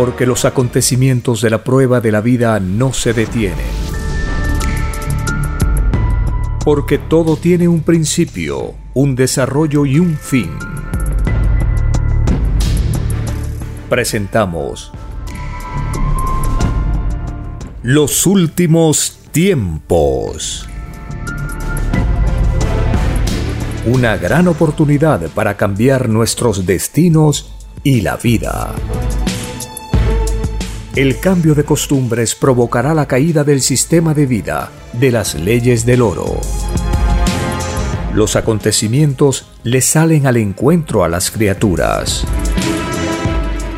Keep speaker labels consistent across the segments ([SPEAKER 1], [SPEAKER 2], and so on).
[SPEAKER 1] porque los acontecimientos de la prueba de la vida no se detienen. Porque todo tiene un principio, un desarrollo y un fin. Presentamos Los últimos tiempos. Una gran oportunidad para cambiar nuestros destinos y la vida. El cambio de costumbres provocará la caída del sistema de vida, de las leyes del oro. Los acontecimientos le salen al encuentro a las criaturas.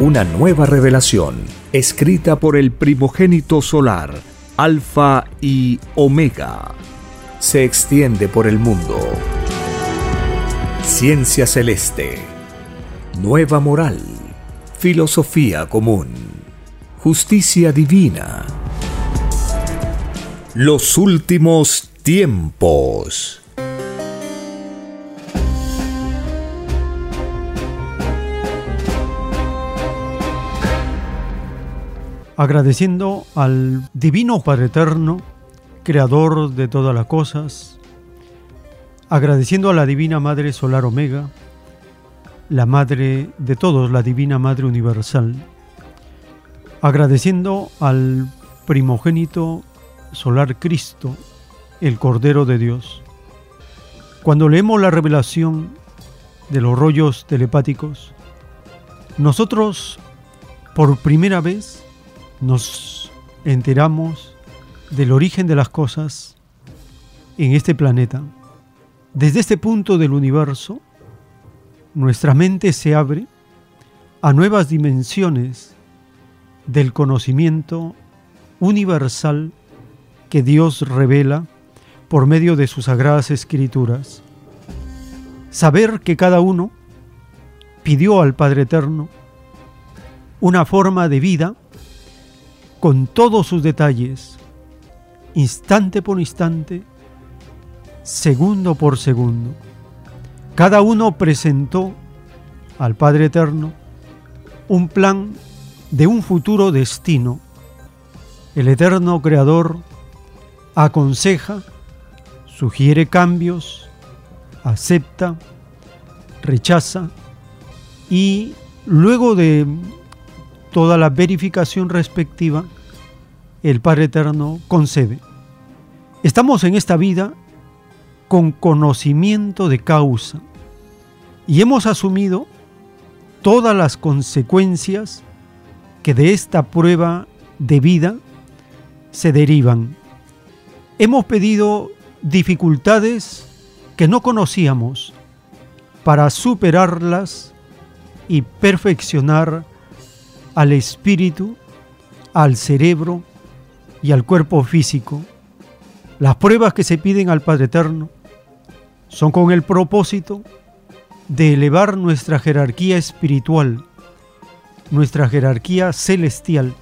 [SPEAKER 1] Una nueva revelación, escrita por el primogénito solar, Alfa y Omega, se extiende por el mundo. Ciencia celeste, nueva moral, filosofía común justicia divina. Los últimos tiempos.
[SPEAKER 2] Agradeciendo al Divino Padre Eterno, Creador de todas las cosas, agradeciendo a la Divina Madre Solar Omega, la Madre de todos, la Divina Madre Universal, agradeciendo al primogénito solar Cristo, el Cordero de Dios. Cuando leemos la revelación de los rollos telepáticos, nosotros por primera vez nos enteramos del origen de las cosas en este planeta. Desde este punto del universo, nuestra mente se abre a nuevas dimensiones del conocimiento universal que Dios revela por medio de sus sagradas escrituras. Saber que cada uno pidió al Padre Eterno una forma de vida con todos sus detalles, instante por instante, segundo por segundo. Cada uno presentó al Padre Eterno un plan de un futuro destino. El eterno Creador aconseja, sugiere cambios, acepta, rechaza y luego de toda la verificación respectiva, el Padre Eterno concede. Estamos en esta vida con conocimiento de causa y hemos asumido todas las consecuencias que de esta prueba de vida se derivan. Hemos pedido dificultades que no conocíamos para superarlas y perfeccionar al espíritu, al cerebro y al cuerpo físico. Las pruebas que se piden al Padre Eterno son con el propósito de elevar nuestra jerarquía espiritual nuestra jerarquía celestial,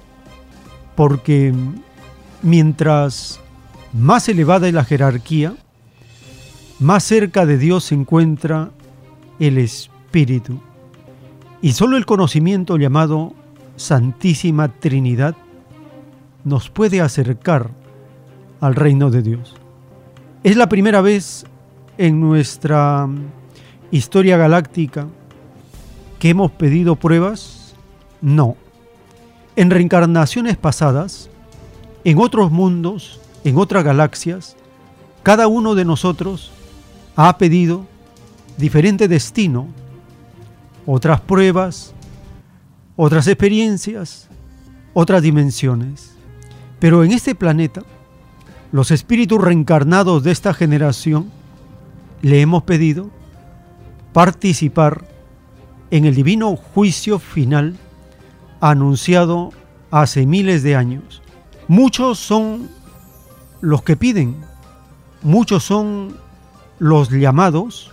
[SPEAKER 2] porque mientras más elevada es la jerarquía, más cerca de Dios se encuentra el Espíritu. Y solo el conocimiento llamado Santísima Trinidad nos puede acercar al reino de Dios. Es la primera vez en nuestra historia galáctica que hemos pedido pruebas no. En reencarnaciones pasadas, en otros mundos, en otras galaxias, cada uno de nosotros ha pedido diferente destino, otras pruebas, otras experiencias, otras dimensiones. Pero en este planeta, los espíritus reencarnados de esta generación le hemos pedido participar en el divino juicio final anunciado hace miles de años. Muchos son los que piden, muchos son los llamados,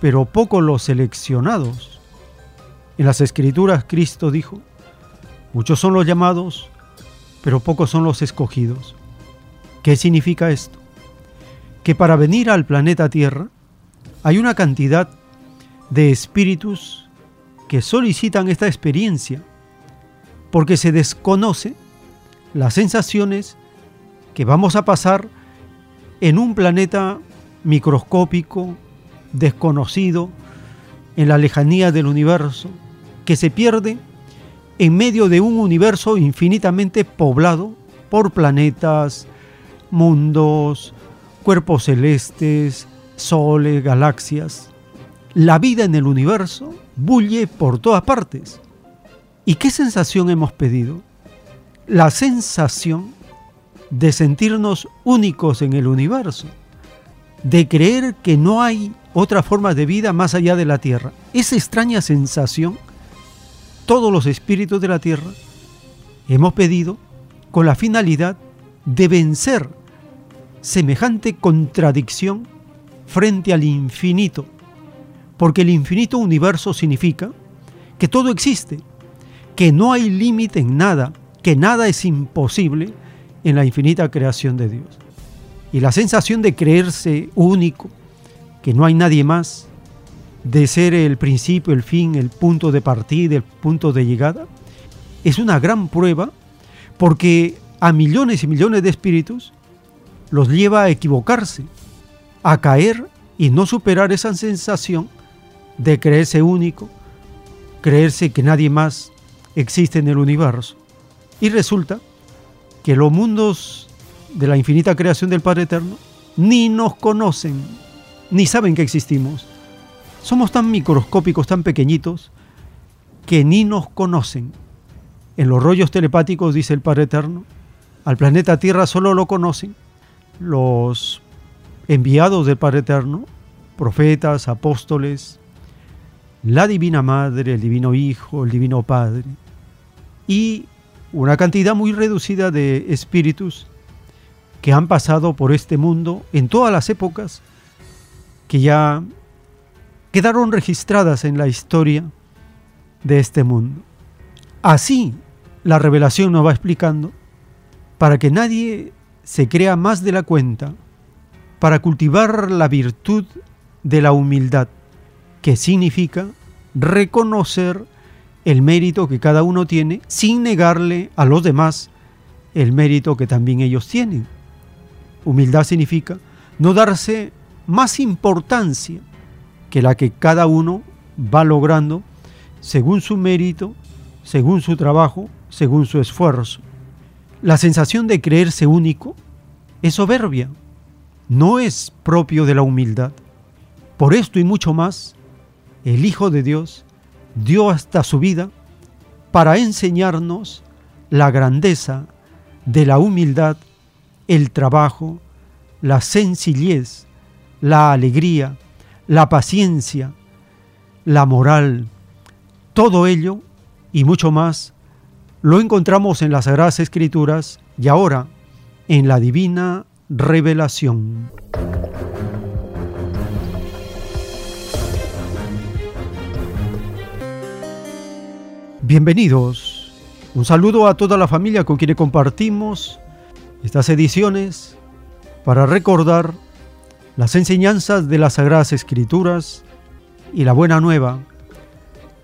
[SPEAKER 2] pero pocos los seleccionados. En las escrituras Cristo dijo, muchos son los llamados, pero pocos son los escogidos. ¿Qué significa esto? Que para venir al planeta Tierra hay una cantidad de espíritus que solicitan esta experiencia porque se desconoce las sensaciones que vamos a pasar en un planeta microscópico, desconocido, en la lejanía del universo, que se pierde en medio de un universo infinitamente poblado por planetas, mundos, cuerpos celestes, soles, galaxias. La vida en el universo bulle por todas partes. ¿Y qué sensación hemos pedido? La sensación de sentirnos únicos en el universo, de creer que no hay otra forma de vida más allá de la Tierra. Esa extraña sensación, todos los espíritus de la Tierra hemos pedido con la finalidad de vencer semejante contradicción frente al infinito, porque el infinito universo significa que todo existe, que no hay límite en nada, que nada es imposible en la infinita creación de Dios. Y la sensación de creerse único, que no hay nadie más, de ser el principio, el fin, el punto de partida, el punto de llegada, es una gran prueba porque a millones y millones de espíritus los lleva a equivocarse, a caer y no superar esa sensación de creerse único, creerse que nadie más existe en el universo. Y resulta que los mundos de la infinita creación del Padre Eterno ni nos conocen, ni saben que existimos. Somos tan microscópicos, tan pequeñitos, que ni nos conocen. En los rollos telepáticos, dice el Padre Eterno, al planeta Tierra solo lo conocen los enviados del Padre Eterno, profetas, apóstoles, la Divina Madre, el Divino Hijo, el Divino Padre, y una cantidad muy reducida de espíritus que han pasado por este mundo en todas las épocas, que ya quedaron registradas en la historia de este mundo. Así la revelación nos va explicando para que nadie se crea más de la cuenta para cultivar la virtud de la humildad, que significa reconocer el mérito que cada uno tiene sin negarle a los demás el mérito que también ellos tienen. Humildad significa no darse más importancia que la que cada uno va logrando según su mérito, según su trabajo, según su esfuerzo. La sensación de creerse único es soberbia, no es propio de la humildad. Por esto y mucho más, el Hijo de Dios dio hasta su vida para enseñarnos la grandeza de la humildad, el trabajo, la sencillez, la alegría, la paciencia, la moral, todo ello y mucho más lo encontramos en las Sagradas Escrituras y ahora en la Divina Revelación. Bienvenidos. Un saludo a toda la familia con quien compartimos estas ediciones para recordar las enseñanzas de las Sagradas Escrituras y la buena nueva,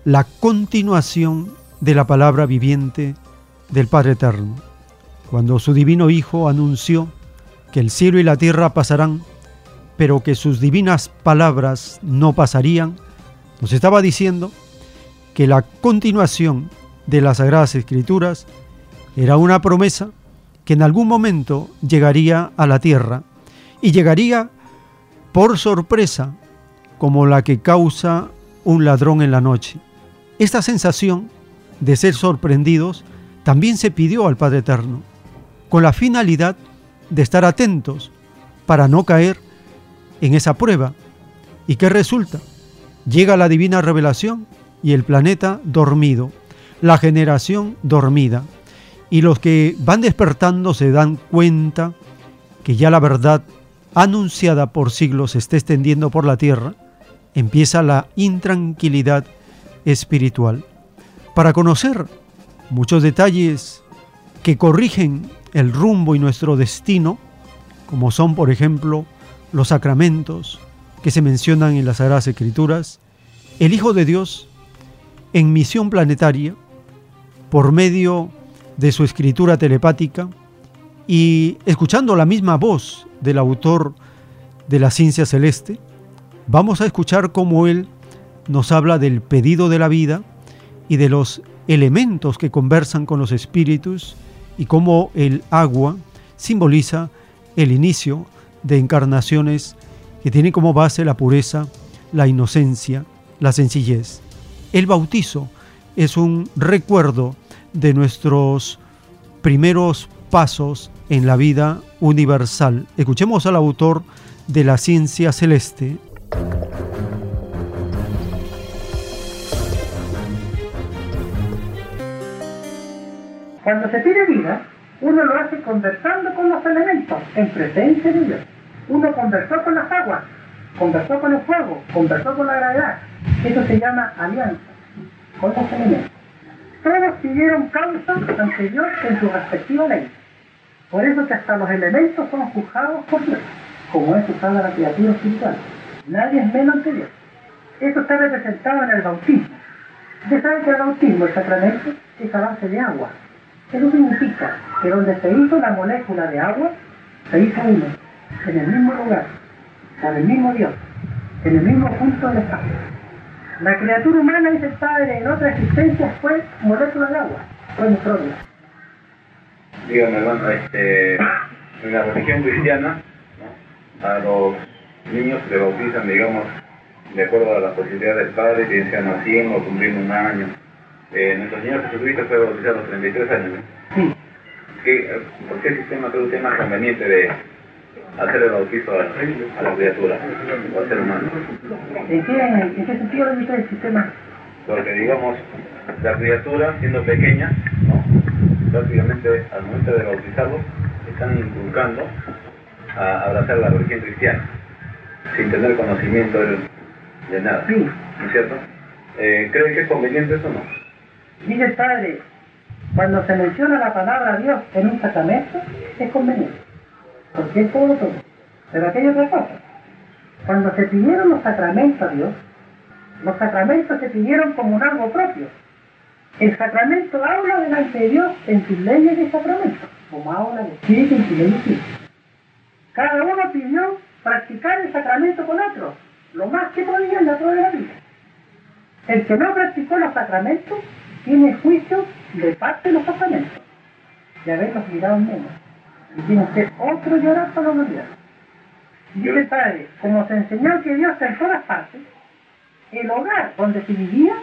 [SPEAKER 2] la continuación de la palabra viviente del Padre Eterno. Cuando su divino Hijo anunció que el cielo y la tierra pasarán, pero que sus divinas palabras no pasarían, nos estaba diciendo que la continuación de las Sagradas Escrituras era una promesa que en algún momento llegaría a la tierra y llegaría por sorpresa como la que causa un ladrón en la noche. Esta sensación de ser sorprendidos, también se pidió al Padre Eterno, con la finalidad de estar atentos para no caer en esa prueba. ¿Y qué resulta? Llega la divina revelación y el planeta dormido, la generación dormida. Y los que van despertando se dan cuenta que ya la verdad anunciada por siglos se está extendiendo por la tierra, empieza la intranquilidad espiritual para conocer muchos detalles que corrigen el rumbo y nuestro destino, como son, por ejemplo, los sacramentos que se mencionan en las Sagradas Escrituras, el Hijo de Dios, en misión planetaria, por medio de su escritura telepática y escuchando la misma voz del autor de la ciencia celeste, vamos a escuchar cómo él nos habla del pedido de la vida y de los elementos que conversan con los espíritus y cómo el agua simboliza el inicio de encarnaciones que tienen como base la pureza, la inocencia, la sencillez. El bautizo es un recuerdo de nuestros primeros pasos en la vida universal. Escuchemos al autor de la ciencia celeste.
[SPEAKER 3] Cuando se pide vida, uno lo hace conversando con los elementos, en presencia de Dios. Uno conversó con las aguas, conversó con el fuego, conversó con la gravedad. Eso se llama alianza con los elementos. Todos pidieron causa ante Dios en su respectiva ley. Por eso que hasta los elementos son juzgados por Dios, como es usada la criatura espiritual. Nadie es menos que Dios. Eso está representado en el bautismo. Ustedes saben que el bautismo, el sacramento, es a base de agua. Eso significa que donde se hizo la molécula de agua, se hizo uno, en el mismo lugar, con el mismo Dios, en el mismo punto del espacio. La criatura humana, dice el Padre, en otra existencia fue molécula de agua, fue nuestro Dios.
[SPEAKER 4] Dígame, hermano, este, en la religión cristiana, a los niños se bautizan, digamos, de acuerdo a la posibilidad del Padre, bien sean naciendo o cumpliendo un año eh, nuestro Señor Jesucristo fue bautizado a los 33 años. ¿no? ¿Qué, ¿Por qué sistema cree usted más conveniente de hacer el bautizo a, a la criatura o al ser humano?
[SPEAKER 3] ¿En qué, en qué sentido lo dice el sistema?
[SPEAKER 4] Porque, digamos, la criatura, siendo pequeña, ¿no? prácticamente al momento de bautizarlo, están inculcando a abrazar la religión cristiana, sin tener conocimiento de, de nada.
[SPEAKER 3] Sí.
[SPEAKER 4] ¿No es cierto? Eh, ¿Cree que es conveniente eso o no?
[SPEAKER 3] Dice el Padre, cuando se menciona la palabra Dios en un sacramento, es conveniente, porque es todo todo. Pero aquello otra cosa. Cuando se pidieron los sacramentos a Dios, los sacramentos se pidieron como un algo propio. El sacramento habla delante de Dios en sus leyes de sacramento, como habla el Espíritu en sus leyes físicas. Cada uno pidió practicar el sacramento con otro, lo más que podía en la prueba de la vida. El que no practicó los sacramentos tiene juicio de parte de los sacramentos, de haberlos mirado menos. Y tiene usted otro llorar por humanidad. Y dice el Padre, como se enseñó que Dios está en todas partes, el hogar donde se vivía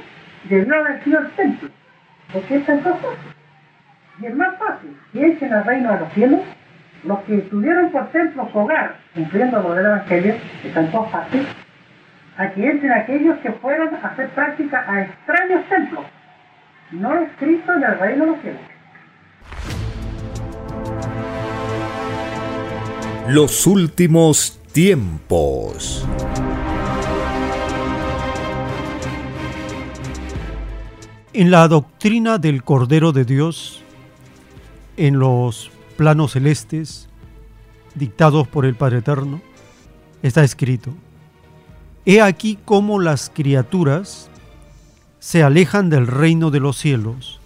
[SPEAKER 3] debió haber sido el templo, porque está en todas partes. Y es más fácil que echen al reino de los cielos los que tuvieron por templo su hogar, cumpliendo lo del Evangelio, que está en todas partes, a que entren aquellos que fueron a hacer práctica a extraños templos, no escritos en el reino de los cielos.
[SPEAKER 1] Los últimos tiempos.
[SPEAKER 2] En la doctrina del Cordero de Dios, en los planos celestes, dictados por el Padre Eterno, está escrito, He aquí cómo las criaturas se alejan del reino de los cielos.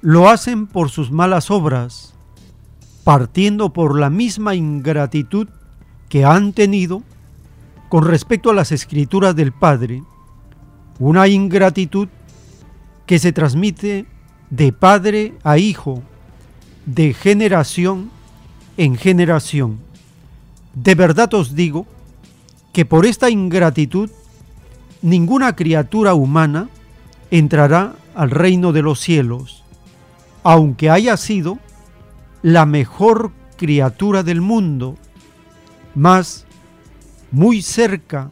[SPEAKER 2] Lo hacen por sus malas obras, partiendo por la misma ingratitud que han tenido con respecto a las escrituras del Padre, una ingratitud que se transmite de padre a hijo, de generación en generación. De verdad os digo que por esta ingratitud ninguna criatura humana entrará al reino de los cielos, aunque haya sido la mejor criatura del mundo, mas muy cerca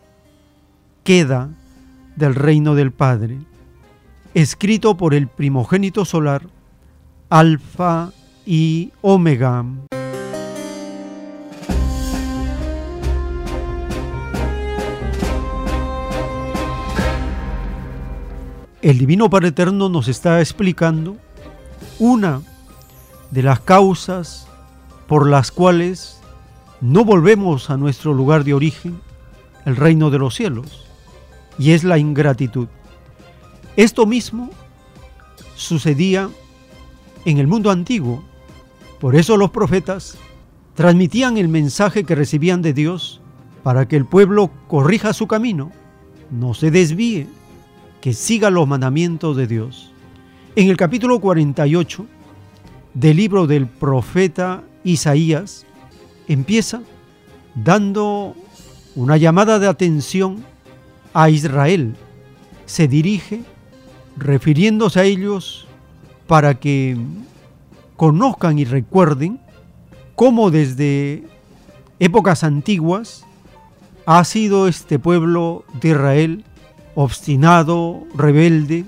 [SPEAKER 2] queda del reino del Padre, escrito por el primogénito solar, Alfa y Omega. El Divino Padre Eterno nos está explicando una de las causas por las cuales no volvemos a nuestro lugar de origen, el reino de los cielos, y es la ingratitud. Esto mismo sucedía en el mundo antiguo. Por eso los profetas transmitían el mensaje que recibían de Dios para que el pueblo corrija su camino, no se desvíe, que siga los mandamientos de Dios. En el capítulo 48 del libro del profeta Isaías empieza dando una llamada de atención a Israel. Se dirige refiriéndose a ellos para que conozcan y recuerden cómo desde épocas antiguas ha sido este pueblo de Israel obstinado, rebelde,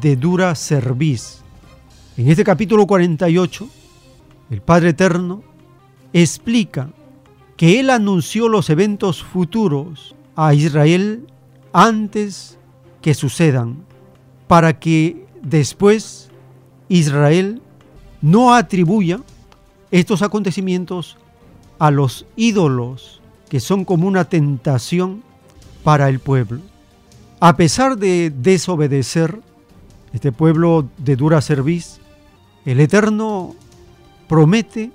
[SPEAKER 2] de dura cerviz. En este capítulo 48, el Padre Eterno explica que Él anunció los eventos futuros a Israel antes que sucedan, para que después Israel no atribuya estos acontecimientos a los ídolos que son como una tentación para el pueblo. A pesar de desobedecer este pueblo de dura cerviz, el Eterno promete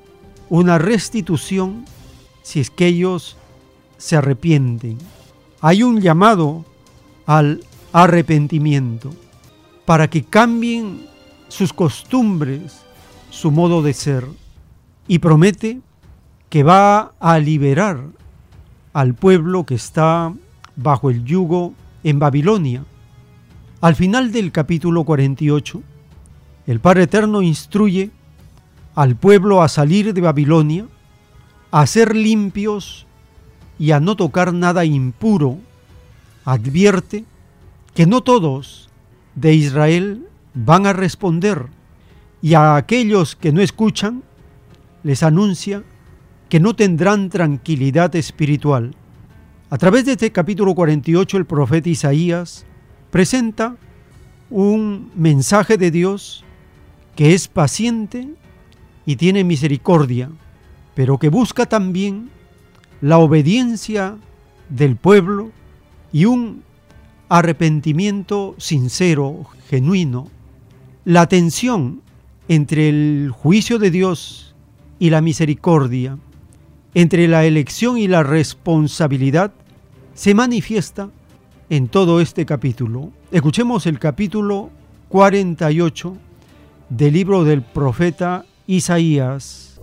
[SPEAKER 2] una restitución si es que ellos se arrepienten. Hay un llamado al arrepentimiento para que cambien sus costumbres, su modo de ser y promete que va a liberar al pueblo que está bajo el yugo en Babilonia. Al final del capítulo 48, el Padre Eterno instruye al pueblo a salir de Babilonia, a ser limpios y a no tocar nada impuro. Advierte que no todos de Israel van a responder y a aquellos que no escuchan les anuncia que no tendrán tranquilidad espiritual. A través de este capítulo 48 el profeta Isaías presenta un mensaje de Dios que es paciente y tiene misericordia, pero que busca también la obediencia del pueblo y un arrepentimiento sincero, genuino. La tensión entre el juicio de Dios y la misericordia, entre la elección y la responsabilidad, se manifiesta en todo este capítulo. Escuchemos el capítulo 48 del libro del profeta Isaías.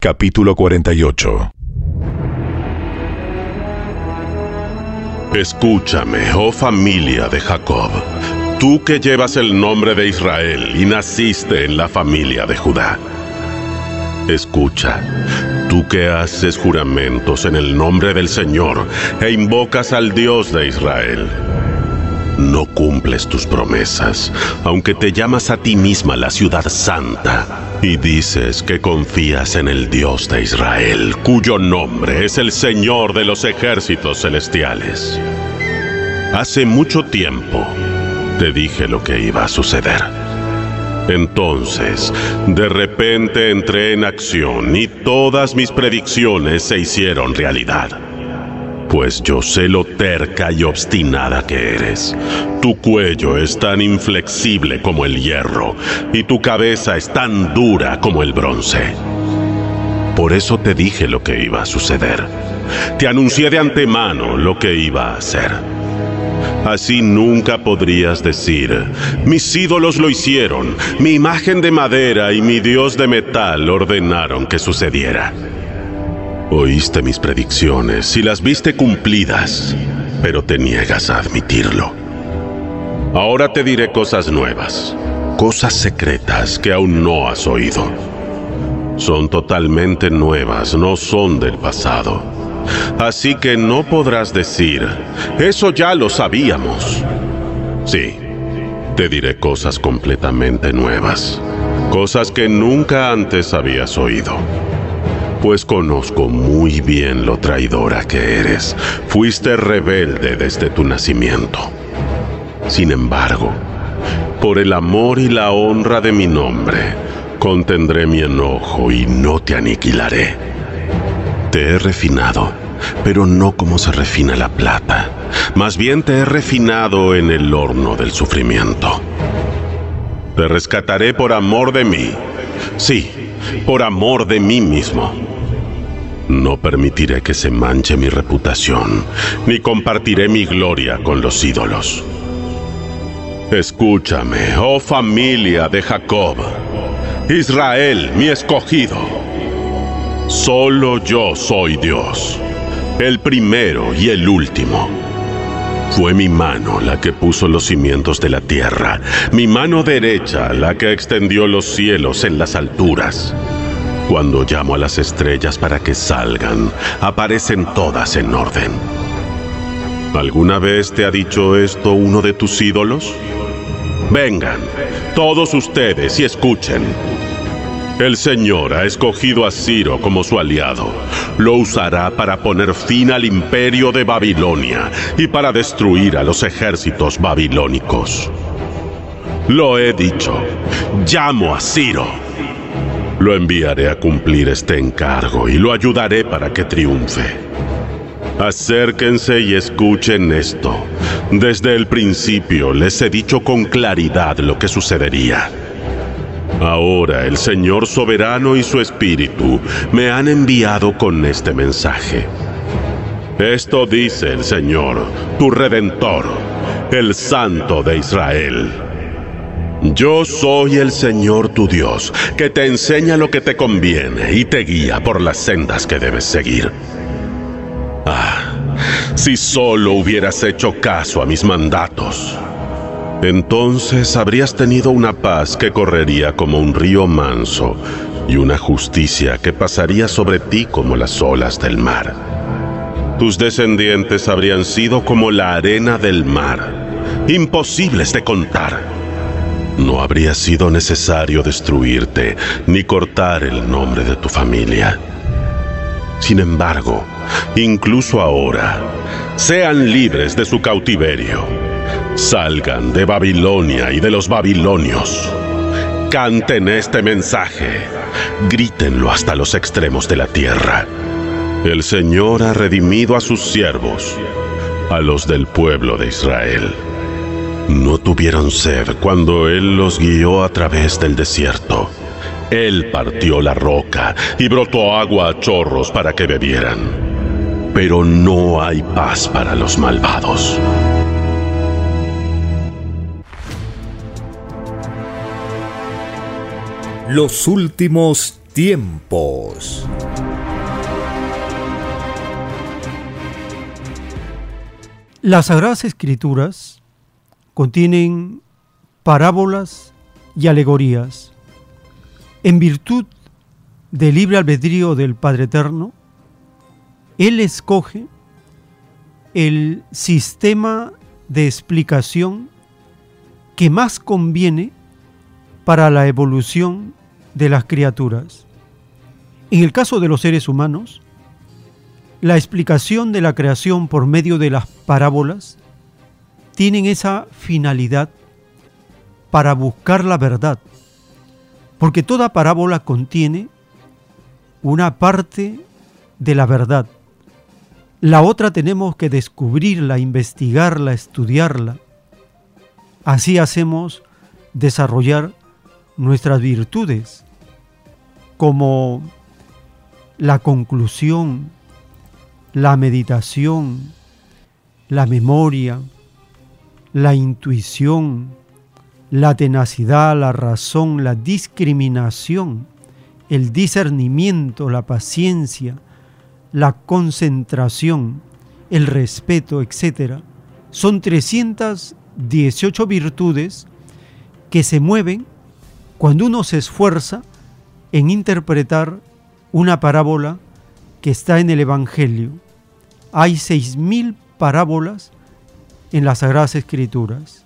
[SPEAKER 5] Capítulo 48 Escúchame, oh familia de Jacob, tú que llevas el nombre de Israel y naciste en la familia de Judá. Escucha, tú que haces juramentos en el nombre del Señor e invocas al Dios de Israel. No cumples tus promesas, aunque te llamas a ti misma la ciudad santa y dices que confías en el Dios de Israel, cuyo nombre es el Señor de los ejércitos celestiales. Hace mucho tiempo te dije lo que iba a suceder. Entonces, de repente entré en acción y todas mis predicciones se hicieron realidad pues yo sé lo terca y obstinada que eres. Tu cuello es tan inflexible como el hierro y tu cabeza es tan dura como el bronce. Por eso te dije lo que iba a suceder. Te anuncié de antemano lo que iba a hacer. Así nunca podrías decir, mis ídolos lo hicieron, mi imagen de madera y mi dios de metal ordenaron que sucediera. Oíste mis predicciones y las viste cumplidas, pero te niegas a admitirlo. Ahora te diré cosas nuevas, cosas secretas que aún no has oído. Son totalmente nuevas, no son del pasado. Así que no podrás decir, eso ya lo sabíamos. Sí, te diré cosas completamente nuevas, cosas que nunca antes habías oído pues conozco muy bien lo traidora que eres. Fuiste rebelde desde tu nacimiento. Sin embargo, por el amor y la honra de mi nombre, contendré mi enojo y no te aniquilaré. Te he refinado pero no como se refina la plata. Más bien te he refinado en el horno del sufrimiento. Te rescataré por amor de mí. Sí, por amor de mí mismo. No permitiré que se manche mi reputación, ni compartiré mi gloria con los ídolos. Escúchame, oh familia de Jacob, Israel, mi escogido. Solo yo soy Dios, el primero y el último. Fue mi mano la que puso los cimientos de la tierra, mi mano derecha la que extendió los cielos en las alturas. Cuando llamo a las estrellas para que salgan, aparecen todas en orden. ¿Alguna vez te ha dicho esto uno de tus ídolos? Vengan, todos ustedes, y escuchen. El Señor ha escogido a Ciro como su aliado. Lo usará para poner fin al imperio de Babilonia y para destruir a los ejércitos babilónicos. Lo he dicho. Llamo a Ciro. Lo enviaré a cumplir este encargo y lo ayudaré para que triunfe. Acérquense y escuchen esto. Desde el principio les he dicho con claridad lo que sucedería. Ahora el Señor soberano y su Espíritu me han enviado con este mensaje. Esto dice el Señor, tu Redentor, el Santo de Israel. Yo soy el Señor tu Dios, que te enseña lo que te conviene y te guía por las sendas que debes seguir. Ah, si solo hubieras hecho caso a mis mandatos. Entonces habrías tenido una paz que correría como un río manso y una justicia que pasaría sobre ti como las olas del mar. Tus descendientes habrían sido como la arena del mar, imposibles de contar. No habría sido necesario destruirte ni cortar el nombre de tu familia. Sin embargo, incluso ahora, sean libres de su cautiverio Salgan de Babilonia y de los babilonios. Canten este mensaje. Grítenlo hasta los extremos de la tierra. El Señor ha redimido a sus siervos, a los del pueblo de Israel. No tuvieron sed cuando Él los guió a través del desierto. Él partió la roca y brotó agua a chorros para que bebieran. Pero no hay paz para los malvados.
[SPEAKER 1] Los últimos tiempos.
[SPEAKER 2] Las Sagradas Escrituras contienen parábolas y alegorías. En virtud del libre albedrío del Padre Eterno, Él escoge el sistema de explicación que más conviene para la evolución de las criaturas. En el caso de los seres humanos, la explicación de la creación por medio de las parábolas tienen esa finalidad para buscar la verdad, porque toda parábola contiene una parte de la verdad. La otra tenemos que descubrirla, investigarla, estudiarla. Así hacemos desarrollar nuestras virtudes como la conclusión, la meditación, la memoria, la intuición, la tenacidad, la razón, la discriminación, el discernimiento, la paciencia, la concentración, el respeto, etc. Son 318 virtudes que se mueven cuando uno se esfuerza en interpretar una parábola que está en el Evangelio, hay seis mil parábolas en las Sagradas Escrituras.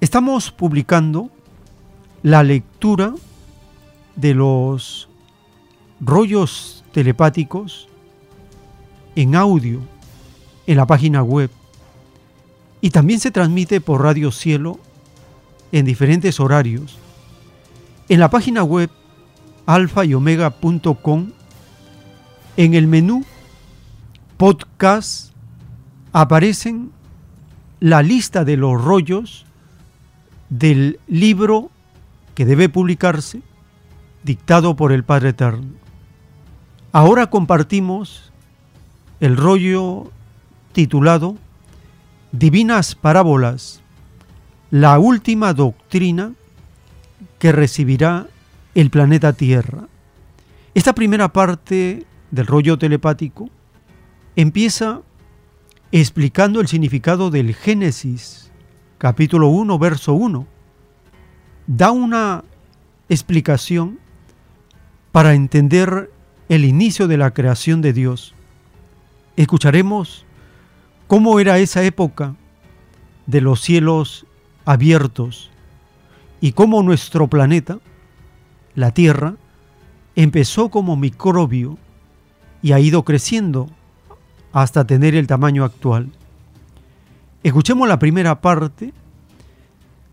[SPEAKER 2] Estamos publicando la lectura de los rollos telepáticos en audio en la página web. Y también se transmite por Radio Cielo en diferentes horarios. En la página web alfa y omega.com, en el menú podcast aparecen la lista de los rollos del libro que debe publicarse dictado por el Padre Eterno. Ahora compartimos el rollo titulado Divinas Parábolas, la última doctrina que recibirá el planeta Tierra. Esta primera parte del rollo telepático empieza explicando el significado del Génesis, capítulo 1, verso 1. Da una explicación para entender el inicio de la creación de Dios. Escucharemos cómo era esa época de los cielos abiertos y cómo nuestro planeta, la Tierra, empezó como microbio y ha ido creciendo hasta tener el tamaño actual. Escuchemos la primera parte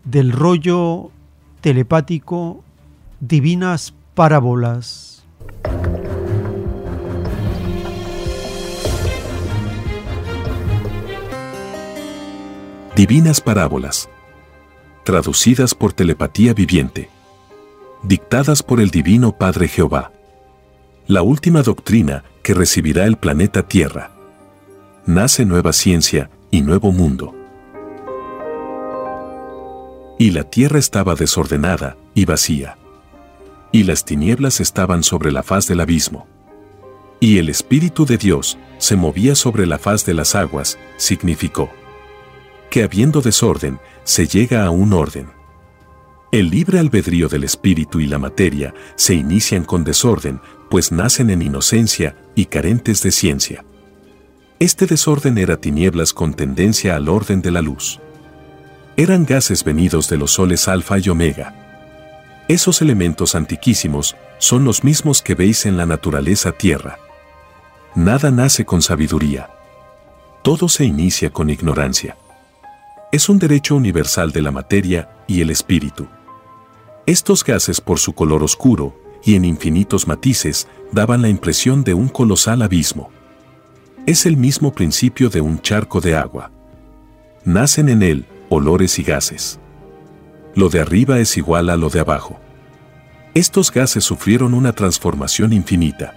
[SPEAKER 2] del rollo telepático Divinas Parábolas.
[SPEAKER 6] Divinas Parábolas, traducidas por telepatía viviente, dictadas por el Divino Padre Jehová. La última doctrina que recibirá el planeta Tierra. Nace nueva ciencia y nuevo mundo. Y la tierra estaba desordenada y vacía. Y las tinieblas estaban sobre la faz del abismo. Y el Espíritu de Dios se movía sobre la faz de las aguas, significó que habiendo desorden, se llega a un orden. El libre albedrío del espíritu y la materia se inician con desorden, pues nacen en inocencia y carentes de ciencia. Este desorden era tinieblas con tendencia al orden de la luz. Eran gases venidos de los soles alfa y omega. Esos elementos antiquísimos son los mismos que veis en la naturaleza tierra. Nada nace con sabiduría. Todo se inicia con ignorancia. Es un derecho universal de la materia y el espíritu. Estos gases por su color oscuro y en infinitos matices daban la impresión de un colosal abismo. Es el mismo principio de un charco de agua. Nacen en él olores y gases. Lo de arriba es igual a lo de abajo. Estos gases sufrieron una transformación infinita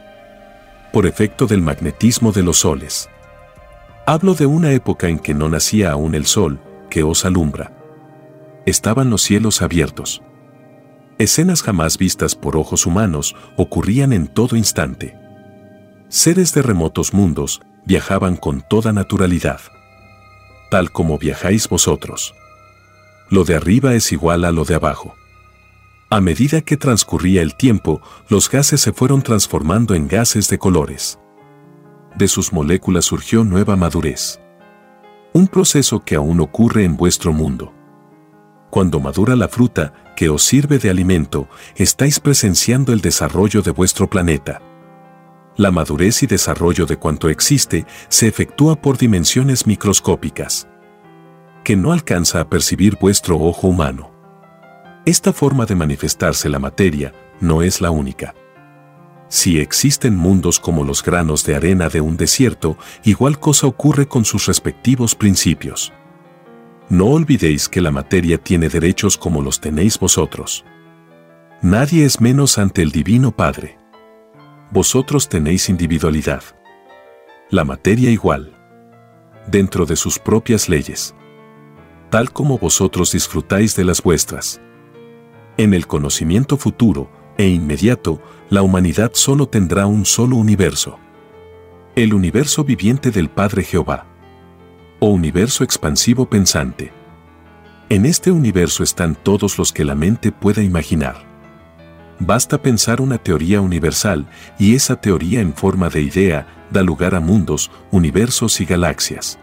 [SPEAKER 6] por efecto del magnetismo de los soles. Hablo de una época en que no nacía aún el sol, que os alumbra. Estaban los cielos abiertos. Escenas jamás vistas por ojos humanos ocurrían en todo instante. Seres de remotos mundos viajaban con toda naturalidad. Tal como viajáis vosotros. Lo de arriba es igual a lo de abajo. A medida que transcurría el tiempo, los gases se fueron transformando en gases de colores. De sus moléculas surgió nueva madurez un proceso que aún ocurre en vuestro mundo. Cuando madura la fruta que os sirve de alimento, estáis presenciando el desarrollo de vuestro planeta. La madurez y desarrollo de cuanto existe se efectúa por dimensiones microscópicas, que no alcanza a percibir vuestro ojo humano. Esta forma de manifestarse la materia no es la única. Si existen mundos como los granos de arena de un desierto, igual cosa ocurre con sus respectivos principios. No olvidéis que la materia tiene derechos como los tenéis vosotros. Nadie es menos ante el Divino Padre. Vosotros tenéis individualidad. La materia igual. Dentro de sus propias leyes. Tal como vosotros disfrutáis de las vuestras. En el conocimiento futuro, e inmediato, la humanidad solo tendrá un solo universo. El universo viviente del Padre Jehová. O universo expansivo pensante. En este universo están todos los que la mente pueda imaginar. Basta pensar una teoría universal y esa teoría en forma de idea da lugar a mundos, universos y galaxias.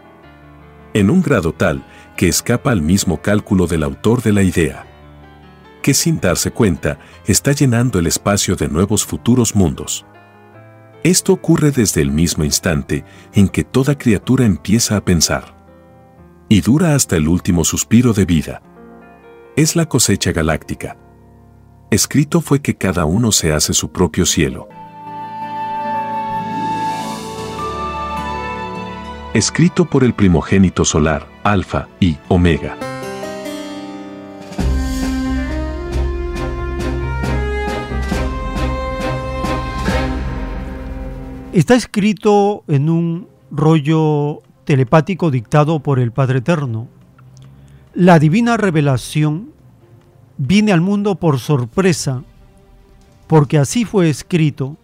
[SPEAKER 6] En un grado tal que escapa al mismo cálculo del autor de la idea que sin darse cuenta está llenando el espacio de nuevos futuros mundos. Esto ocurre desde el mismo instante en que toda criatura empieza a pensar. Y dura hasta el último suspiro de vida. Es la cosecha galáctica. Escrito fue que cada uno se hace su propio cielo. escrito por el primogénito solar, Alfa y Omega.
[SPEAKER 2] Está escrito en un rollo telepático dictado por el Padre Eterno. La divina revelación viene al mundo por sorpresa, porque así fue escrito.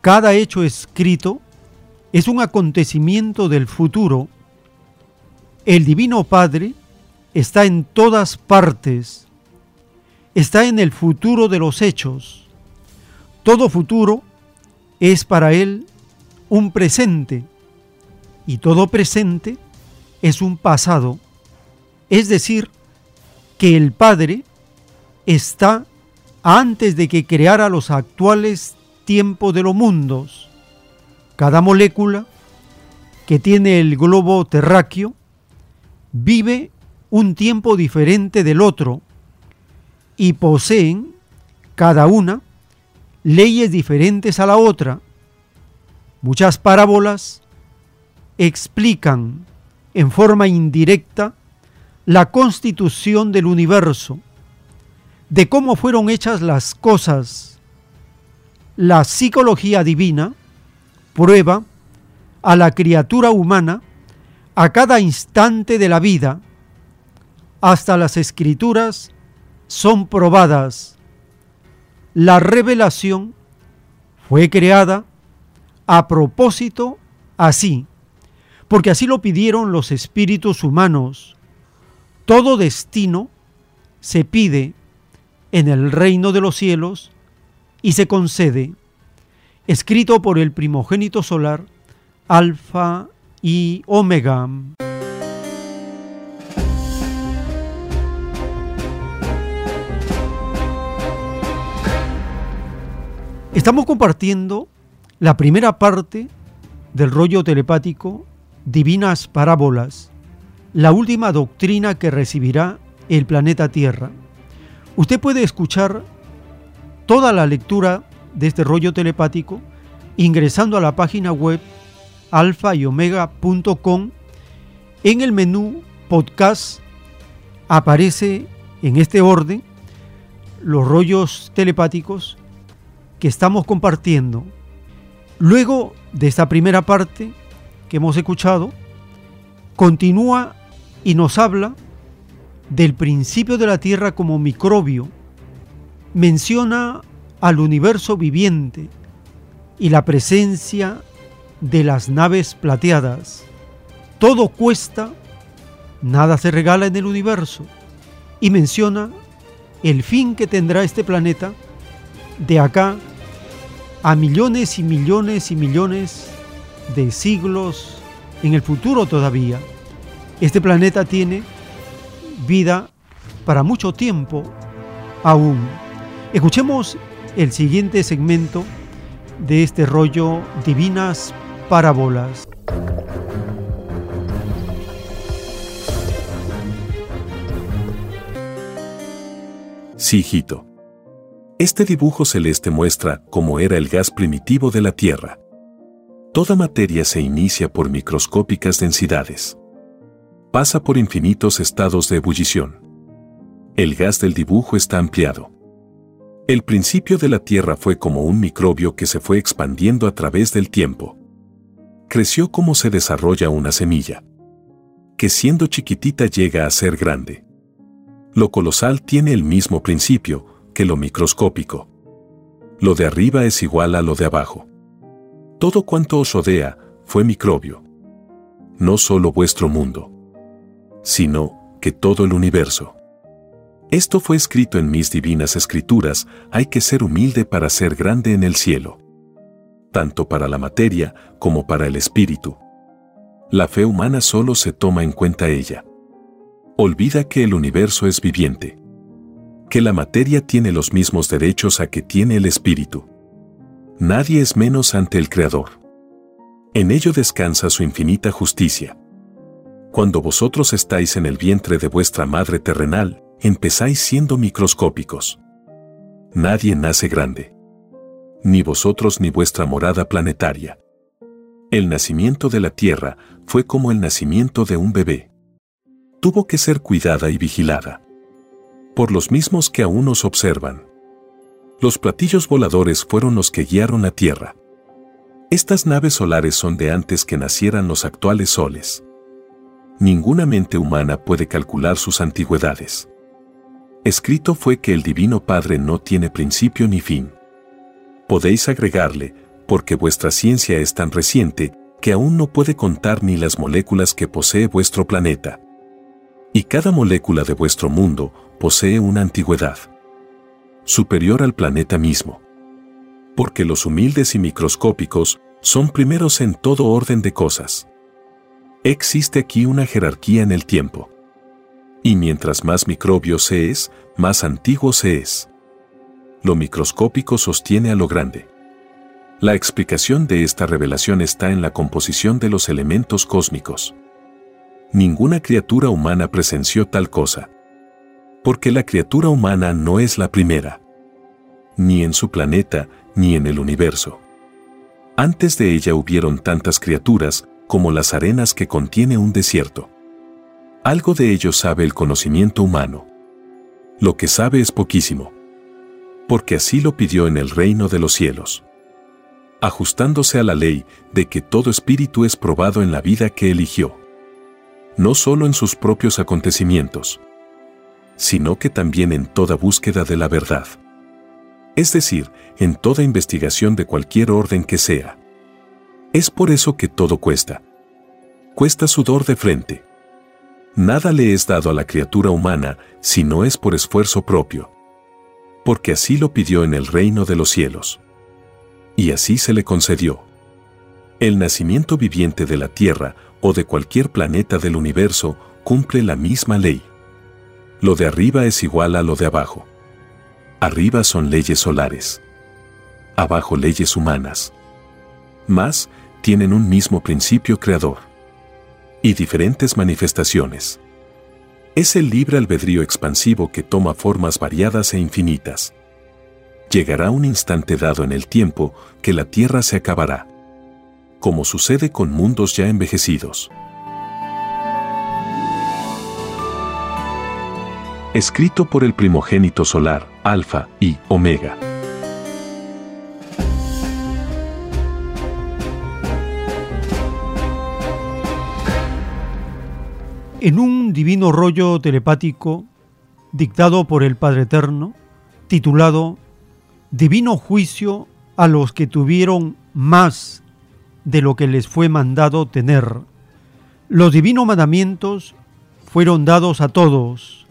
[SPEAKER 2] Cada hecho escrito es un acontecimiento del futuro. El Divino Padre está en todas partes, está en el futuro de los hechos. Todo futuro es para Él un presente y todo presente es un pasado. Es decir, que el Padre está antes de que creara los actuales tiempos de los mundos. Cada molécula que tiene el globo terráqueo vive un tiempo diferente del otro y poseen cada una leyes diferentes a la otra. Muchas parábolas explican en forma indirecta la constitución del universo, de cómo fueron hechas las cosas. La psicología divina prueba a la criatura humana a cada instante de la vida. Hasta las escrituras son probadas. La revelación fue creada a propósito así, porque así lo pidieron los espíritus humanos. Todo destino se pide en el reino de los cielos y se concede escrito por el primogénito solar, Alfa y Omega. Estamos compartiendo la primera parte del rollo telepático Divinas Parábolas, la última doctrina que recibirá el planeta Tierra. Usted puede escuchar toda la lectura de este rollo telepático ingresando a la página web alfa y omega.com. En el menú podcast aparece en este orden los rollos telepáticos que estamos compartiendo. Luego de esta primera parte que hemos escuchado, continúa y nos habla del principio de la Tierra como microbio. Menciona al universo viviente y la presencia de las naves plateadas. Todo cuesta, nada se regala en el universo. Y menciona el fin que tendrá este planeta de acá a millones y millones y millones de siglos en el futuro todavía. Este planeta tiene vida para mucho tiempo aún. Escuchemos el siguiente segmento de este rollo Divinas Parábolas.
[SPEAKER 6] Sí. Este dibujo celeste muestra cómo era el gas primitivo de la Tierra. Toda materia se inicia por microscópicas densidades. Pasa por infinitos estados de ebullición. El gas del dibujo está ampliado. El principio de la Tierra fue como un microbio que se fue expandiendo a través del tiempo. Creció como se desarrolla una semilla, que siendo chiquitita llega a ser grande. Lo colosal tiene el mismo principio que lo microscópico. Lo de arriba es igual a lo de abajo. Todo cuanto os rodea fue microbio. No solo vuestro mundo, sino que todo el universo. Esto fue escrito en mis divinas escrituras, hay que ser humilde para ser grande en el cielo. Tanto para la materia como para el espíritu. La fe humana solo se toma en cuenta ella. Olvida que el universo es viviente. Que la materia tiene los mismos derechos a que tiene el espíritu. Nadie es menos ante el Creador. En ello descansa su infinita justicia. Cuando vosotros estáis en el vientre de vuestra madre terrenal, empezáis siendo microscópicos. Nadie nace grande. Ni vosotros ni vuestra morada planetaria. El nacimiento de la tierra fue como el nacimiento de un bebé. Tuvo que ser cuidada y vigilada. Por los mismos que aún nos observan. Los platillos voladores fueron los que guiaron la Tierra. Estas naves solares son de antes que nacieran los actuales soles. Ninguna mente humana puede calcular sus antigüedades. Escrito fue que el Divino Padre no tiene principio ni fin. Podéis agregarle, porque vuestra ciencia es tan reciente que aún no puede contar ni las moléculas que posee vuestro planeta. Y cada molécula de vuestro mundo posee una antigüedad superior al planeta mismo. Porque los humildes y microscópicos son primeros en todo orden de cosas. Existe aquí una jerarquía en el tiempo. Y mientras más microbio se es, más antiguo se es. Lo microscópico sostiene a lo grande. La explicación de esta revelación está en la composición de los elementos cósmicos. Ninguna criatura humana presenció tal cosa. Porque la criatura humana no es la primera. Ni en su planeta, ni en el universo. Antes de ella hubieron tantas criaturas como las arenas que contiene un desierto. Algo de ello sabe el conocimiento humano. Lo que sabe es poquísimo. Porque así lo pidió en el reino de los cielos ajustándose a la ley de que todo espíritu es probado en la vida que eligió. No solo en sus propios acontecimientos, sino que también en toda búsqueda de la verdad. Es decir, en toda investigación de cualquier orden que sea. Es por eso que todo cuesta. Cuesta sudor de frente. Nada le es dado a la criatura humana si no es por esfuerzo propio. Porque así lo pidió en el reino de los cielos y así se le concedió. El nacimiento viviente de la Tierra o de cualquier planeta del universo cumple la misma ley. Lo de arriba es igual a lo de abajo. Arriba son leyes solares. Abajo leyes humanas. Más, tienen un mismo principio creador. Y diferentes manifestaciones. Es el libre albedrío expansivo que toma formas variadas e infinitas llegará un instante dado en el tiempo que la Tierra se acabará. Como sucede con mundos ya envejecidos. Escrito por el primogénito solar, Alfa y Omega.
[SPEAKER 2] En un divino rollo telepático dictado por el Padre Eterno, titulado divino juicio a los que tuvieron más de lo que les fue mandado tener. Los divinos mandamientos fueron dados a todos.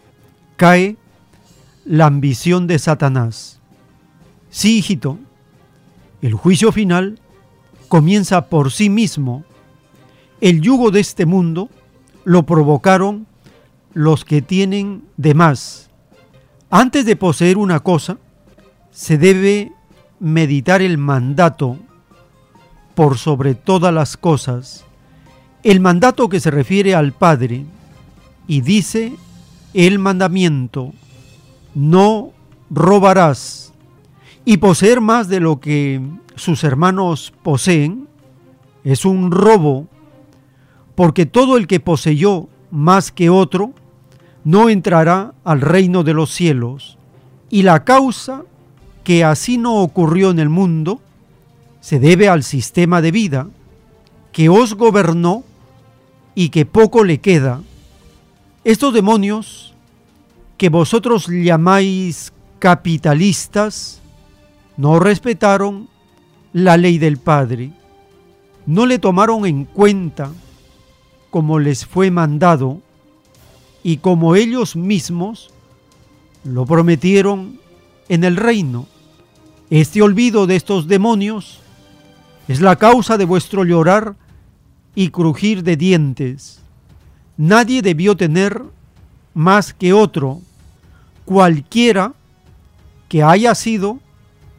[SPEAKER 2] Cae la ambición de Satanás. Sí, hijito, el juicio final comienza por sí mismo. El yugo de este mundo lo provocaron los que tienen de más. Antes de poseer una cosa, se debe meditar el mandato por sobre todas las cosas, el mandato que se refiere al Padre y dice el mandamiento, no robarás y poseer más de lo que sus hermanos poseen es un robo, porque todo el que poseyó más que otro no entrará al reino de los cielos, y la causa que así no ocurrió en el mundo se debe al sistema de vida que os gobernó y que poco le queda. Estos demonios que vosotros llamáis capitalistas no respetaron la ley del Padre, no le tomaron en cuenta como les fue mandado y como ellos mismos lo prometieron en el reino. Este olvido de estos demonios es la causa de vuestro llorar y crujir de dientes. Nadie debió tener más que otro, cualquiera que haya sido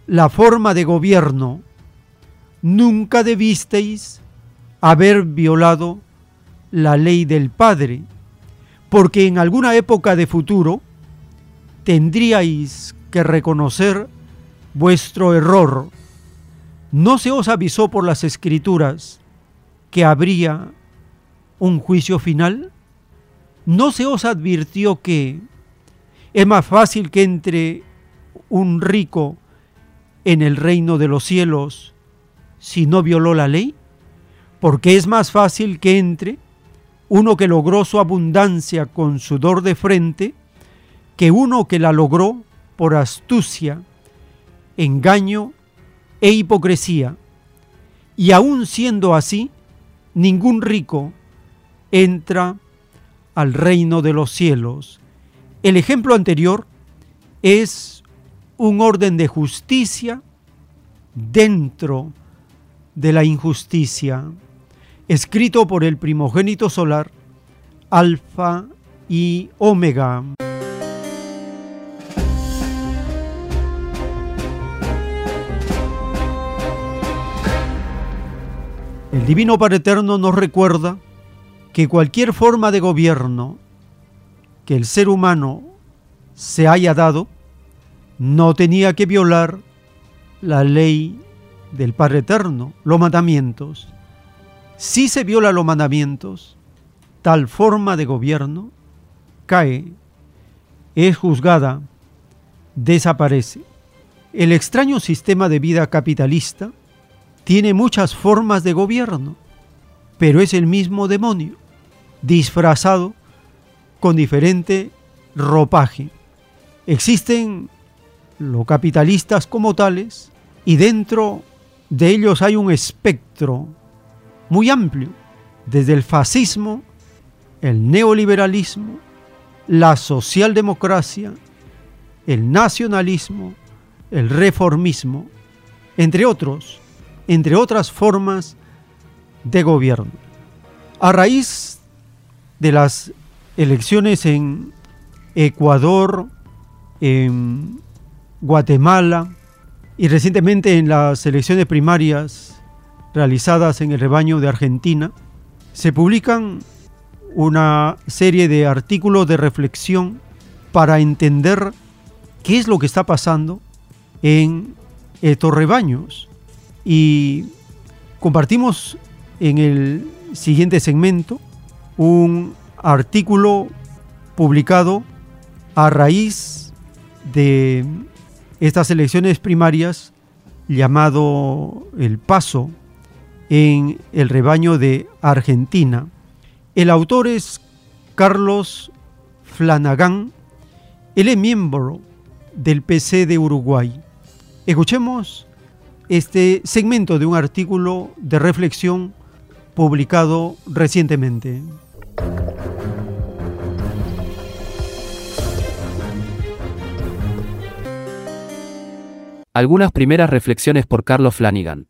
[SPEAKER 2] la forma de gobierno. Nunca debisteis haber violado la ley del Padre, porque en alguna época de futuro tendríais que reconocer vuestro error. No se os avisó por las escrituras que habría un juicio final? ¿No se os advirtió que es más fácil que entre un rico en el reino de los cielos si no violó la ley? Porque es más fácil que entre uno que logró su abundancia con sudor de frente que uno que la logró por astucia, engaño e hipocresía. Y aun siendo así, ningún rico entra al reino de los cielos. El ejemplo anterior es un orden de justicia dentro de la injusticia, escrito por el primogénito solar, Alfa y Omega. El Divino Padre Eterno nos recuerda que cualquier forma de gobierno que el ser humano se haya dado no tenía que violar la ley del Padre Eterno, los mandamientos. Si se viola los mandamientos, tal forma de gobierno cae, es juzgada, desaparece. El extraño sistema de vida capitalista tiene muchas formas de gobierno, pero es el mismo demonio, disfrazado con diferente ropaje. Existen los capitalistas como tales y dentro de ellos hay un espectro muy amplio, desde el fascismo, el neoliberalismo, la socialdemocracia, el nacionalismo, el reformismo, entre otros entre otras formas de gobierno. A raíz de las elecciones en Ecuador, en Guatemala y recientemente en las elecciones primarias realizadas en el rebaño de Argentina, se publican una serie de artículos de reflexión para entender qué es lo que está pasando en estos rebaños. Y compartimos en el siguiente segmento un artículo publicado a raíz de estas elecciones primarias llamado El Paso en el rebaño de Argentina. El autor es Carlos Flanagan, él es miembro del PC de Uruguay. Escuchemos este segmento de un artículo de reflexión publicado recientemente.
[SPEAKER 7] Algunas primeras reflexiones por Carlos Flanagan.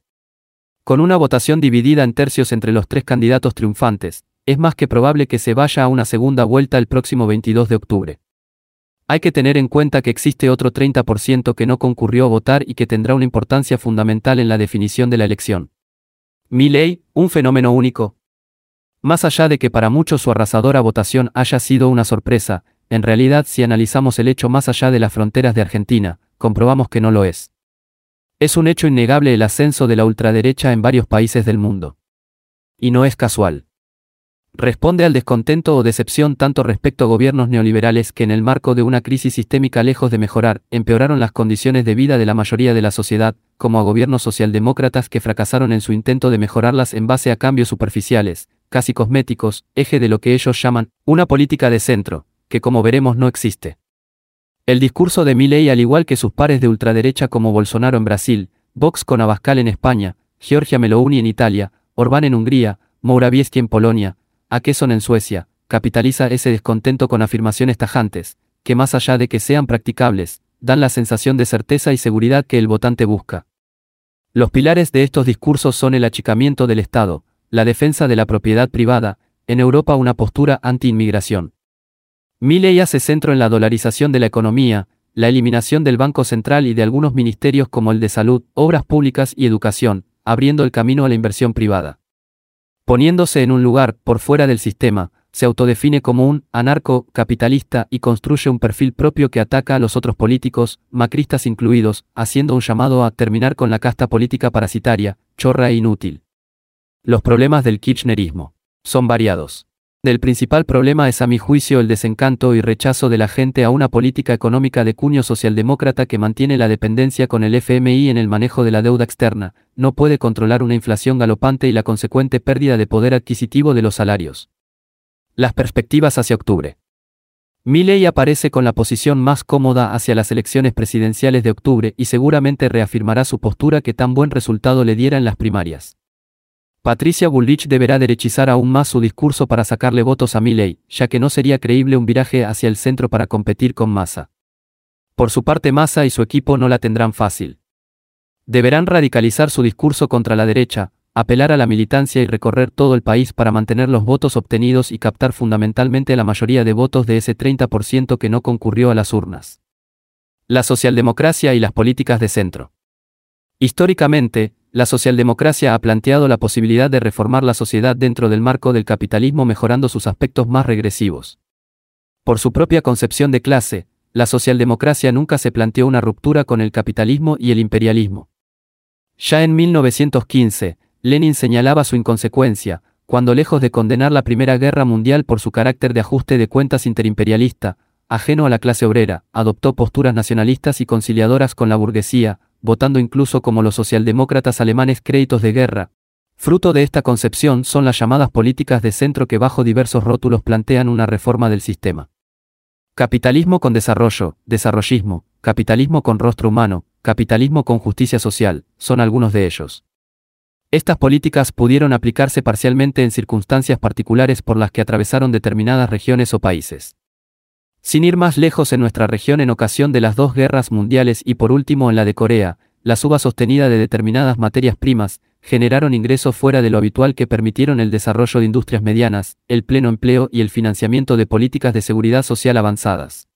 [SPEAKER 7] Con una votación dividida en tercios entre los tres candidatos triunfantes, es más que probable que se vaya a una segunda vuelta el próximo 22 de octubre. Hay que tener en cuenta que existe otro 30% que no concurrió a votar y que tendrá una importancia fundamental en la definición de la elección. Mi ley, un fenómeno único. Más allá de que para muchos su arrasadora votación haya sido una sorpresa, en realidad si analizamos el hecho más allá de las fronteras de Argentina, comprobamos que no lo es. Es un hecho innegable el ascenso de la ultraderecha en varios países del mundo. Y no es casual responde al descontento o decepción tanto respecto a gobiernos neoliberales que en el marco de una crisis sistémica lejos de mejorar, empeoraron las condiciones de vida de la mayoría de la sociedad, como a gobiernos socialdemócratas que fracasaron en su intento de mejorarlas en base a cambios superficiales, casi cosméticos, eje de lo que ellos llaman una política de centro, que como veremos no existe. El discurso de Milley, al igual que sus pares de ultraderecha como Bolsonaro en Brasil, Vox con Abascal en España, Giorgia Meloni en Italia, Orbán en Hungría, Morawiecki en Polonia, a qué son en Suecia, capitaliza ese descontento con afirmaciones tajantes, que más allá de que sean practicables, dan la sensación de certeza y seguridad que el votante busca. Los pilares de estos discursos son el achicamiento del Estado, la defensa de la propiedad privada, en Europa una postura anti-inmigración. Milley hace centro en la dolarización de la economía, la eliminación del Banco Central y de algunos ministerios como el de Salud, Obras Públicas y Educación, abriendo el camino a la inversión privada. Poniéndose en un lugar por fuera del sistema, se autodefine como un anarco-capitalista y construye un perfil propio que ataca a los otros políticos, macristas incluidos, haciendo un llamado a terminar con la casta política parasitaria, chorra e inútil. Los problemas del kirchnerismo son variados. El principal problema es a mi juicio el desencanto y rechazo de la gente a una política económica de cuño socialdemócrata que mantiene la dependencia con el FMI en el manejo de la deuda externa, no puede controlar una inflación galopante y la consecuente pérdida de poder adquisitivo de los salarios. Las perspectivas hacia octubre. Milley aparece con la posición más cómoda hacia las elecciones presidenciales de octubre y seguramente reafirmará su postura que tan buen resultado le diera en las primarias. Patricia Bullrich deberá derechizar aún más su discurso para sacarle votos a Milley, ya que no sería creíble un viraje hacia el centro para competir con Massa. Por su parte Massa y su equipo no la tendrán fácil. Deberán radicalizar su discurso contra la derecha, apelar a la militancia y recorrer todo el país para mantener los votos obtenidos y captar fundamentalmente la mayoría de votos de ese 30% que no concurrió a las urnas. La socialdemocracia y las políticas de centro. Históricamente, la socialdemocracia ha planteado la posibilidad de reformar la sociedad dentro del marco del capitalismo mejorando sus aspectos más regresivos. Por su propia concepción de clase, la socialdemocracia nunca se planteó una ruptura con el capitalismo y el imperialismo. Ya en 1915, Lenin señalaba su inconsecuencia, cuando lejos de condenar la Primera Guerra Mundial por su carácter de ajuste de cuentas interimperialista, ajeno a la clase obrera, adoptó posturas nacionalistas y conciliadoras con la burguesía, votando incluso como los socialdemócratas alemanes créditos de guerra. Fruto de esta concepción son las llamadas políticas de centro que bajo diversos rótulos plantean una reforma del sistema. Capitalismo con desarrollo, desarrollismo, capitalismo con rostro humano, capitalismo con justicia social, son algunos de ellos. Estas políticas pudieron aplicarse parcialmente en circunstancias particulares por las que atravesaron determinadas regiones o países. Sin ir más lejos en nuestra región en ocasión de las dos guerras mundiales y por último en la de Corea, la suba sostenida de determinadas materias primas, generaron ingresos fuera de lo habitual que permitieron el desarrollo de industrias medianas, el pleno empleo y el financiamiento de políticas de seguridad social avanzadas.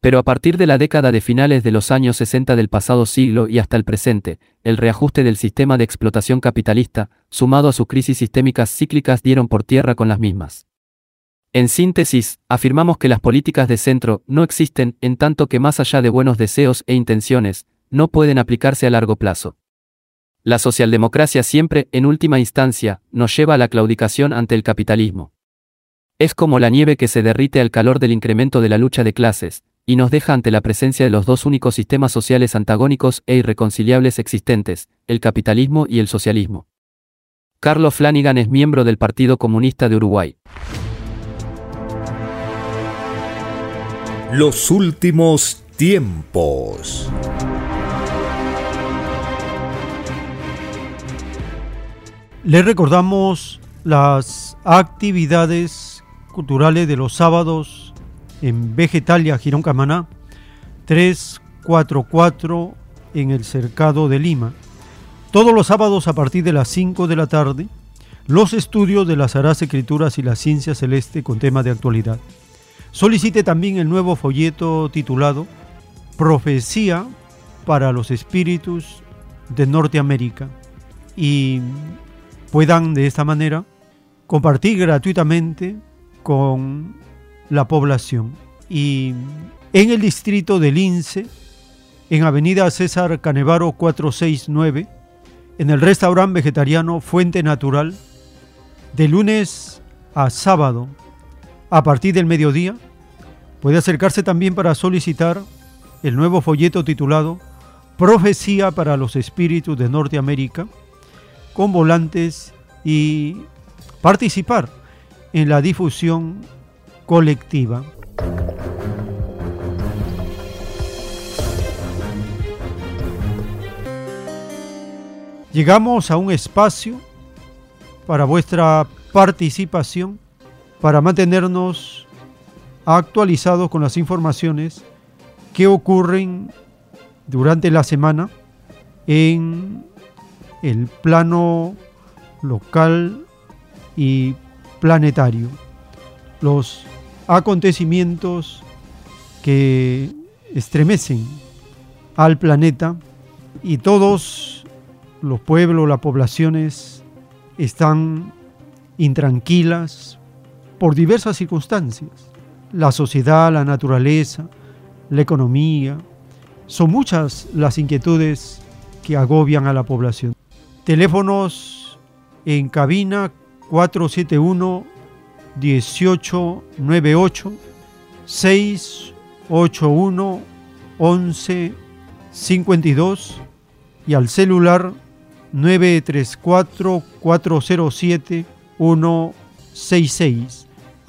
[SPEAKER 7] Pero a partir de la década de finales de los años 60 del pasado siglo y hasta el presente, el reajuste del sistema de explotación capitalista, sumado a sus crisis sistémicas cíclicas, dieron por tierra con las mismas. En síntesis, afirmamos que las políticas de centro no existen en tanto que más allá de buenos deseos e intenciones, no pueden aplicarse a largo plazo. La socialdemocracia siempre, en última instancia, nos lleva a la claudicación ante el capitalismo. Es como la nieve que se derrite al calor del incremento de la lucha de clases, y nos deja ante la presencia de los dos únicos sistemas sociales antagónicos e irreconciliables existentes, el capitalismo y el socialismo. Carlos Flanagan es miembro del Partido Comunista de Uruguay.
[SPEAKER 1] Los últimos tiempos.
[SPEAKER 2] Les recordamos las actividades culturales de los sábados en Vegetalia, Girón Camaná, 344 en el Cercado de Lima. Todos los sábados a partir de las 5 de la tarde, los estudios de las Sagradas Escrituras y la Ciencia Celeste con tema de actualidad. Solicite también el nuevo folleto titulado Profecía para los Espíritus de Norteamérica y puedan de esta manera compartir gratuitamente con la población. Y en el distrito del Lince, en Avenida César Canevaro 469, en el restaurante vegetariano Fuente Natural, de lunes a sábado a partir del mediodía, puede acercarse también para solicitar el nuevo folleto titulado Profecía para los Espíritus de Norteamérica, con volantes y participar en la difusión colectiva. Llegamos a un espacio para vuestra participación para mantenernos actualizados con las informaciones que ocurren durante la semana en el plano local y planetario. Los acontecimientos que estremecen al planeta y todos los pueblos, las poblaciones están intranquilas por diversas circunstancias. La sociedad, la naturaleza, la economía, son muchas las inquietudes que agobian a la población. Teléfonos en cabina 471 1898 681 11 52 y al celular 934 407 166.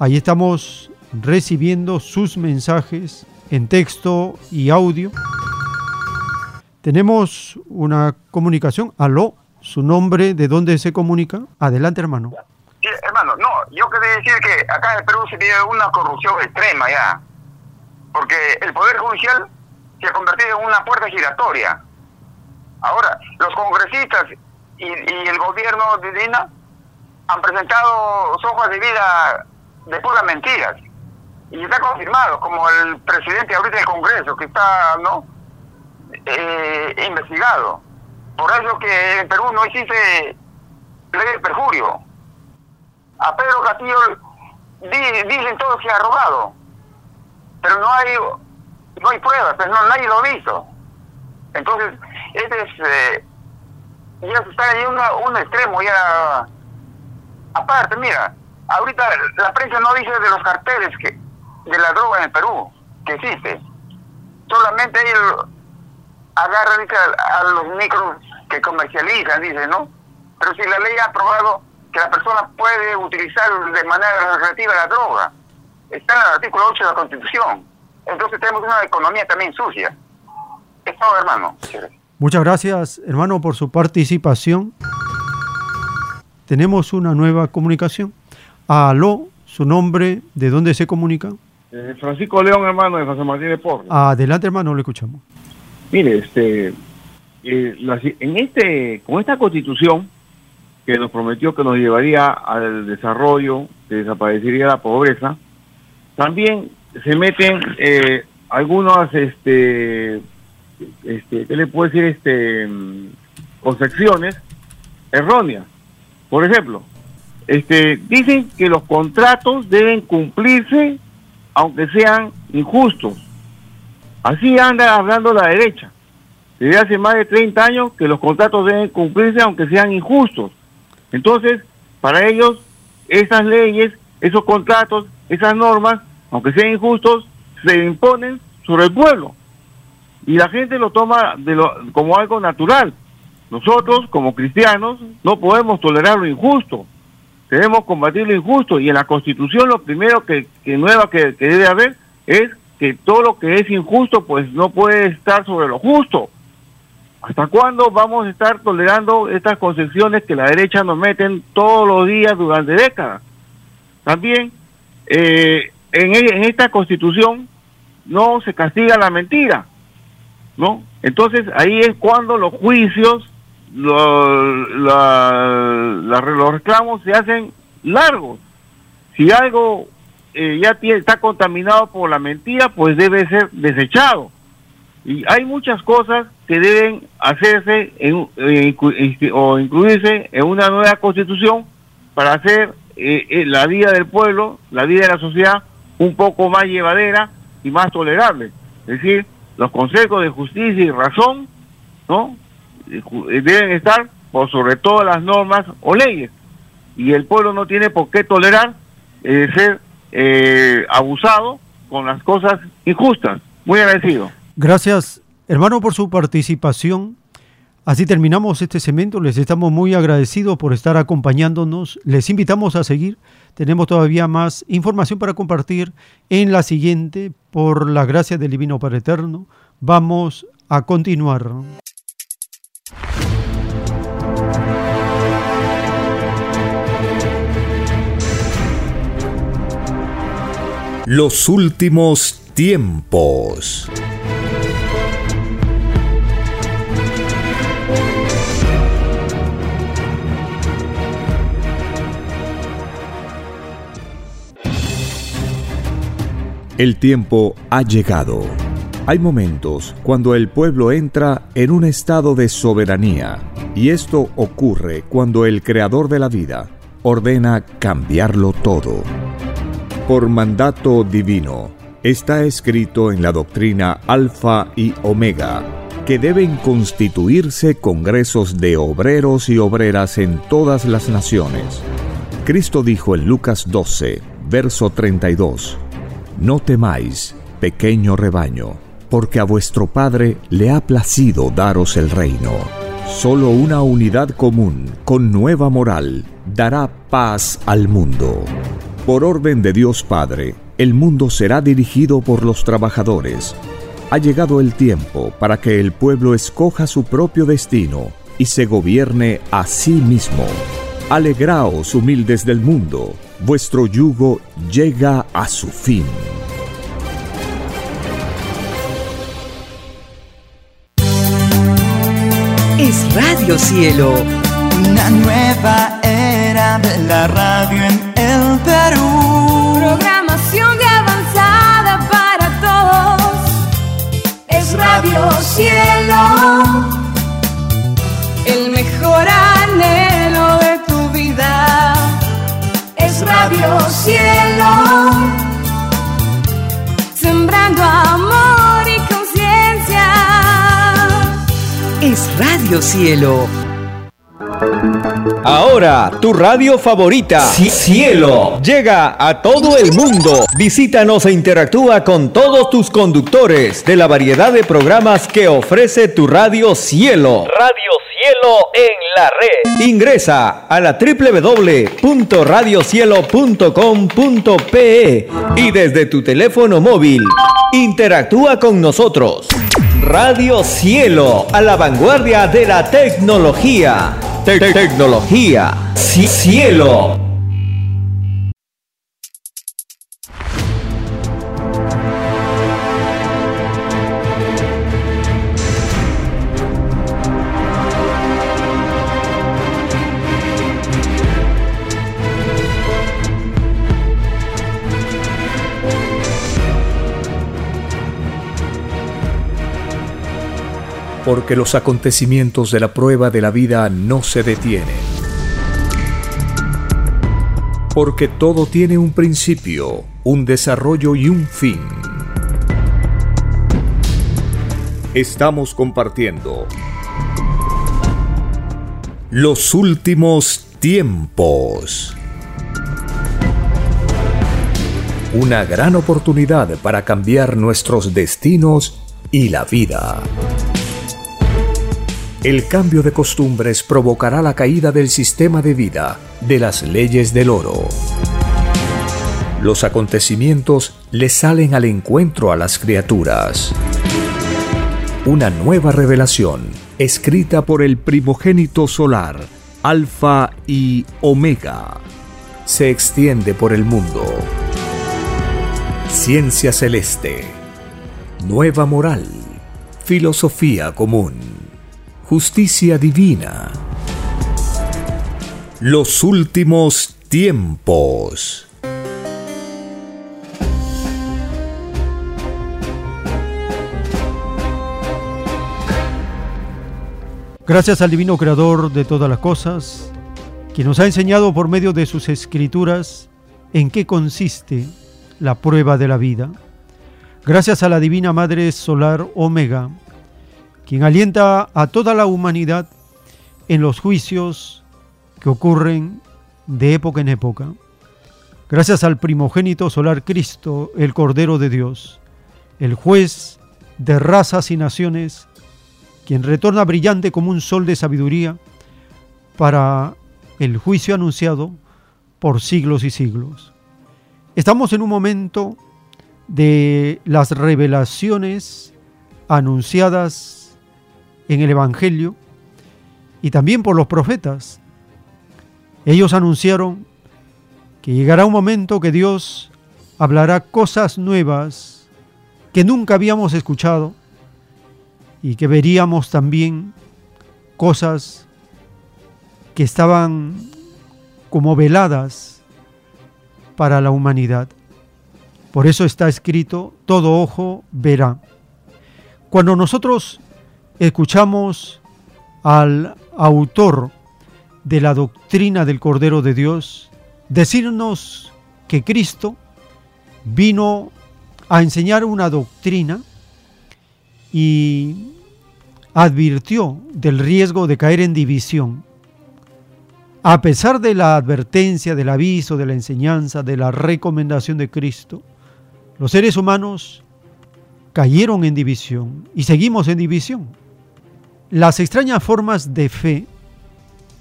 [SPEAKER 2] Ahí estamos recibiendo sus mensajes en texto y audio. Tenemos una comunicación. Aló, su nombre, ¿de dónde se comunica? Adelante, hermano.
[SPEAKER 8] Sí, hermano, no, yo quería decir que acá en Perú se vive una corrupción extrema ya, porque el Poder Judicial se ha convertido en una puerta giratoria. Ahora, los congresistas y, y el gobierno de Dina han presentado hojas de vida de puras mentiras. Y está confirmado, como el presidente ahorita del Congreso, que está no eh, investigado. Por eso que en Perú no existe ley de perjurio. A Pedro Castillo dicen todos que ha robado, pero no hay no hay pruebas, pues no, nadie lo ha visto. Entonces, este es, eh, ya está en un extremo ya aparte, mira, ahorita la prensa no dice de los carteles que de la droga en el Perú, que existe. Solamente ellos agarran a, los micros que comercializan, dice, ¿no? Pero si la ley ha aprobado que la persona puede utilizar de manera recreativa la droga, está en el artículo 8 de la Constitución. Entonces tenemos una economía también sucia. Es todo, hermano.
[SPEAKER 2] Muchas gracias, hermano, por su participación. Tenemos una nueva comunicación. Aló, su nombre, ¿de dónde se comunica?
[SPEAKER 9] Eh, Francisco León, hermano, de José Martínez Porro.
[SPEAKER 2] Adelante, hermano, lo escuchamos.
[SPEAKER 9] Mire, este, eh, en este, con esta constitución que nos prometió que nos llevaría al desarrollo, que desaparecería la pobreza, también se meten eh, algunas, este, este, ¿qué le puedo decir? Este, mm, concepciones erróneas. Por ejemplo, este, dicen que los contratos deben cumplirse aunque sean injustos. Así anda hablando la derecha. Desde hace más de 30 años que los contratos deben cumplirse aunque sean injustos. Entonces, para ellos, esas leyes, esos contratos, esas normas, aunque sean injustos, se imponen sobre el pueblo. Y la gente lo toma de lo, como algo natural. Nosotros, como cristianos, no podemos tolerar lo injusto. Debemos combatir lo injusto. Y en la Constitución lo primero que, nueva que, debe haber es que todo lo que es injusto, pues no puede estar sobre lo justo. ¿Hasta cuándo vamos a estar tolerando estas concepciones que la derecha nos meten todos los días durante décadas? También eh, en, en, esta constitución no se castiga la mentira, ¿no? Entonces ahí es cuando los juicios lo, los reclamos se hacen largos. Si algo eh, ya está contaminado por la mentira, pues debe ser desechado. Y hay muchas cosas que deben hacerse en, o incluirse en una nueva constitución para hacer eh, eh, la vida del pueblo, la vida de la sociedad, un poco más llevadera y más tolerable. Es decir, los consejos de justicia y razón, ¿no? Deben estar por sobre todas las normas o leyes. Y el pueblo no tiene por qué tolerar eh, ser eh, abusado con las cosas injustas. Muy agradecido.
[SPEAKER 2] Gracias, hermano, por su participación. Así terminamos este segmento. Les estamos muy agradecidos por estar acompañándonos. Les invitamos a seguir. Tenemos todavía más información para compartir en la siguiente. Por la gracia del Divino Padre Eterno, vamos a continuar.
[SPEAKER 1] Los últimos tiempos. El tiempo ha llegado. Hay momentos cuando el pueblo entra en un estado de soberanía, y esto ocurre cuando el Creador de la vida ordena cambiarlo todo por mandato divino. Está escrito en la doctrina Alfa y Omega, que deben constituirse congresos de obreros y obreras en todas las naciones. Cristo dijo en Lucas 12, verso 32, No temáis, pequeño rebaño, porque a vuestro Padre le ha placido daros el reino. Solo una unidad común, con nueva moral, dará paz al mundo. Por orden de Dios Padre, el mundo será dirigido por los trabajadores. Ha llegado el tiempo para que el pueblo escoja su propio destino y se gobierne a sí mismo. Alegraos, humildes del mundo, vuestro yugo llega a su fin.
[SPEAKER 10] Es Radio Cielo,
[SPEAKER 11] una nueva era de la radio en Perú.
[SPEAKER 12] Programación de avanzada para todos. Es Radio Cielo, el mejor anhelo de tu vida. Es Radio Cielo, sembrando amor y conciencia.
[SPEAKER 10] Es Radio Cielo.
[SPEAKER 13] Ahora, tu radio favorita, Cielo, llega a todo el mundo. Visítanos e interactúa con todos tus conductores de la variedad de programas que ofrece tu radio Cielo. Radio Cielo en la red. Ingresa a la www.radiocielo.com.pe y desde tu teléfono móvil, interactúa con nosotros. Radio Cielo, a la vanguardia de la tecnología. Te- te- tecnología. Ci- Cielo.
[SPEAKER 1] Porque los acontecimientos de la prueba de la vida no se detienen. Porque todo tiene un principio, un desarrollo y un fin. Estamos compartiendo los últimos tiempos. Una gran oportunidad para cambiar nuestros destinos y la vida. El cambio de costumbres provocará la caída del sistema de vida, de las leyes del oro. Los acontecimientos le salen al encuentro a las criaturas. Una nueva revelación, escrita por el primogénito solar, Alfa y Omega, se extiende por el mundo. Ciencia celeste, nueva moral, filosofía común justicia divina. Los últimos tiempos.
[SPEAKER 2] Gracias al Divino Creador de todas las cosas, que nos ha enseñado por medio de sus escrituras en qué consiste la prueba de la vida. Gracias a la Divina Madre Solar Omega, quien alienta a toda la humanidad en los juicios que ocurren de época en época. Gracias al primogénito solar Cristo, el Cordero de Dios, el juez de razas y naciones, quien retorna brillante como un sol de sabiduría para el juicio anunciado por siglos y siglos. Estamos en un momento de las revelaciones anunciadas en el Evangelio y también por los profetas. Ellos anunciaron que llegará un momento que Dios hablará cosas nuevas que nunca habíamos escuchado y que veríamos también cosas que estaban como veladas para la humanidad. Por eso está escrito, todo ojo verá. Cuando nosotros escuchamos al autor de la doctrina del Cordero de Dios decirnos que Cristo vino a enseñar una doctrina y advirtió del riesgo de caer en división. A pesar de la advertencia, del aviso, de la enseñanza, de la recomendación de Cristo, los seres humanos cayeron en división y seguimos en división. Las extrañas formas de fe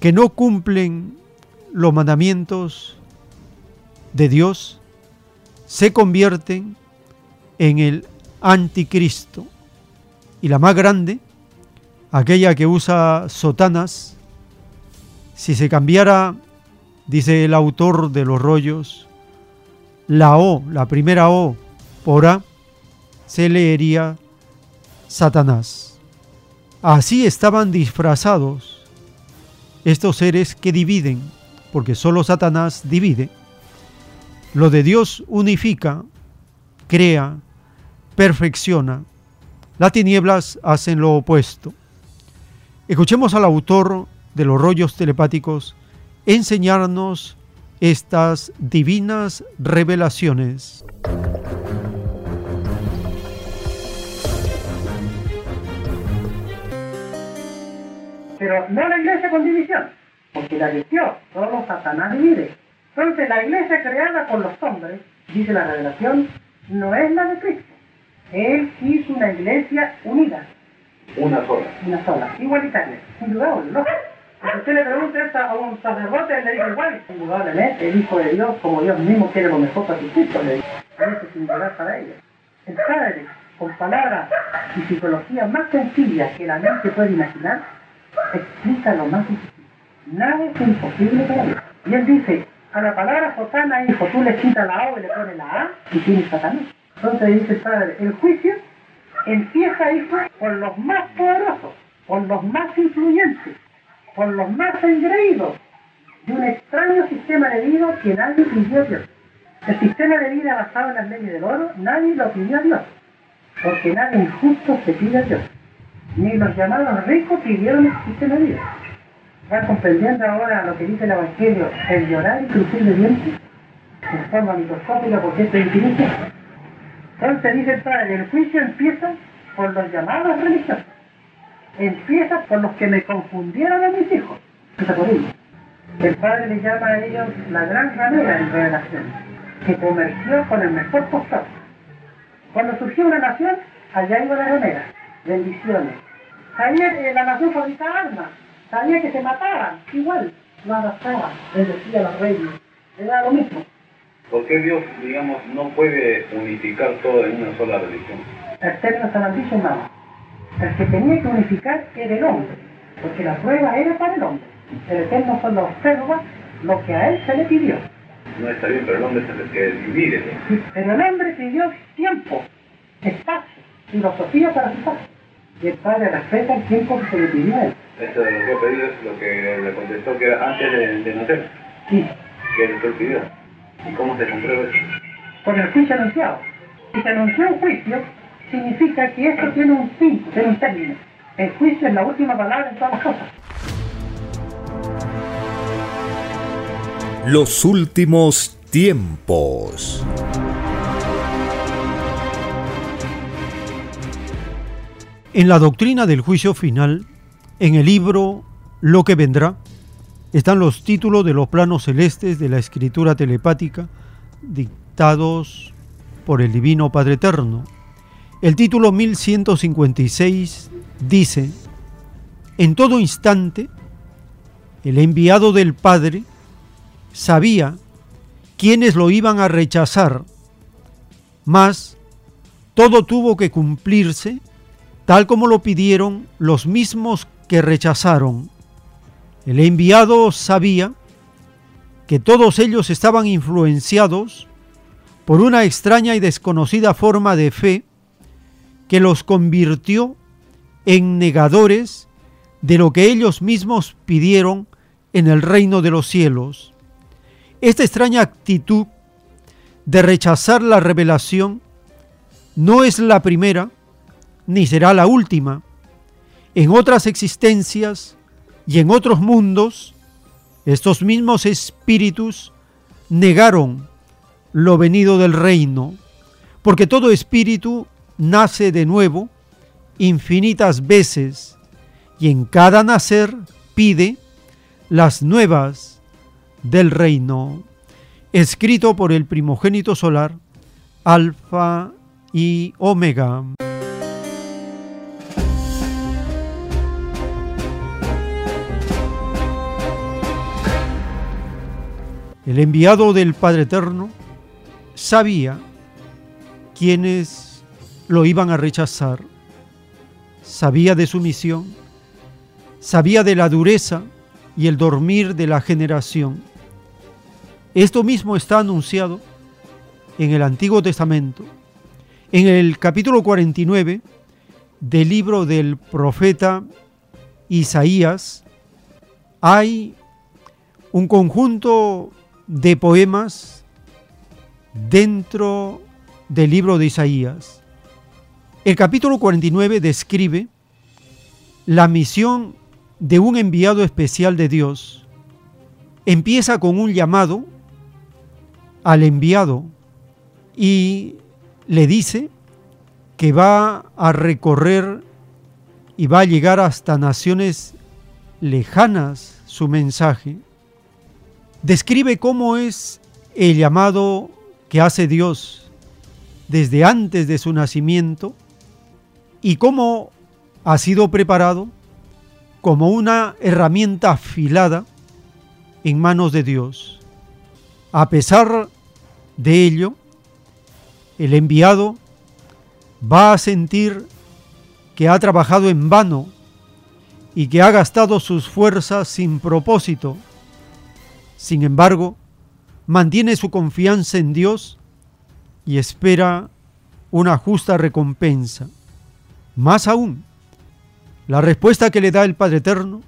[SPEAKER 2] que no cumplen los mandamientos de Dios se convierten en el anticristo. Y la más grande, aquella que usa sotanas, si se cambiara, dice el autor de los rollos, la O, la primera O por A, se leería Satanás. Así estaban disfrazados estos seres que dividen, porque solo Satanás divide. Lo de Dios unifica, crea, perfecciona. Las tinieblas hacen lo opuesto. Escuchemos al autor de los rollos telepáticos enseñarnos estas divinas revelaciones.
[SPEAKER 3] Pero no la iglesia con división, porque la división, solo Satanás divide. Entonces la iglesia creada por los hombres, dice la revelación, no es la de Cristo. Él hizo una iglesia unida.
[SPEAKER 4] Una sola.
[SPEAKER 3] Una sola, igualitaria, indudable, ¿no? Si usted le pregunta esto a un sacerdote, él le dice igual, indudablemente, el Hijo de Dios, como Dios mismo quiere lo mejor para sus hijos, le dice, es singular para ellos. El Padre, con palabras y psicología más sencillas que la mente puede imaginar, explica lo más difícil. Nada es imposible para Dios. Y él dice, a la palabra Sotana, hijo, tú le quitas la O y le pones la A y tienes Satanás. Entonces dice Padre, el juicio empieza, hijo, por los más poderosos, por los más influyentes, por los más engreídos de un extraño sistema de vida que nadie pidió a Dios. El sistema de vida basado en las leyes del oro, nadie lo pidió a Dios, porque nadie injusto se pide a Dios. Ni los llamados ricos pidieron sistema de vida. ¿Va comprendiendo ahora lo que dice el Evangelio, el llorar y crujir de dientes? En forma microscópica porque esto es infinito. Entonces dice el Padre, el juicio empieza por los llamados religiosos. Empieza por los que me confundieron a mis hijos. El Padre le llama a ellos la gran ramera en revelación, que comerció con el mejor postor. Cuando surgió una nación, allá iba la ramera. Bendiciones. Sabía que la nación fabricaba armas, sabía que se mataban, igual, lo adaptaban, bendecía a los reyes, le daba lo mismo.
[SPEAKER 4] ¿Por qué Dios, digamos, no puede unificar todo en una sola religión?
[SPEAKER 3] El término San Andrés hermano. El que tenía que unificar era el hombre, porque la prueba era para el hombre. El Eterno solo observa lo que a él se le pidió.
[SPEAKER 4] No está bien, pero el hombre es el que divide.
[SPEAKER 3] Sí, pero el hombre pidió tiempo, espacio, filosofía para su paz. Y el Padre respeta el tiempo que se le pidió a él.
[SPEAKER 4] Eso de lo que he pedido es lo que le contestó que era antes de, de nacer.
[SPEAKER 3] Sí,
[SPEAKER 4] Que fue pidió. ¿Y cómo se comprueba eso?
[SPEAKER 3] con el juicio anunciado. Si se anunció un juicio, significa que esto tiene un fin, tiene un término. El juicio es la última palabra en todas las cosas.
[SPEAKER 1] Los últimos tiempos.
[SPEAKER 2] En la doctrina del juicio final, en el libro Lo que vendrá, están los títulos de los planos celestes de la escritura telepática dictados por el Divino Padre Eterno. El título 1156 dice, en todo instante, el enviado del Padre sabía quiénes lo iban a rechazar, mas todo tuvo que cumplirse tal como lo pidieron los mismos que rechazaron. El enviado sabía que todos ellos estaban influenciados por una extraña y desconocida forma de fe que los convirtió en negadores de lo que ellos mismos pidieron en el reino de los cielos. Esta extraña actitud de rechazar la revelación no es la primera ni será la última. En otras existencias y en otros mundos, estos mismos espíritus negaron lo venido del reino, porque todo espíritu nace de nuevo infinitas veces y en cada nacer pide las nuevas del reino, escrito por el primogénito solar, Alfa y Omega. El enviado del Padre Eterno sabía quiénes lo iban a rechazar, sabía de su misión, sabía de la dureza y el dormir de la generación. Esto mismo está anunciado en el Antiguo Testamento, en el capítulo 49 del libro del profeta Isaías, hay un conjunto de poemas dentro del libro de Isaías. El capítulo 49 describe la misión de un enviado especial de Dios. Empieza con un llamado al enviado y le dice que va a recorrer y va a llegar hasta naciones lejanas su mensaje describe cómo es el llamado que hace Dios desde antes de su nacimiento y cómo ha sido preparado como una herramienta afilada en manos de Dios. A pesar de ello, el enviado va a sentir que ha trabajado en vano y que ha gastado sus fuerzas sin propósito sin embargo, mantiene su confianza en Dios y espera una justa recompensa. Más aún, la respuesta que le da el Padre Eterno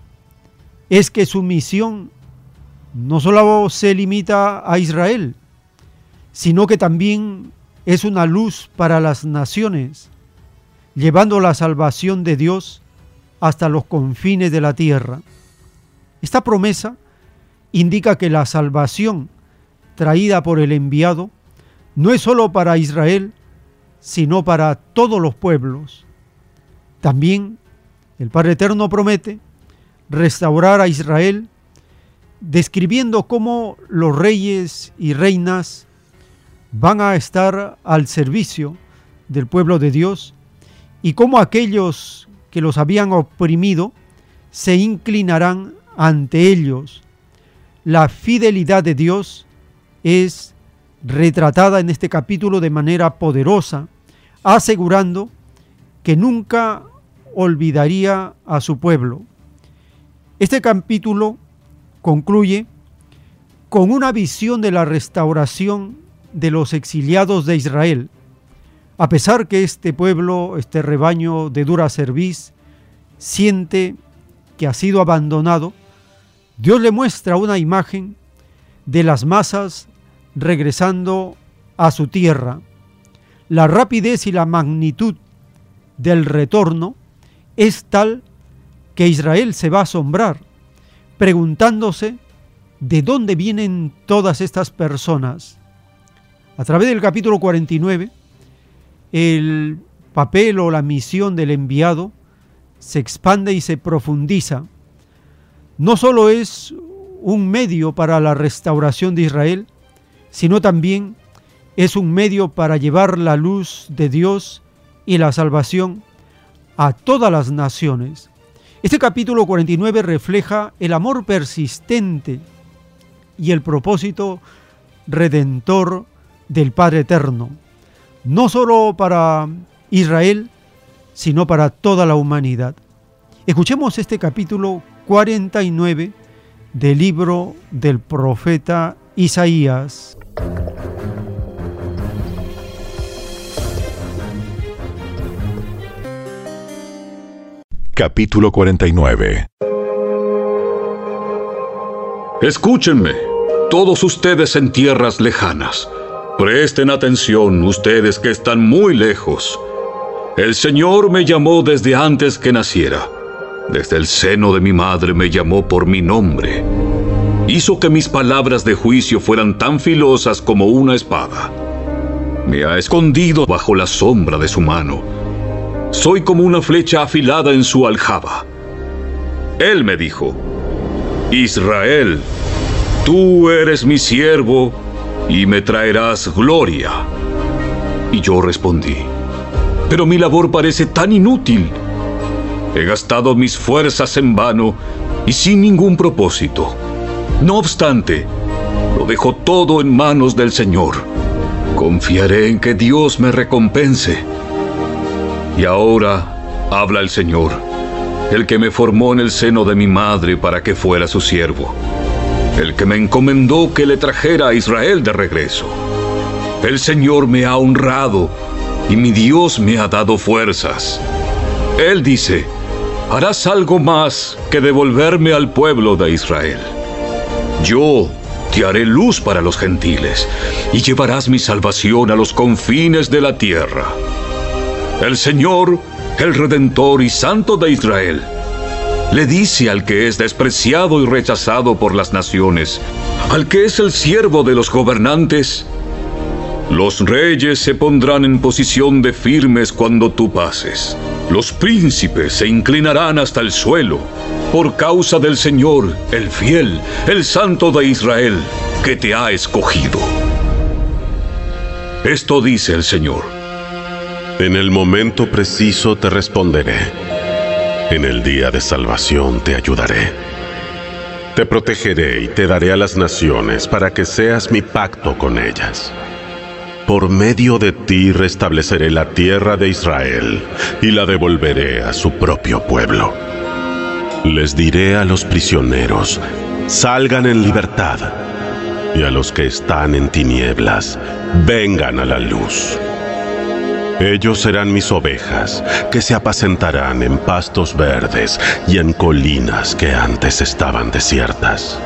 [SPEAKER 2] es que su misión no solo se limita a Israel, sino que también es una luz para las naciones, llevando la salvación de Dios hasta los confines de la tierra. Esta promesa indica que la salvación traída por el enviado no es sólo para Israel, sino para todos los pueblos. También el Padre Eterno promete restaurar a Israel, describiendo cómo los reyes y reinas van a estar al servicio del pueblo de Dios y cómo aquellos que los habían oprimido se inclinarán ante ellos la fidelidad de Dios es retratada en este capítulo de manera poderosa, asegurando que nunca olvidaría a su pueblo. Este capítulo concluye con una visión de la restauración de los exiliados de Israel. A pesar que este pueblo, este rebaño de dura cerviz, siente que ha sido abandonado, Dios le muestra una imagen de las masas regresando a su tierra. La rapidez y la magnitud del retorno es tal que Israel se va a asombrar, preguntándose de dónde vienen todas estas personas. A través del capítulo 49, el papel o la misión del enviado se expande y se profundiza no solo es un medio para la restauración de Israel, sino también es un medio para llevar la luz de Dios y la salvación a todas las naciones. Este capítulo 49 refleja el amor persistente y el propósito redentor del Padre Eterno, no solo para Israel, sino para toda la humanidad. Escuchemos este capítulo 49 del libro del profeta Isaías.
[SPEAKER 5] Capítulo 49
[SPEAKER 14] Escúchenme, todos ustedes en tierras lejanas. Presten atención, ustedes que están muy lejos. El Señor me llamó desde antes que naciera desde el seno de mi madre me llamó por mi nombre. Hizo que mis palabras de juicio fueran tan filosas como una espada. Me ha escondido bajo la sombra de su mano. Soy como una flecha afilada en su aljaba. Él me dijo, Israel, tú eres mi siervo y me traerás gloria. Y yo respondí, pero mi labor parece tan inútil. He gastado mis fuerzas en vano y sin ningún propósito. No obstante, lo dejo todo en manos del Señor. Confiaré en que Dios me recompense. Y ahora habla el Señor, el que me formó en el seno de mi madre para que fuera su siervo, el que me encomendó que le trajera a Israel de regreso. El Señor me ha honrado y mi Dios me ha dado fuerzas. Él dice, harás algo más que devolverme al pueblo de Israel. Yo te haré luz para los gentiles y llevarás mi salvación a los confines de la tierra. El Señor, el Redentor y Santo de Israel, le dice al que es despreciado y rechazado por las naciones, al que es el siervo de los gobernantes, los reyes se pondrán en posición de firmes cuando tú pases. Los príncipes se inclinarán hasta el suelo por causa del Señor, el fiel, el Santo de Israel, que te ha escogido. Esto dice el Señor.
[SPEAKER 5] En el momento preciso te responderé. En el día de salvación te ayudaré. Te protegeré y te daré a las naciones para que seas mi pacto con ellas. Por medio de ti restableceré la tierra de Israel y la devolveré a su propio pueblo. Les diré a los prisioneros, salgan en libertad, y a los que están en tinieblas, vengan a la luz. Ellos serán mis ovejas, que se apacentarán en pastos verdes y en colinas que antes estaban desiertas.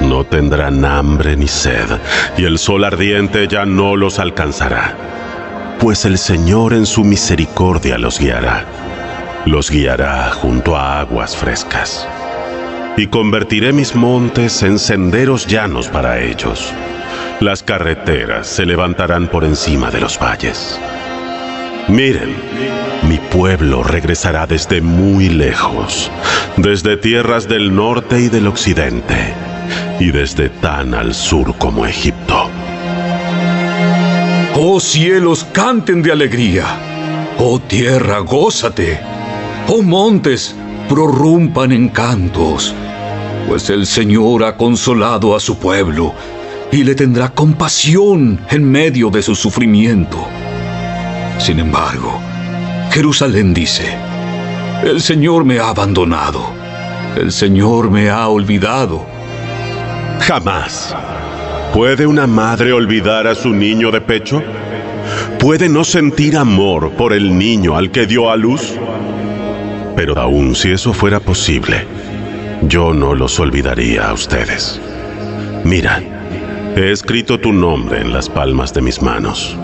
[SPEAKER 5] No tendrán hambre ni sed, y el sol ardiente ya no los alcanzará, pues el Señor en su misericordia los guiará. Los guiará junto a aguas frescas. Y convertiré mis montes en senderos llanos para ellos. Las carreteras se levantarán por encima de los valles. Miren, mi pueblo regresará desde muy lejos, desde tierras del norte y del occidente y desde tan al sur como Egipto.
[SPEAKER 14] Oh cielos, canten de alegría. Oh tierra, gózate. Oh montes, prorrumpan en cantos. Pues el Señor ha consolado a su pueblo y le tendrá compasión en medio de su sufrimiento. Sin embargo, Jerusalén dice, el Señor me ha abandonado, el Señor me ha olvidado
[SPEAKER 5] Jamás. ¿Puede una madre olvidar a su niño de pecho? ¿Puede no sentir amor por el niño al que dio a luz? Pero aun si eso fuera posible, yo no los olvidaría a ustedes. Mira, he escrito tu nombre en las palmas de mis manos.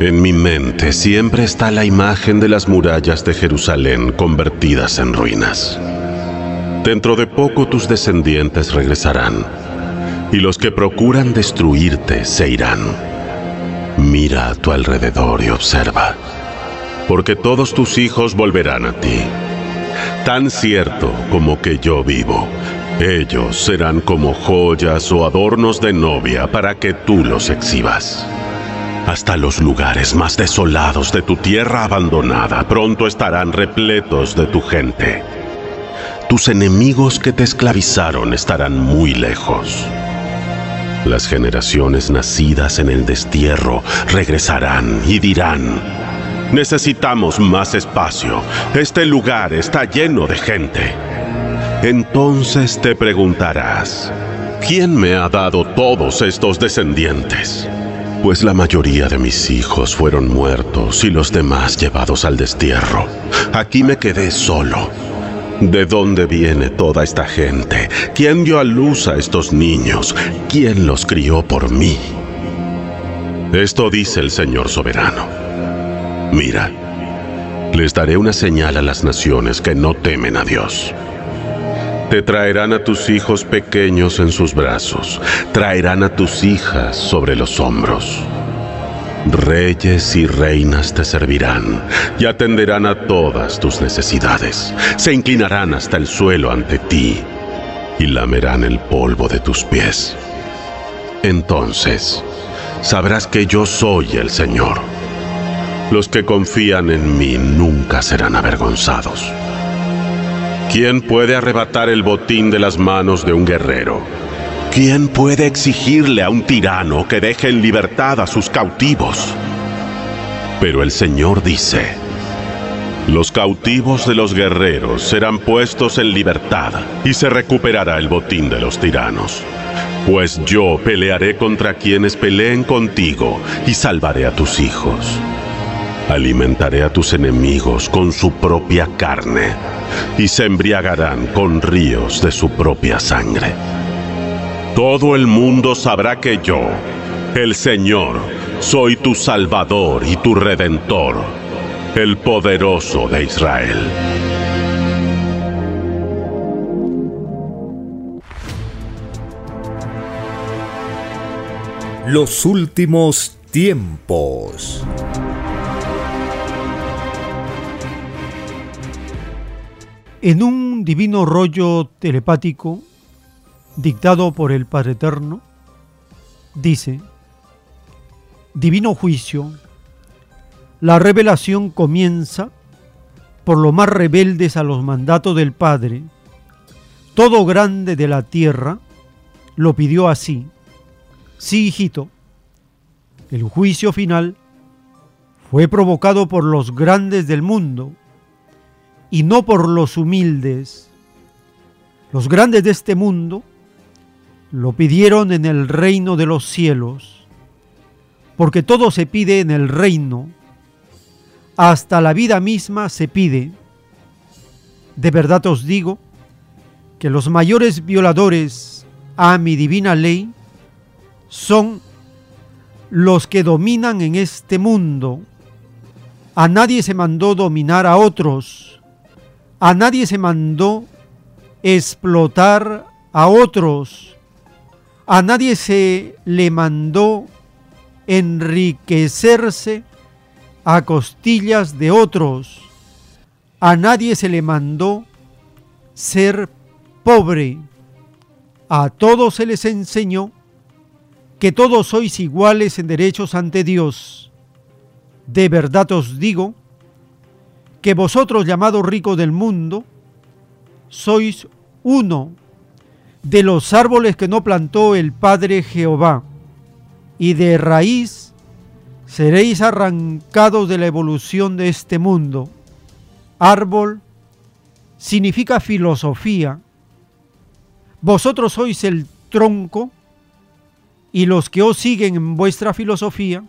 [SPEAKER 5] En mi mente siempre está la imagen de las murallas de Jerusalén convertidas en ruinas. Dentro de poco tus descendientes regresarán, y los que procuran destruirte se irán. Mira a tu alrededor y observa, porque todos tus hijos volverán a ti. Tan cierto como que yo vivo, ellos serán como joyas o adornos de novia para que tú los exhibas. Hasta los lugares más desolados de tu tierra abandonada pronto estarán repletos de tu gente tus enemigos que te esclavizaron estarán muy lejos. Las generaciones nacidas en el destierro regresarán y dirán, necesitamos más espacio, este lugar está lleno de gente. Entonces te preguntarás, ¿quién me ha dado todos estos descendientes? Pues la mayoría de mis hijos fueron muertos y los demás llevados al destierro. Aquí me quedé solo ¿De dónde viene toda esta gente? ¿Quién dio a luz a estos niños? ¿Quién los crió por mí? Esto dice el Señor soberano. Mira, les daré una señal a las naciones que no temen a Dios. Te traerán a tus hijos pequeños en sus brazos, traerán a tus hijas sobre los hombros. Reyes y reinas te servirán y atenderán a todas tus necesidades. Se inclinarán hasta el suelo ante ti y lamerán el polvo de tus pies. Entonces sabrás que yo soy el Señor. Los que confían en mí nunca serán avergonzados. ¿Quién puede arrebatar el botín de las manos de un guerrero? ¿Quién puede exigirle a un tirano que deje en libertad a sus cautivos? Pero el Señor dice, los cautivos de los guerreros serán puestos en libertad y se recuperará el botín de los tiranos. Pues yo pelearé contra quienes peleen contigo y salvaré a tus hijos. Alimentaré a tus enemigos con su propia carne y se embriagarán con ríos de su propia sangre. Todo el mundo sabrá que yo, el Señor, soy tu Salvador y tu Redentor, el poderoso de Israel.
[SPEAKER 1] Los últimos tiempos.
[SPEAKER 2] En un divino rollo telepático dictado por el Padre Eterno, dice, Divino juicio, la revelación comienza por los más rebeldes a los mandatos del Padre. Todo grande de la tierra lo pidió así. Sí, hijito, el juicio final fue provocado por los grandes del mundo y no por los humildes. Los grandes de este mundo lo pidieron en el reino de los cielos, porque todo se pide en el reino, hasta la vida misma se pide. De verdad os digo que los mayores violadores a mi divina ley son los que dominan en este mundo. A nadie se mandó dominar a otros, a nadie se mandó explotar a otros, a nadie se le mandó enriquecerse a costillas de otros, a nadie se le mandó ser pobre, a todos se les enseñó que todos sois iguales en derechos ante Dios. De verdad os digo que vosotros llamados ricos del mundo, sois uno de los árboles que no plantó el Padre Jehová, y de raíz seréis arrancados de la evolución de este mundo. Árbol significa filosofía. Vosotros sois el tronco y los que os siguen en vuestra filosofía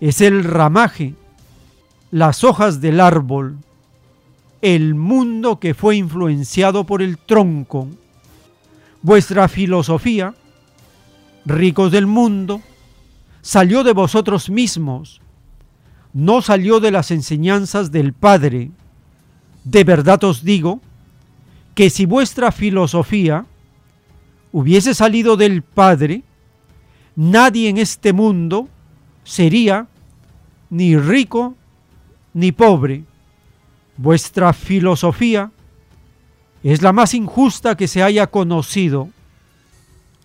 [SPEAKER 2] es el ramaje, las hojas del árbol, el mundo que fue influenciado por el tronco. Vuestra filosofía, ricos del mundo, salió de vosotros mismos, no salió de las enseñanzas del Padre. De verdad os digo que si vuestra filosofía hubiese salido del Padre, nadie en este mundo sería ni rico ni pobre. Vuestra filosofía es la más injusta que se haya conocido.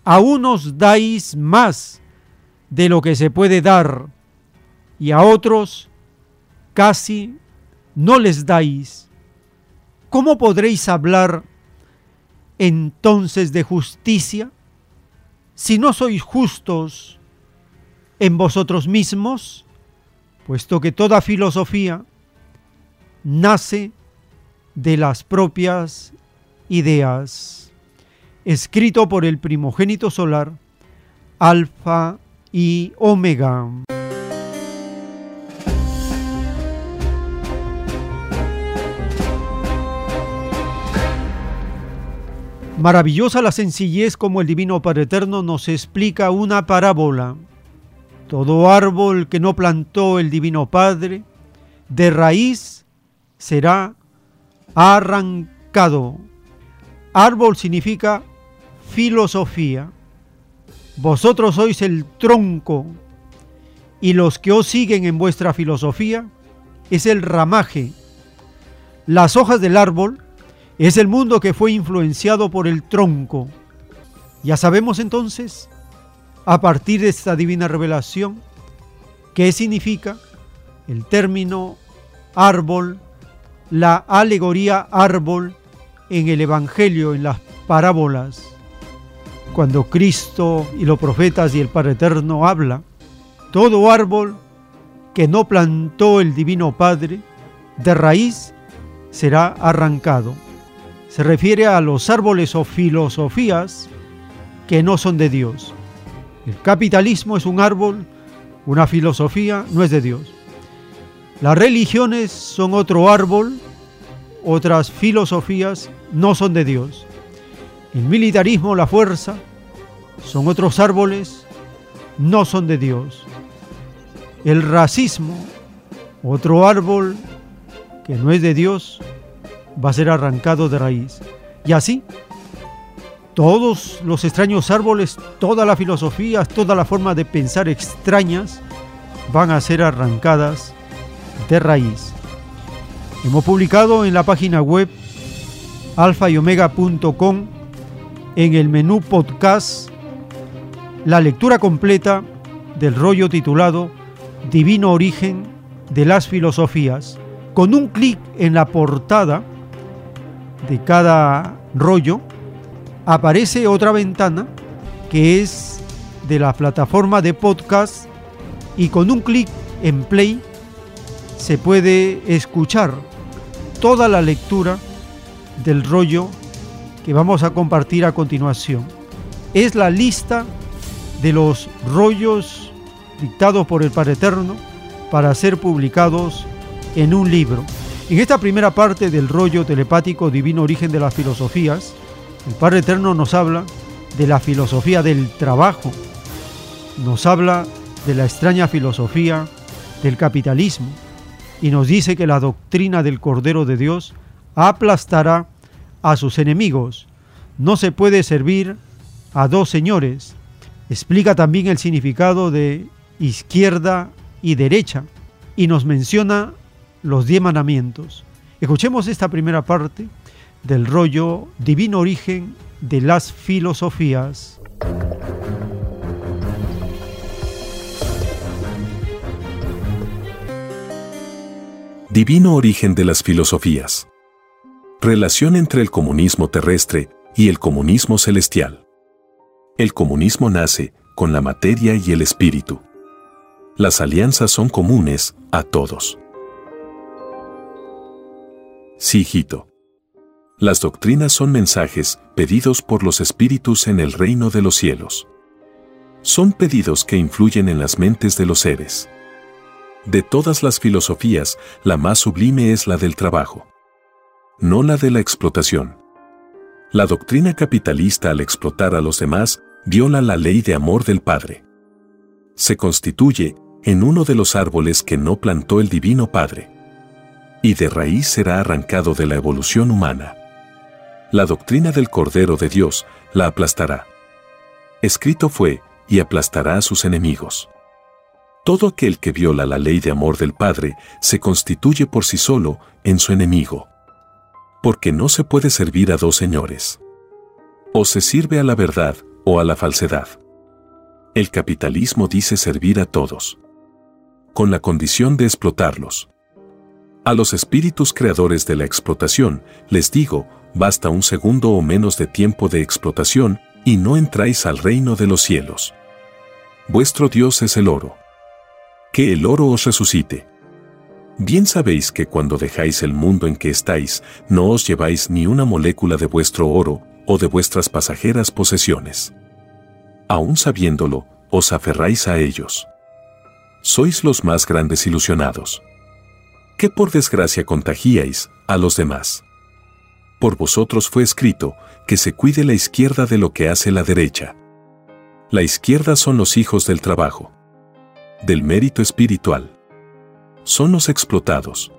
[SPEAKER 2] A unos dais más de lo que se puede dar y a otros casi no les dais. ¿Cómo podréis hablar entonces de justicia si no sois justos en vosotros mismos? Puesto que toda filosofía nace de las propias ideas, escrito por el primogénito solar, Alfa y Omega. Maravillosa la sencillez como el Divino Padre Eterno nos explica una parábola. Todo árbol que no plantó el Divino Padre, de raíz será arrancado. Árbol significa filosofía. Vosotros sois el tronco y los que os siguen en vuestra filosofía es el ramaje. Las hojas del árbol es el mundo que fue influenciado por el tronco. Ya sabemos entonces, a partir de esta divina revelación, qué significa el término árbol, la alegoría árbol en el Evangelio, en las parábolas, cuando Cristo y los profetas y el Padre Eterno habla, todo árbol que no plantó el Divino Padre, de raíz será arrancado. Se refiere a los árboles o filosofías que no son de Dios. El capitalismo es un árbol, una filosofía no es de Dios. Las religiones son otro árbol, otras filosofías no son de Dios. El militarismo, la fuerza, son otros árboles, no son de Dios. El racismo, otro árbol que no es de Dios, va a ser arrancado de raíz. Y así, todos los extraños árboles, todas las filosofías, toda la forma de pensar extrañas van a ser arrancadas de raíz. Hemos publicado en la página web alfa y omega.com en el menú podcast la lectura completa del rollo titulado Divino Origen de las Filosofías. Con un clic en la portada de cada rollo aparece otra ventana que es de la plataforma de podcast y con un clic en play se puede escuchar toda la lectura del rollo que vamos a compartir a continuación. Es la lista de los rollos dictados por el Padre Eterno para ser publicados en un libro. En esta primera parte del rollo telepático Divino Origen de las Filosofías, el Padre Eterno nos habla de la filosofía del trabajo, nos habla de la extraña filosofía del capitalismo y nos dice que la doctrina del Cordero de Dios aplastará a sus enemigos. No se puede servir a dos señores. Explica también el significado de izquierda y derecha y nos menciona los diez mandamientos. Escuchemos esta primera parte del rollo Divino Origen de las Filosofías.
[SPEAKER 6] Divino Origen de las Filosofías. Relación entre el comunismo terrestre y el comunismo celestial. El comunismo nace con la materia y el espíritu. Las alianzas son comunes a todos. Sí, hijito. Las doctrinas son mensajes pedidos por los espíritus en el reino de los cielos. Son pedidos que influyen en las mentes de los seres. De todas las filosofías, la más sublime es la del trabajo no la de la explotación. La doctrina capitalista al explotar a los demás viola la ley de amor del Padre. Se constituye en uno de los árboles que no plantó el Divino Padre. Y de raíz será arrancado de la evolución humana. La doctrina del Cordero de Dios la aplastará. Escrito fue, y aplastará a sus enemigos. Todo aquel que viola la ley de amor del Padre se constituye por sí solo en su enemigo porque no se puede servir a dos señores. O se sirve a la verdad o a la falsedad. El capitalismo dice servir a todos, con la condición de explotarlos. A los espíritus creadores de la explotación, les digo, basta un segundo o menos de tiempo de explotación y no entráis al reino de los cielos. Vuestro Dios es el oro. Que el oro os resucite. Bien sabéis que cuando dejáis el mundo en que estáis, no os lleváis ni una molécula de vuestro oro o de vuestras pasajeras posesiones. Aún sabiéndolo, os aferráis a ellos. Sois los más grandes ilusionados. Que por desgracia contagiáis a los demás. Por vosotros fue escrito que se cuide la izquierda de lo que hace la derecha. La izquierda son los hijos del trabajo, del mérito espiritual son los explotados,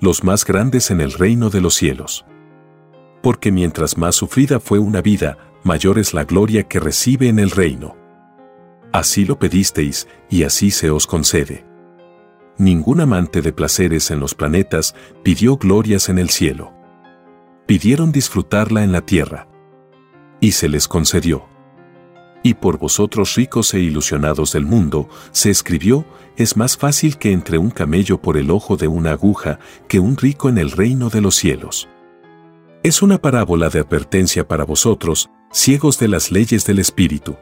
[SPEAKER 6] los más grandes en el reino de los cielos. Porque mientras más sufrida fue una vida, mayor es la gloria que recibe en el reino. Así lo pedisteis, y así se os concede. Ningún amante de placeres en los planetas pidió glorias en el cielo. Pidieron disfrutarla en la tierra. Y se les concedió. Y por vosotros ricos e ilusionados del mundo, se escribió, es más fácil que entre un camello por el ojo de una aguja que un rico en el reino de los cielos. Es una parábola de advertencia para vosotros, ciegos de las leyes del Espíritu.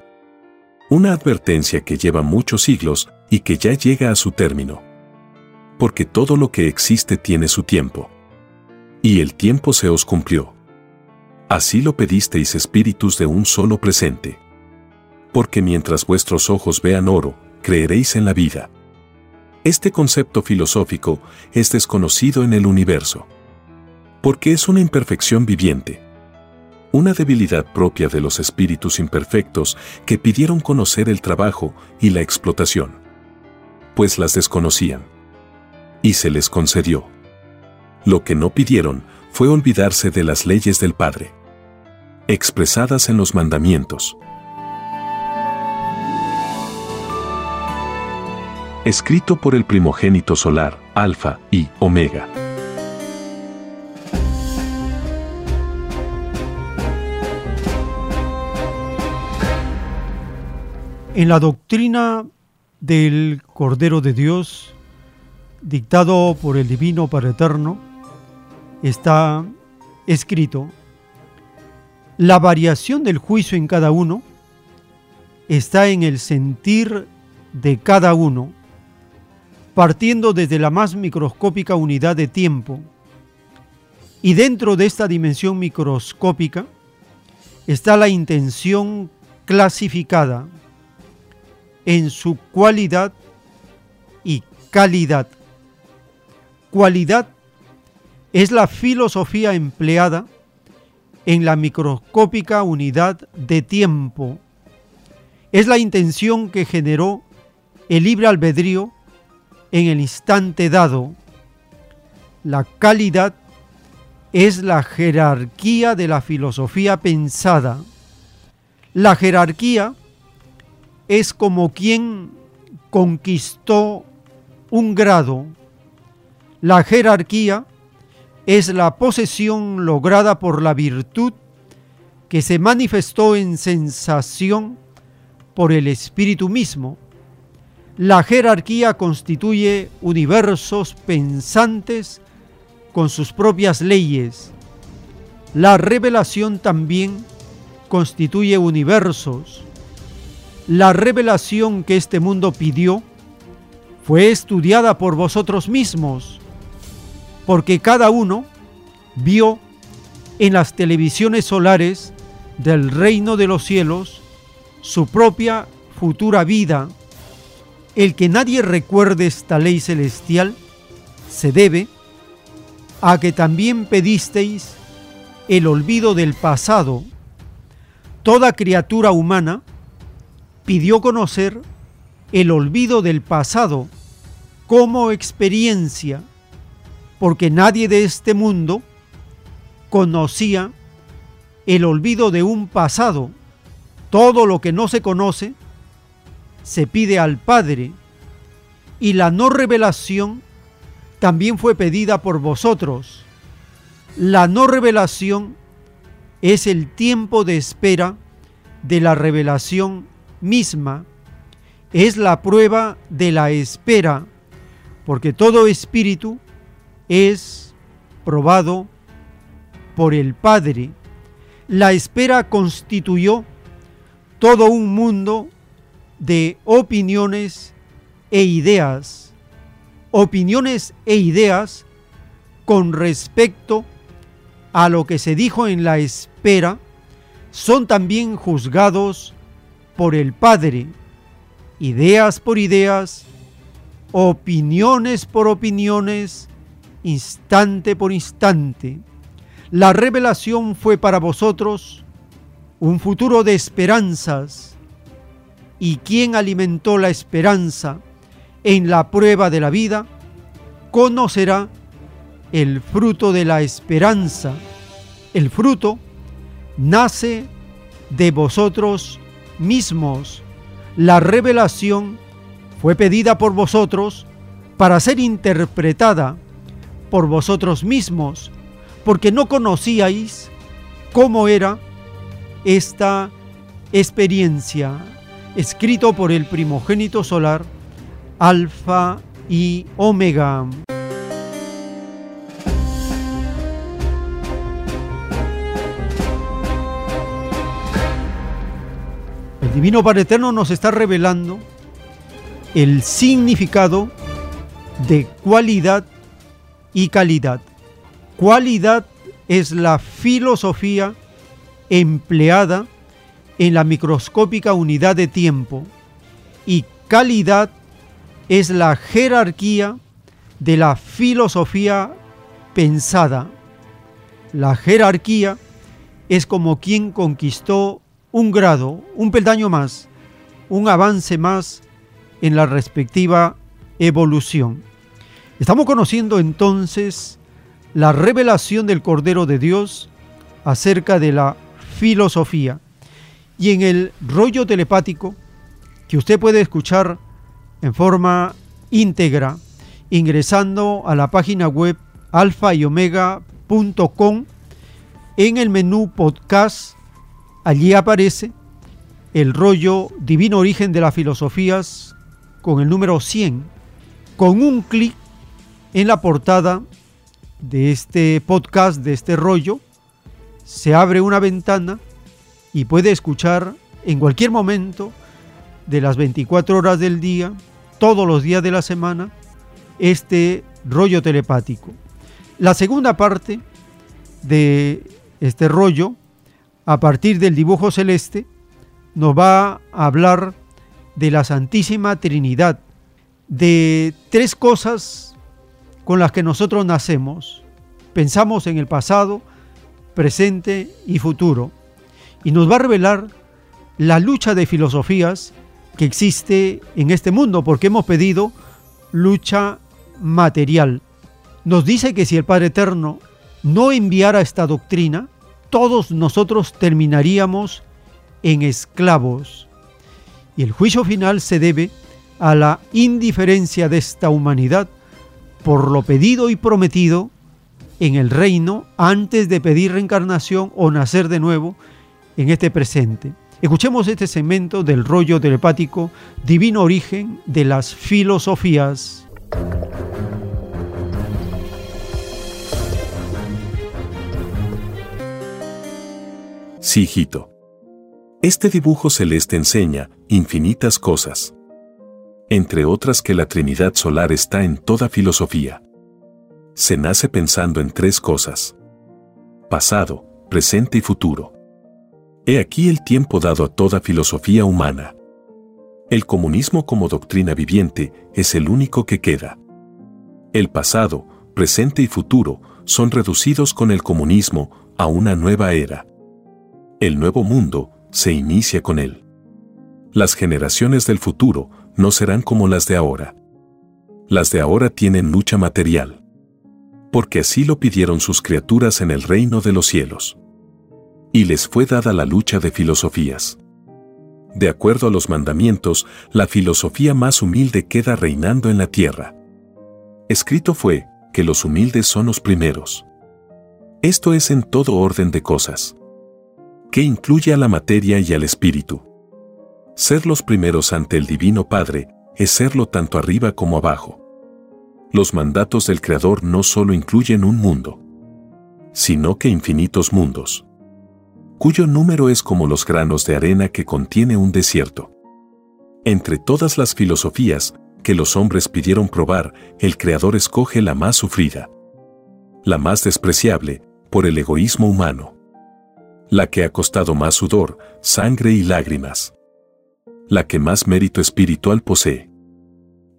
[SPEAKER 6] Una advertencia que lleva muchos siglos y que ya llega a su término. Porque todo lo que existe tiene su tiempo. Y el tiempo se os cumplió. Así lo pedisteis espíritus de un solo presente. Porque mientras vuestros ojos vean oro, creeréis en la vida. Este concepto filosófico es desconocido en el universo. Porque es una imperfección viviente. Una debilidad propia de los espíritus imperfectos que pidieron conocer el trabajo y la explotación. Pues las desconocían. Y se les concedió. Lo que no pidieron fue olvidarse de las leyes del Padre. Expresadas en los mandamientos. Escrito por el primogénito solar, Alfa y Omega.
[SPEAKER 2] En la doctrina del Cordero de Dios, dictado por el Divino Padre Eterno, está escrito, la variación del juicio en cada uno está en el sentir de cada uno partiendo desde la más microscópica unidad de tiempo. Y dentro de esta dimensión microscópica está la intención clasificada en su cualidad y calidad. Cualidad es la filosofía empleada en la microscópica unidad de tiempo. Es la intención que generó el libre albedrío en el instante dado. La calidad es la jerarquía de la filosofía pensada. La jerarquía es como quien conquistó un grado. La jerarquía es la posesión lograda por la virtud que se manifestó en sensación por el espíritu mismo. La jerarquía constituye universos pensantes con sus propias leyes. La revelación también constituye universos. La revelación que este mundo pidió fue estudiada por vosotros mismos, porque cada uno vio en las televisiones solares del reino de los cielos su propia futura vida el que nadie recuerde esta ley celestial se debe a que también pedisteis el olvido del pasado. Toda criatura humana pidió conocer el olvido del pasado como experiencia, porque nadie de este mundo conocía el olvido de un pasado. Todo lo que no se conoce se pide al Padre y la no revelación también fue pedida por vosotros. La no revelación es el tiempo de espera de la revelación misma. Es la prueba de la espera, porque todo espíritu es probado por el Padre. La espera constituyó todo un mundo de opiniones e ideas, opiniones e ideas con respecto a lo que se dijo en la espera, son también juzgados por el Padre, ideas por ideas, opiniones por opiniones, instante por instante. La revelación fue para vosotros un futuro de esperanzas, y quien alimentó la esperanza en la prueba de la vida, conocerá el fruto de la esperanza. El fruto nace de vosotros mismos. la revelación fue pedida por vosotros para ser interpretada por vosotros mismos, porque no conocíais cómo era esta experiencia, escrito por el primogénito solar, Alfa y Omega. El Divino Padre Eterno nos está revelando el significado de cualidad y calidad. Cualidad es la filosofía empleada en la microscópica unidad de tiempo y calidad es la jerarquía de la filosofía pensada. La jerarquía es como quien conquistó un grado, un peldaño más, un avance más en la respectiva evolución. Estamos conociendo entonces la revelación del Cordero de Dios acerca de la filosofía. Y en el rollo telepático, que usted puede escuchar en forma íntegra, ingresando a la página web alfa y omega.com, en el menú podcast, allí aparece el rollo Divino Origen de las Filosofías con el número 100. Con un clic en la portada de este podcast, de este rollo, se abre una ventana y puede escuchar en cualquier momento de las 24 horas del día, todos los días de la semana, este rollo telepático. La segunda parte de este rollo, a partir del dibujo celeste, nos va a hablar de la Santísima Trinidad, de tres cosas con las que nosotros nacemos. Pensamos en el pasado, presente y futuro. Y nos va a revelar la lucha de filosofías que existe en este mundo, porque hemos pedido lucha material. Nos dice que si el Padre Eterno no enviara esta doctrina, todos nosotros terminaríamos en esclavos. Y el juicio final se debe a la indiferencia de esta humanidad por lo pedido y prometido en el reino antes de pedir reencarnación o nacer de nuevo en este presente. Escuchemos este segmento del rollo telepático Divino Origen de las Filosofías.
[SPEAKER 6] Sí. Este dibujo celeste enseña infinitas cosas. Entre otras que la Trinidad Solar está en toda filosofía. Se nace pensando en tres cosas. Pasado, presente y futuro. He aquí el tiempo dado a toda filosofía humana. El comunismo como doctrina viviente es el único que queda. El pasado, presente y futuro son reducidos con el comunismo a una nueva era. El nuevo mundo se inicia con él. Las generaciones del futuro no serán como las de ahora. Las de ahora tienen lucha material. Porque así lo pidieron sus criaturas en el reino de los cielos y les fue dada la lucha de filosofías. De acuerdo a los mandamientos, la filosofía más humilde queda reinando en la tierra. Escrito fue que los humildes son los primeros. Esto es en todo orden de cosas. Que incluye a la materia y al espíritu. Ser los primeros ante el Divino Padre es serlo tanto arriba como abajo. Los mandatos del Creador no solo incluyen un mundo, sino que infinitos mundos cuyo número es como los granos de arena que contiene un desierto. Entre todas las filosofías que los hombres pidieron probar, el Creador escoge la más sufrida, la más despreciable, por el egoísmo humano, la que ha costado más sudor, sangre y lágrimas, la que más mérito espiritual posee.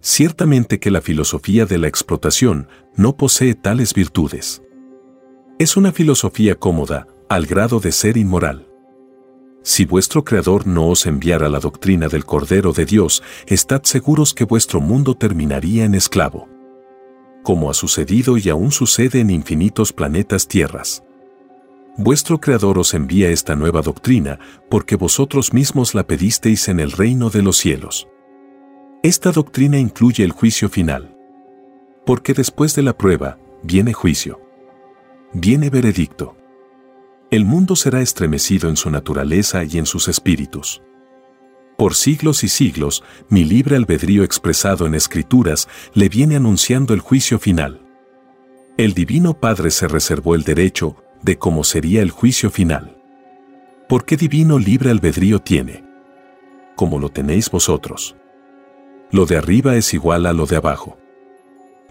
[SPEAKER 6] Ciertamente que la filosofía de la explotación no posee tales virtudes. Es una filosofía cómoda, al grado de ser inmoral. Si vuestro Creador no os enviara la doctrina del Cordero de Dios, estad seguros que vuestro mundo terminaría en esclavo. Como ha sucedido y aún sucede en infinitos planetas tierras. Vuestro Creador os envía esta nueva doctrina porque vosotros mismos la pedisteis en el reino de los cielos. Esta doctrina incluye el juicio final. Porque después de la prueba, viene juicio. Viene veredicto. El mundo será estremecido en su naturaleza y en sus espíritus. Por siglos y siglos, mi libre albedrío expresado en escrituras le viene anunciando el juicio final. El Divino Padre se reservó el derecho de cómo sería el juicio final. ¿Por qué divino libre albedrío tiene? Como lo tenéis vosotros. Lo de arriba es igual a lo de abajo.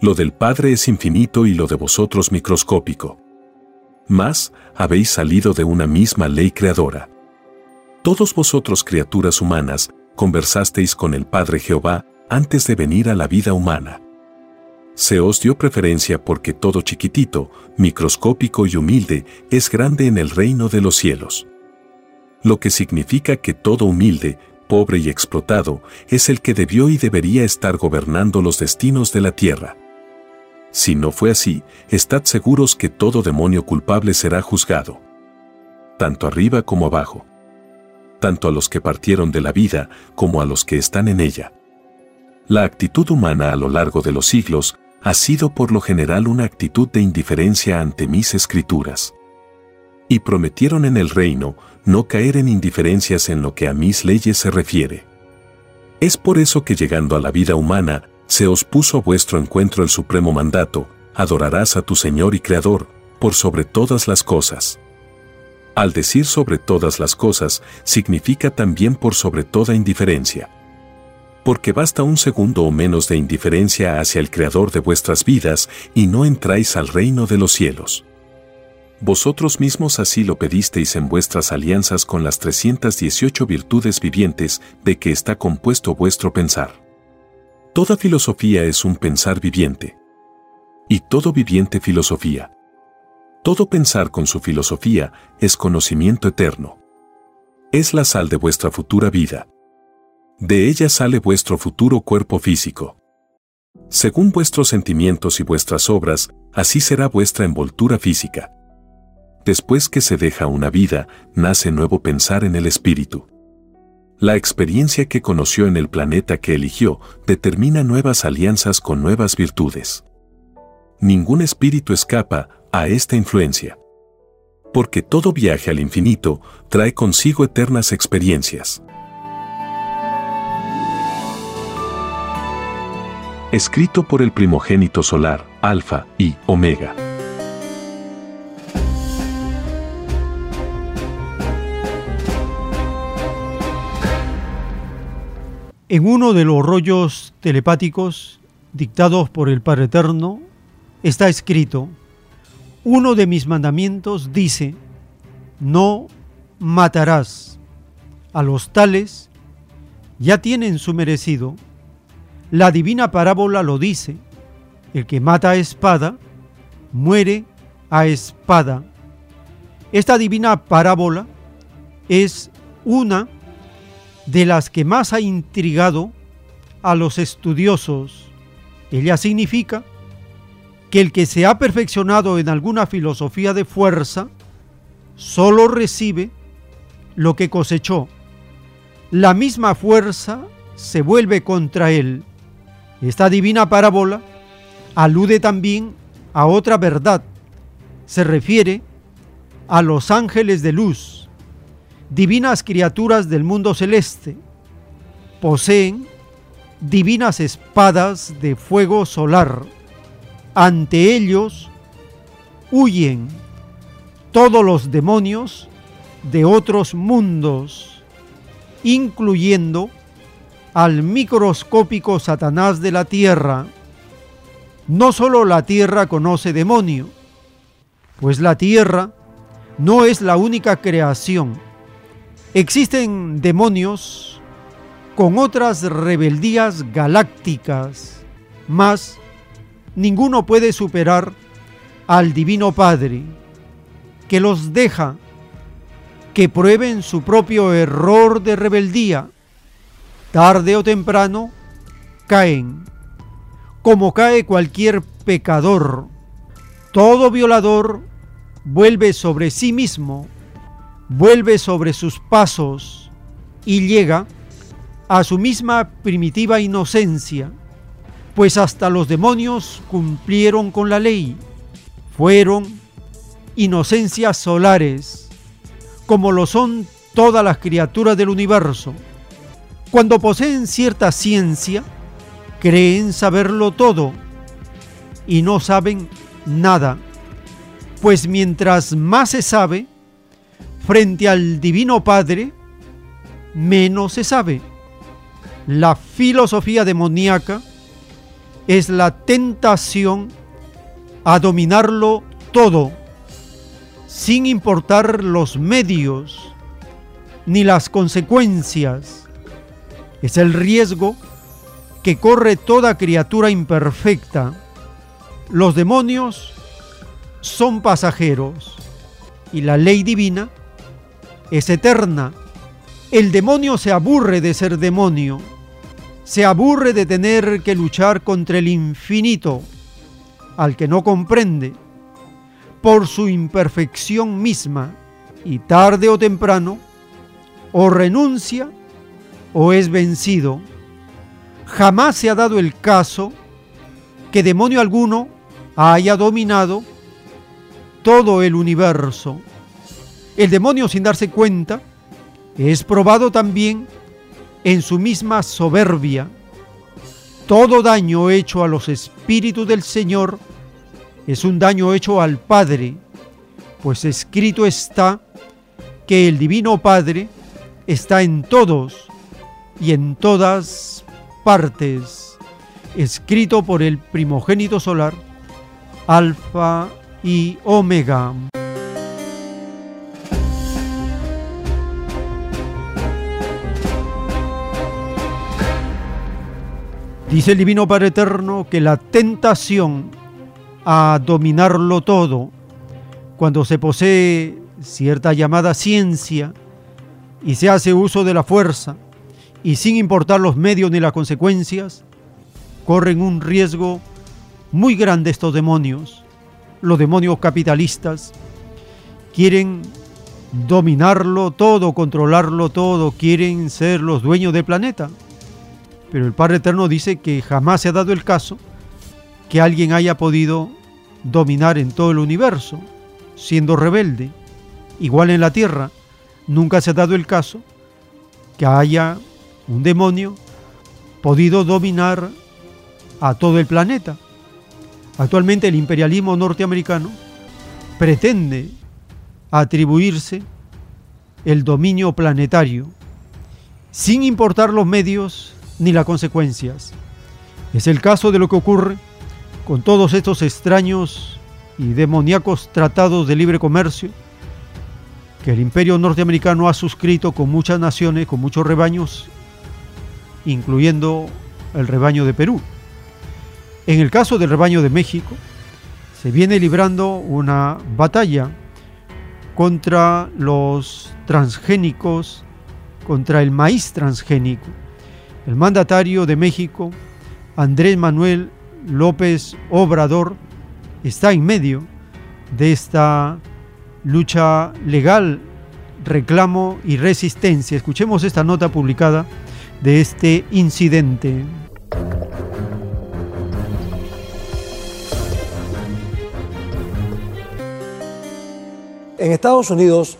[SPEAKER 6] Lo del Padre es infinito y lo de vosotros microscópico. Más, habéis salido de una misma ley creadora. Todos vosotros criaturas humanas, conversasteis con el Padre Jehová antes de venir a la vida humana se os dio preferencia porque todo chiquitito, microscópico y humilde es grande en el reino de los cielos. Lo que significa que todo humilde, pobre y explotado es el que debió y debería estar gobernando los destinos de la tierra. Si no fue así, estad seguros que todo demonio culpable será juzgado. Tanto arriba como abajo. Tanto a los que partieron de la vida como a los que están en ella. La actitud humana a lo largo de los siglos ha sido por lo general una actitud de indiferencia ante mis escrituras. Y prometieron en el reino no caer en indiferencias en lo que a mis leyes se refiere. Es por eso que llegando a la vida humana, se os puso a vuestro encuentro el supremo mandato, adorarás a tu Señor y Creador, por sobre todas las cosas. Al decir sobre todas las cosas, significa también por sobre toda indiferencia porque basta un segundo o menos de indiferencia hacia el Creador de vuestras vidas y no entráis al reino de los cielos. Vosotros mismos así lo pedisteis en vuestras alianzas con las 318 virtudes vivientes de que está compuesto vuestro pensar. Toda filosofía es un pensar viviente. Y todo viviente filosofía. Todo pensar con su filosofía es conocimiento eterno. Es la sal de vuestra futura vida. De ella sale vuestro futuro cuerpo físico. Según vuestros sentimientos y vuestras obras, así será vuestra envoltura física. Después que se deja una vida, nace nuevo pensar en el espíritu. La experiencia que conoció en el planeta que eligió determina nuevas alianzas con nuevas virtudes. Ningún espíritu escapa a esta influencia. Porque todo viaje al infinito trae consigo eternas experiencias. escrito por el primogénito solar, Alfa y Omega.
[SPEAKER 2] En uno de los rollos telepáticos dictados por el Padre Eterno está escrito, uno de mis mandamientos dice, no matarás. A los tales ya tienen su merecido la divina parábola lo dice, el que mata a espada, muere a espada. Esta divina parábola es una de las que más ha intrigado a los estudiosos. Ella significa que el que se ha perfeccionado en alguna filosofía de fuerza solo recibe lo que cosechó. La misma fuerza se vuelve contra él. Esta divina parábola alude también a otra verdad. Se refiere a los ángeles de luz, divinas criaturas del mundo celeste. Poseen divinas espadas de fuego solar. Ante ellos huyen todos los demonios de otros mundos, incluyendo al microscópico Satanás de la tierra, no solo la tierra conoce demonio, pues la tierra no es la única creación. Existen demonios con otras rebeldías galácticas, mas ninguno puede superar al Divino Padre, que los deja que prueben su propio error de rebeldía tarde o temprano, caen, como cae cualquier pecador. Todo violador vuelve sobre sí mismo, vuelve sobre sus pasos y llega a su misma primitiva inocencia, pues hasta los demonios cumplieron con la ley, fueron inocencias solares, como lo son todas las criaturas del universo. Cuando poseen cierta ciencia, creen saberlo todo y no saben nada, pues mientras más se sabe, frente al Divino Padre, menos se sabe. La filosofía demoníaca es la tentación a dominarlo todo, sin importar los medios ni las consecuencias. Es el riesgo que corre toda criatura imperfecta. Los demonios son pasajeros y la ley divina es eterna. El demonio se aburre de ser demonio, se aburre de tener que luchar contra el infinito, al que no comprende, por su imperfección misma, y tarde o temprano, o renuncia o es vencido. Jamás se ha dado el caso que demonio alguno haya dominado todo el universo. El demonio sin darse cuenta es probado también en su misma soberbia. Todo daño hecho a los espíritus del Señor es un daño hecho al Padre, pues escrito está que el Divino Padre está en todos y en todas partes, escrito por el primogénito solar, Alfa y Omega. Dice el Divino Padre Eterno que la tentación a dominarlo todo, cuando se posee cierta llamada ciencia y se hace uso de la fuerza, y sin importar los medios ni las consecuencias, corren un riesgo muy grande estos demonios. Los demonios capitalistas quieren dominarlo todo, controlarlo todo, quieren ser los dueños del planeta. Pero el Padre Eterno dice que jamás se ha dado el caso que alguien haya podido dominar en todo el universo, siendo rebelde. Igual en la Tierra, nunca se ha dado el caso que haya un demonio podido dominar a todo el planeta. Actualmente el imperialismo norteamericano pretende atribuirse el dominio planetario sin importar los medios ni las consecuencias. Es el caso de lo que ocurre con todos estos extraños y demoníacos tratados de libre comercio que el imperio norteamericano ha suscrito con muchas naciones, con muchos rebaños, incluyendo el rebaño de Perú. En el caso del rebaño de México, se viene librando una batalla contra los transgénicos, contra el maíz transgénico. El mandatario de México, Andrés Manuel López Obrador, está en medio de esta lucha legal, reclamo y resistencia. Escuchemos esta nota publicada de este incidente.
[SPEAKER 15] En Estados Unidos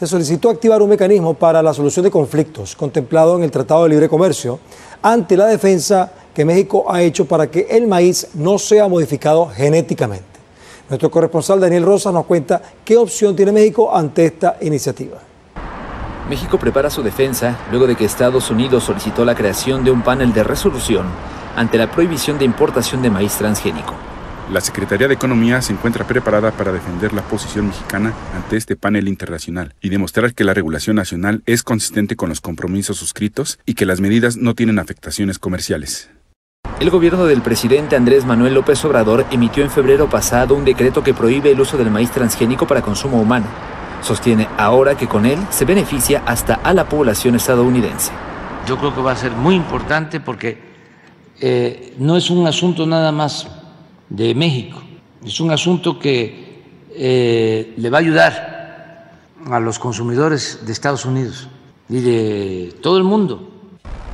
[SPEAKER 15] se solicitó activar un mecanismo para la solución de conflictos contemplado en el Tratado de Libre Comercio ante la defensa que México ha hecho para que el maíz no sea modificado genéticamente. Nuestro corresponsal Daniel Rosa nos cuenta qué opción tiene México ante esta iniciativa.
[SPEAKER 16] México prepara su defensa luego de que Estados Unidos solicitó la creación de un panel de resolución ante la prohibición de importación de maíz transgénico.
[SPEAKER 17] La Secretaría de Economía se encuentra preparada para defender la posición mexicana ante este panel internacional y demostrar que la regulación nacional es consistente con los compromisos suscritos y que las medidas no tienen afectaciones comerciales.
[SPEAKER 16] El gobierno del presidente Andrés Manuel López Obrador emitió en febrero pasado un decreto que prohíbe el uso del maíz transgénico para consumo humano. Sostiene ahora que con él se beneficia hasta a la población estadounidense.
[SPEAKER 18] Yo creo que va a ser muy importante porque eh, no es un asunto nada más de México, es un asunto que eh, le va a ayudar a los consumidores de Estados Unidos y de todo el mundo.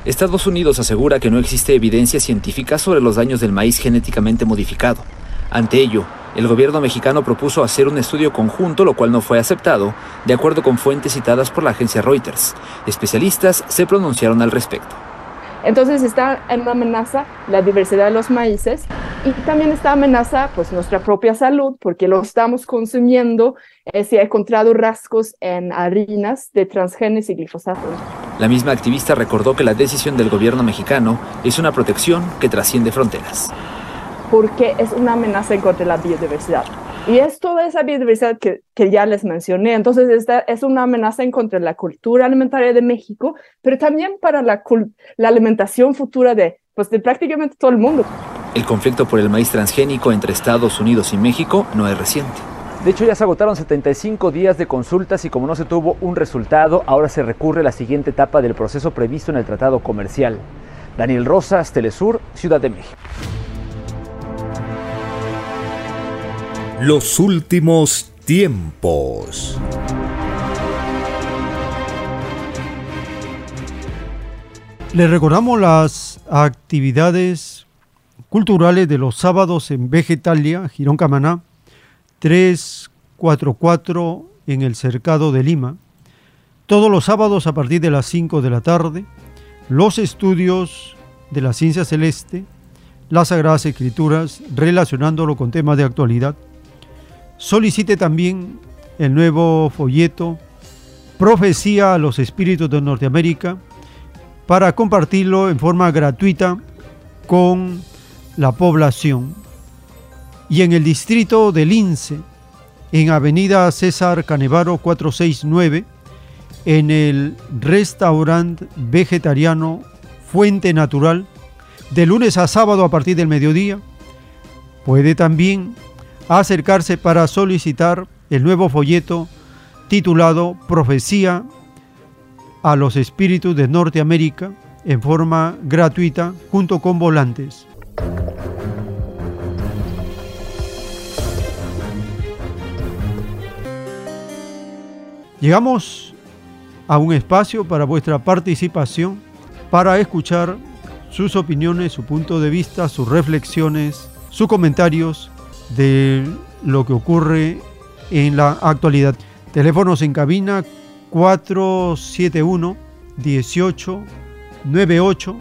[SPEAKER 16] Estados Unidos asegura que no existe evidencia científica sobre los daños del maíz genéticamente modificado. Ante ello, el gobierno mexicano propuso hacer un estudio conjunto, lo cual no fue aceptado, de acuerdo con fuentes citadas por la agencia Reuters. Especialistas se pronunciaron al respecto.
[SPEAKER 19] Entonces está en una amenaza la diversidad de los maíces y también está amenaza pues nuestra propia salud porque lo estamos consumiendo. Eh, se ha encontrado rasgos en harinas de transgenes y glifosato.
[SPEAKER 16] La misma activista recordó que la decisión del gobierno mexicano es una protección que trasciende fronteras.
[SPEAKER 19] Porque es una amenaza en contra de la biodiversidad. Y es toda esa biodiversidad que, que ya les mencioné. Entonces, esta es una amenaza en contra de la cultura alimentaria de México, pero también para la, la alimentación futura de, pues, de prácticamente todo el mundo.
[SPEAKER 16] El conflicto por el maíz transgénico entre Estados Unidos y México no es reciente.
[SPEAKER 20] De hecho, ya se agotaron 75 días de consultas y como no se tuvo un resultado, ahora se recurre a la siguiente etapa del proceso previsto en el Tratado Comercial. Daniel Rosas, Telesur, Ciudad de México.
[SPEAKER 1] Los últimos tiempos.
[SPEAKER 2] Les recordamos las actividades culturales de los sábados en Vegetalia, Girón Camaná, 344 en el Cercado de Lima. Todos los sábados a partir de las 5 de la tarde, los estudios de la ciencia celeste, las Sagradas Escrituras, relacionándolo con temas de actualidad, Solicite también el nuevo folleto Profecía a los Espíritus de Norteamérica para compartirlo en forma gratuita con la población. Y en el distrito de Lince, en Avenida César Canevaro 469, en el restaurante vegetariano Fuente Natural, de lunes a sábado a partir del mediodía, puede también a acercarse para solicitar el nuevo folleto titulado Profecía a los Espíritus de Norteamérica en forma gratuita junto con volantes. Llegamos a un espacio para vuestra participación, para escuchar sus opiniones, su punto de vista, sus reflexiones, sus comentarios de lo que ocurre en la actualidad. Teléfonos en cabina 471 18 98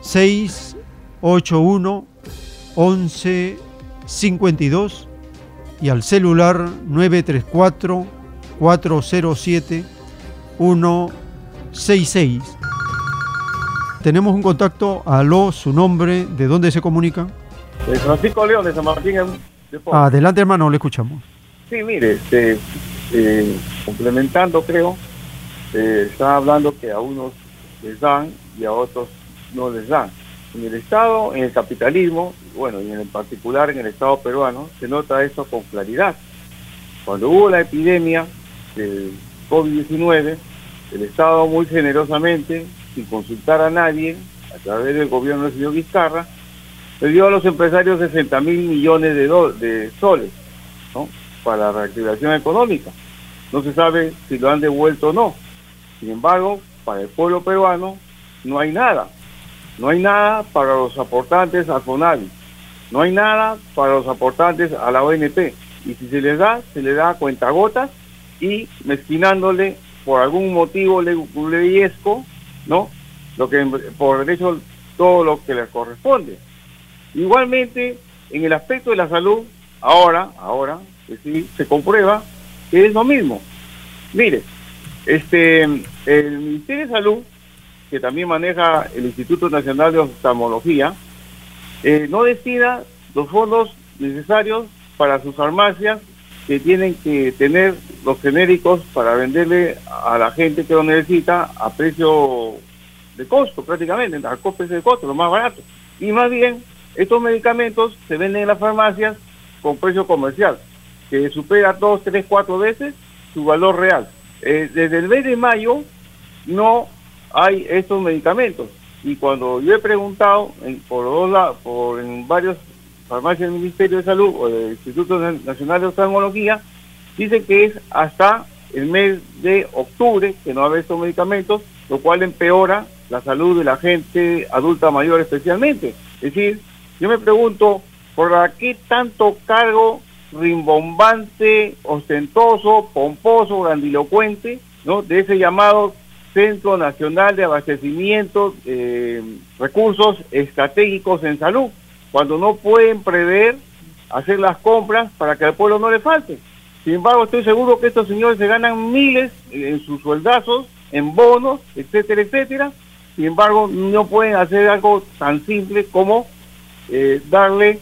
[SPEAKER 2] 681 11 52 y al celular 934 407 166. Tenemos un contacto, aló, su nombre, ¿de dónde se comunica?
[SPEAKER 9] Francisco León de San Martín.
[SPEAKER 2] Adelante, hermano, le escuchamos.
[SPEAKER 9] Sí, mire, este, eh, complementando, creo, eh, está hablando que a unos les dan y a otros no les dan. En el Estado, en el capitalismo, bueno, y en particular en el Estado peruano, se nota eso con claridad. Cuando hubo la epidemia del COVID-19, el Estado muy generosamente, sin consultar a nadie, a través del gobierno del señor Vizcarra, le dio a los empresarios 60 mil millones de, soles para la reactivación económica. No se sabe si lo han devuelto o no. Sin embargo, para el pueblo peruano no hay nada. No hay nada para los aportantes a FONAVI. No hay nada para los aportantes a la ONP. Y si se les da, se les da a cuentagotas y mezquinándole por algún motivo leyesco, ¿no? Lo que por derecho todo lo que les corresponde. Igualmente, en el aspecto de la salud, ahora, ahora, sí, se comprueba que es lo mismo. Mire, este, el Ministerio de Salud, que también maneja el Instituto Nacional de Oftalmología, eh, no destina los fondos necesarios para sus farmacias que tienen que tener los genéricos para venderle a la gente que lo necesita a precio de costo prácticamente, a costo de costo, lo más barato. Y más bien estos medicamentos se venden en las farmacias con precio comercial, que supera dos, tres, cuatro veces su valor real. Eh, desde el mes de mayo no hay estos medicamentos. Y cuando yo he preguntado en, por, dos, por en varias farmacias del Ministerio de Salud o del Instituto Nacional de Oftalmología, Dice que es hasta el mes de octubre que no va a haber estos medicamentos, lo cual empeora la salud de la gente adulta mayor especialmente. Es decir, yo me pregunto, ¿por qué tanto cargo rimbombante, ostentoso, pomposo, grandilocuente, ¿no? de ese llamado Centro Nacional de Abastecimiento de Recursos Estratégicos en Salud, cuando no pueden prever hacer las compras para que al pueblo no le falte. Sin embargo, estoy seguro que estos señores se ganan miles en sus sueldazos, en bonos, etcétera, etcétera. Sin embargo, no pueden hacer algo tan simple como eh, darle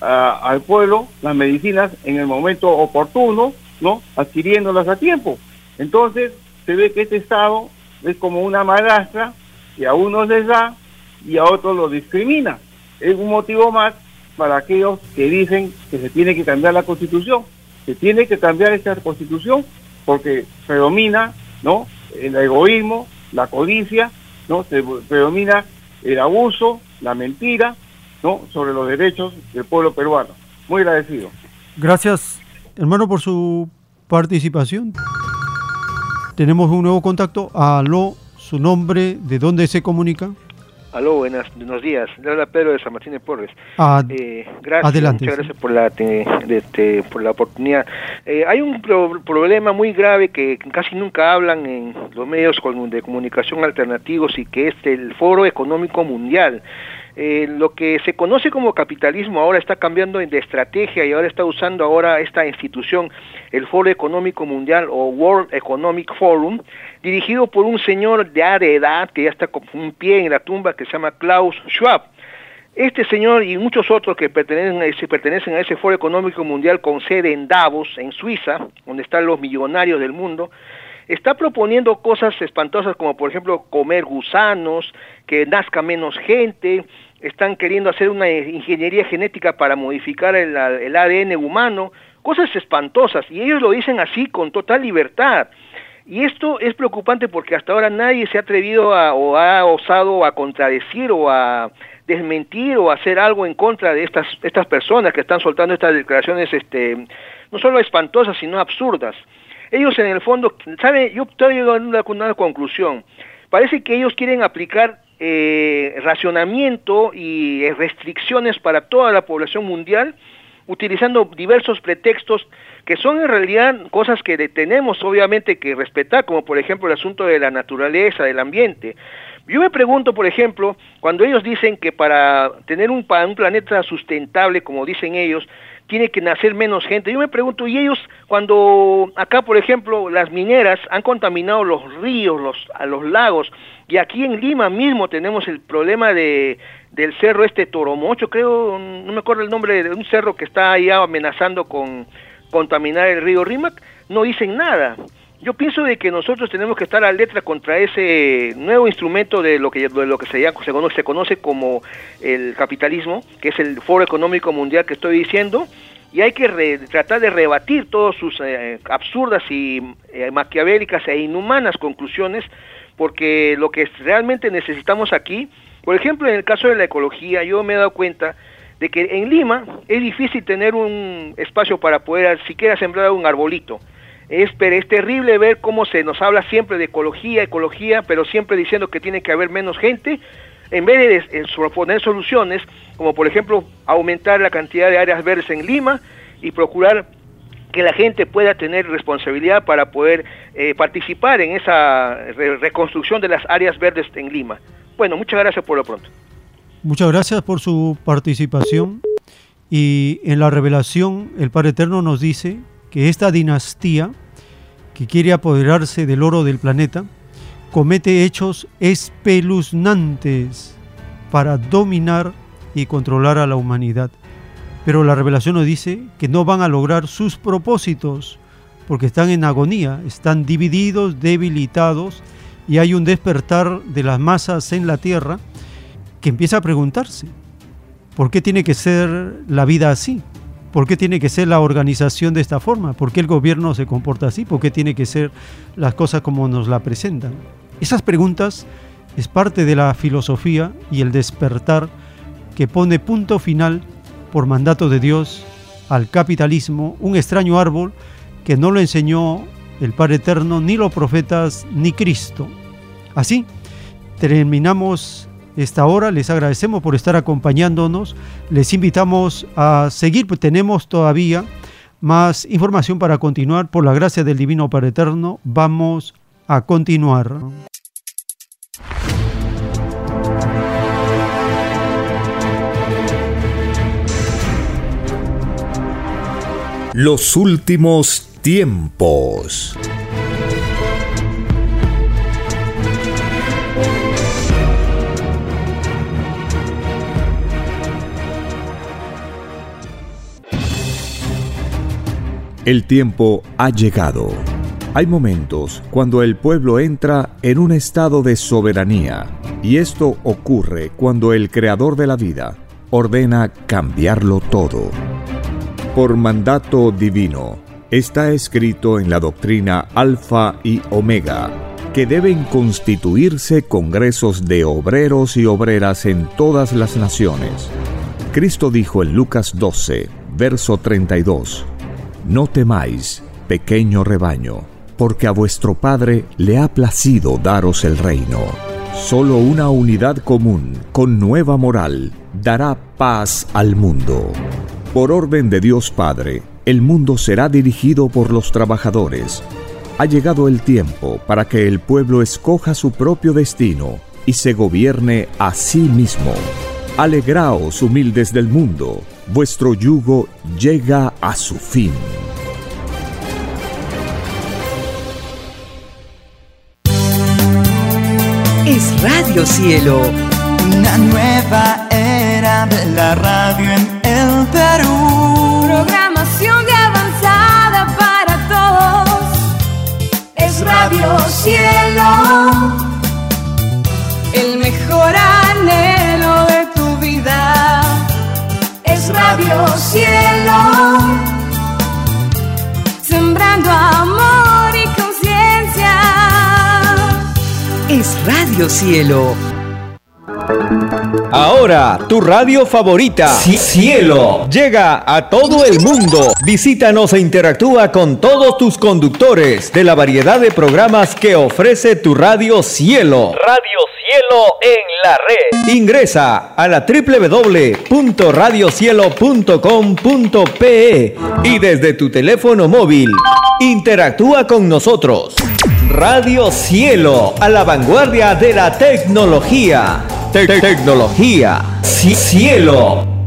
[SPEAKER 9] a- al pueblo las medicinas en el momento oportuno, ¿no? Adquiriéndolas a tiempo. Entonces, se ve que este Estado es como una madrastra que a unos les da y a otros los discrimina. Es un motivo más para aquellos que dicen que se tiene que cambiar la Constitución. Se tiene que cambiar esta Constitución porque predomina, ¿no? El egoísmo, la codicia, ¿no? Se predomina el abuso, la mentira, ¿no? Sobre los derechos del pueblo peruano. Muy agradecido.
[SPEAKER 2] Gracias, hermano, por su participación. Tenemos un nuevo contacto. Aló, su nombre, de dónde se comunica.
[SPEAKER 21] Aló, buenas, buenos días. Le habla Pedro de San Martín de Porres.
[SPEAKER 2] Ad-
[SPEAKER 21] Eh, gracias,
[SPEAKER 2] adelante,
[SPEAKER 21] muchas gracias por la, te- de- te- por la oportunidad. Eh, hay un pro- problema muy grave que casi nunca hablan en los medios con- de comunicación alternativos y que es el Foro Económico Mundial. Lo que se conoce como capitalismo ahora está cambiando de estrategia y ahora está usando ahora esta institución, el Foro Económico Mundial o World Economic Forum, dirigido por un señor ya de edad que ya está con un pie en la tumba que se llama Klaus Schwab. Este señor y muchos otros que pertenecen a ese, pertenecen a ese Foro Económico Mundial con sede en Davos, en Suiza, donde están los millonarios del mundo, está proponiendo cosas espantosas como por ejemplo comer gusanos, que nazca menos gente, están queriendo hacer una ingeniería genética para modificar el, ADN humano, cosas espantosas, y ellos lo dicen así con total libertad. Y esto es preocupante porque hasta ahora nadie se ha atrevido a, o ha osado a contradecir o a desmentir o hacer algo en contra de estas, estas personas que están soltando estas declaraciones este, no solo espantosas, sino absurdas. Ellos en el fondo, ¿sabe? Yo estoy llegando a una conclusión. Parece que ellos quieren aplicar eh, racionamiento y eh, restricciones para toda la población mundial utilizando diversos pretextos que son en realidad cosas que tenemos obviamente que respetar, como por ejemplo el asunto de la naturaleza, del ambiente. Yo me pregunto, por ejemplo, cuando ellos dicen que para tener un planeta sustentable, como dicen ellos, tiene que nacer menos gente. Yo me pregunto, ¿y ellos cuando acá, por ejemplo, las mineras han contaminado los ríos, los, a los lagos, y aquí en Lima mismo tenemos el problema de, del cerro este Toromocho, creo, no me acuerdo el nombre de un cerro que está ahí amenazando con contaminar el río Rímac, no dicen nada. Yo pienso de que nosotros tenemos que estar a letra contra ese nuevo instrumento de lo que, de lo que se, llama- se, conoce, como el capitalismo, que es el Foro Económico Mundial que estoy diciendo, y hay que re- tratar de rebatir todas sus eh, absurdas y eh, maquiavélicas e inhumanas conclusiones, porque lo que realmente necesitamos aquí, por ejemplo, en el caso de la ecología, yo me he dado cuenta de que en Lima es difícil tener un espacio para poder siquiera sembrar un arbolito. Es, es terrible ver cómo se nos habla siempre de ecología, ecología, pero siempre diciendo que tiene que haber menos gente, en vez de proponer soluciones, como por ejemplo aumentar la cantidad de áreas verdes en Lima y procurar que la gente pueda tener responsabilidad para poder eh, participar en esa re- reconstrucción de las áreas verdes en Lima. Bueno, muchas gracias por lo pronto.
[SPEAKER 2] Muchas gracias por su participación. Y en la revelación, el Padre Eterno nos dice que esta dinastía que quiere apoderarse del oro del planeta comete hechos espeluznantes para dominar y controlar a la humanidad. Pero la revelación nos dice que no van a lograr sus propósitos porque están en agonía, están divididos, debilitados y hay un despertar de las masas en la tierra que empieza a preguntarse, ¿por qué tiene que ser la vida así? ¿Por qué tiene que ser la organización de esta forma? ¿Por qué el gobierno se comporta así? ¿Por qué tiene que ser las cosas como nos la presentan? Esas preguntas es parte de la filosofía y el despertar que pone punto final por mandato de Dios al capitalismo, un extraño árbol que no lo enseñó el Padre Eterno, ni los profetas, ni Cristo. Así, terminamos esta hora, les agradecemos por estar acompañándonos, les invitamos a seguir, pues tenemos todavía más información para continuar, por la gracia del Divino Padre Eterno, vamos a continuar.
[SPEAKER 1] Los últimos tiempos. El tiempo ha llegado. Hay momentos cuando el pueblo entra en un estado de soberanía y esto ocurre cuando el creador de la vida ordena cambiarlo todo por mandato divino. Está escrito en la doctrina Alfa y Omega que deben constituirse congresos de obreros y obreras en todas las naciones. Cristo dijo en Lucas 12, verso 32, No temáis, pequeño rebaño, porque a vuestro Padre le ha placido daros el reino. Solo una unidad común, con nueva moral, dará paz al mundo. Por orden de Dios Padre, el mundo será dirigido por los trabajadores. Ha llegado el tiempo para que el pueblo escoja su propio destino y se gobierne a sí mismo. Alegraos, humildes del mundo, vuestro yugo llega a su fin.
[SPEAKER 10] Es Radio Cielo.
[SPEAKER 11] Una nueva era de la radio en el Perú.
[SPEAKER 12] Programación de avanzada para todos. Es Radio Cielo. El mejor anhelo de tu vida. Radio Cielo. Sembrando amor y conciencia.
[SPEAKER 10] Es Radio Cielo.
[SPEAKER 13] Ahora, tu radio favorita, Cielo, llega a todo el mundo. Visítanos e interactúa con todos tus conductores de la variedad de programas que ofrece tu radio Cielo. Radio Cielo en la red. Ingresa a la www.radiocielo.com.pe y desde tu teléfono móvil, interactúa con nosotros. Radio Cielo, a la vanguardia de la tecnología. Te- te- tecnología. Ci- Cielo.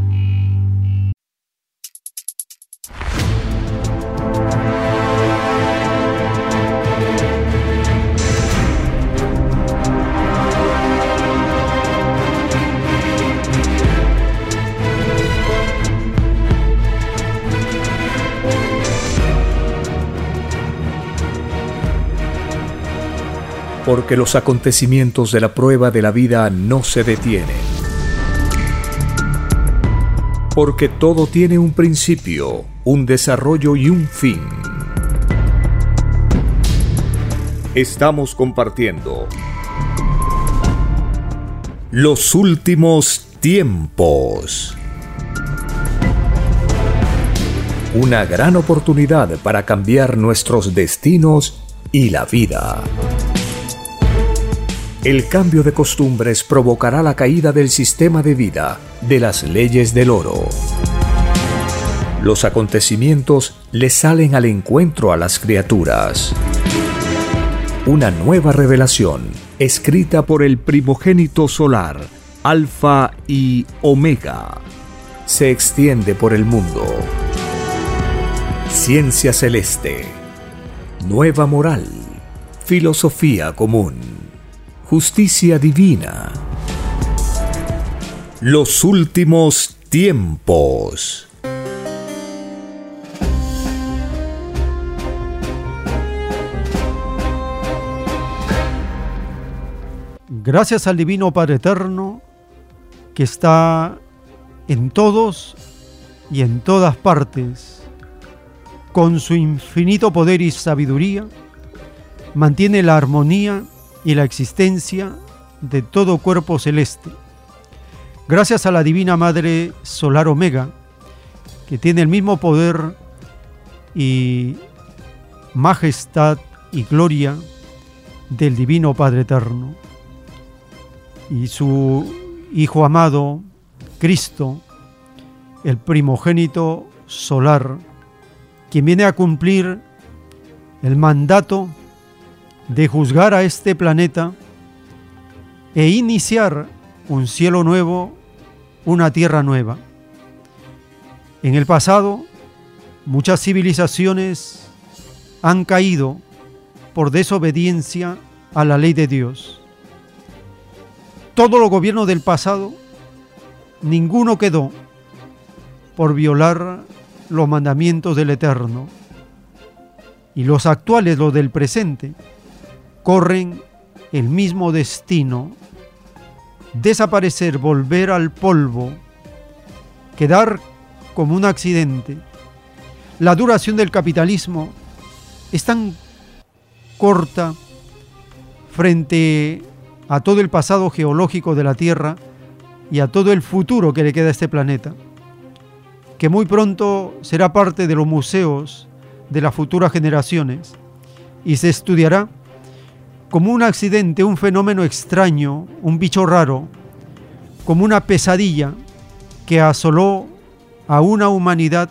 [SPEAKER 1] Porque los acontecimientos de la prueba de la vida no se detienen. Porque todo tiene un principio, un desarrollo y un fin. Estamos compartiendo los últimos tiempos. Una gran oportunidad para cambiar nuestros destinos y la vida. El cambio de costumbres provocará la caída del sistema de vida, de las leyes del oro. Los acontecimientos le salen al encuentro a las criaturas. Una nueva revelación, escrita por el primogénito solar, Alfa y Omega, se extiende por el mundo. Ciencia celeste, nueva moral, filosofía común justicia divina. Los últimos tiempos.
[SPEAKER 2] Gracias al Divino Padre Eterno que está en todos y en todas partes, con su infinito poder y sabiduría, mantiene la armonía y la existencia de todo cuerpo celeste. Gracias a la Divina Madre Solar Omega, que tiene el mismo poder y majestad y gloria del Divino Padre Eterno. Y su Hijo amado, Cristo, el primogénito solar, quien viene a cumplir el mandato de juzgar a este planeta e iniciar un cielo nuevo, una tierra nueva. En el pasado, muchas civilizaciones han caído por desobediencia a la ley de Dios. Todos los gobiernos del pasado, ninguno quedó por violar los mandamientos del Eterno. Y los actuales, los del presente, corren el mismo destino, desaparecer, volver al polvo, quedar como un accidente. La duración del capitalismo es tan corta frente a todo el pasado geológico de la Tierra y a todo el futuro que le queda a este planeta, que muy pronto será parte de los museos de las futuras generaciones y se estudiará como un accidente, un fenómeno extraño, un bicho raro, como una pesadilla que asoló a una humanidad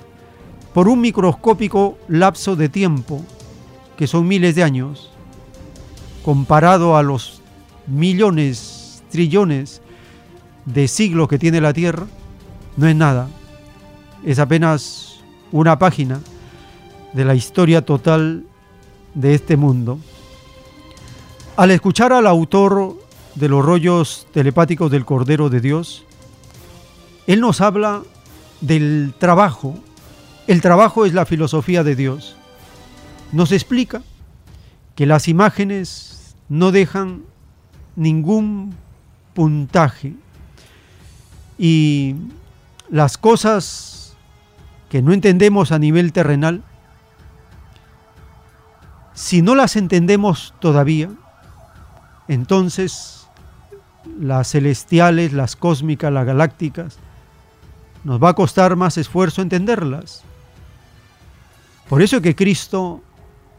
[SPEAKER 2] por un microscópico lapso de tiempo, que son miles de años, comparado a los millones, trillones de siglos que tiene la Tierra, no es nada. Es apenas una página de la historia total de este mundo. Al escuchar al autor de los rollos telepáticos del Cordero de Dios, él nos habla del trabajo. El trabajo es la filosofía de Dios. Nos explica que las imágenes no dejan ningún puntaje y las cosas que no entendemos a nivel terrenal, si no las entendemos todavía, entonces las celestiales, las cósmicas, las galácticas, nos va a costar más esfuerzo entenderlas. Por eso que Cristo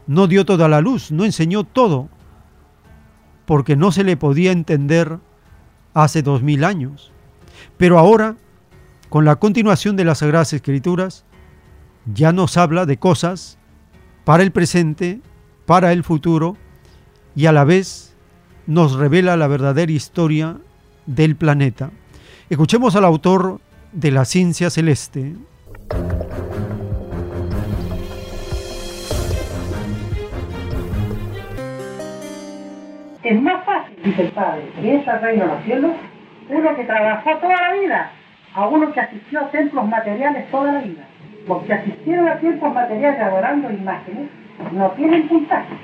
[SPEAKER 2] no dio toda la luz, no enseñó todo, porque no se le podía entender hace dos mil años. Pero ahora, con la continuación de las Sagradas Escrituras, ya nos habla de cosas para el presente, para el futuro, y a la vez nos revela la verdadera historia del planeta. Escuchemos al autor de la ciencia celeste.
[SPEAKER 3] Es más fácil, dice el Padre, que es el reino de los cielos, uno que trabajó toda la vida, a uno que asistió a templos materiales toda la vida. Los que asistieron a templos materiales adorando imágenes no tienen puntaje,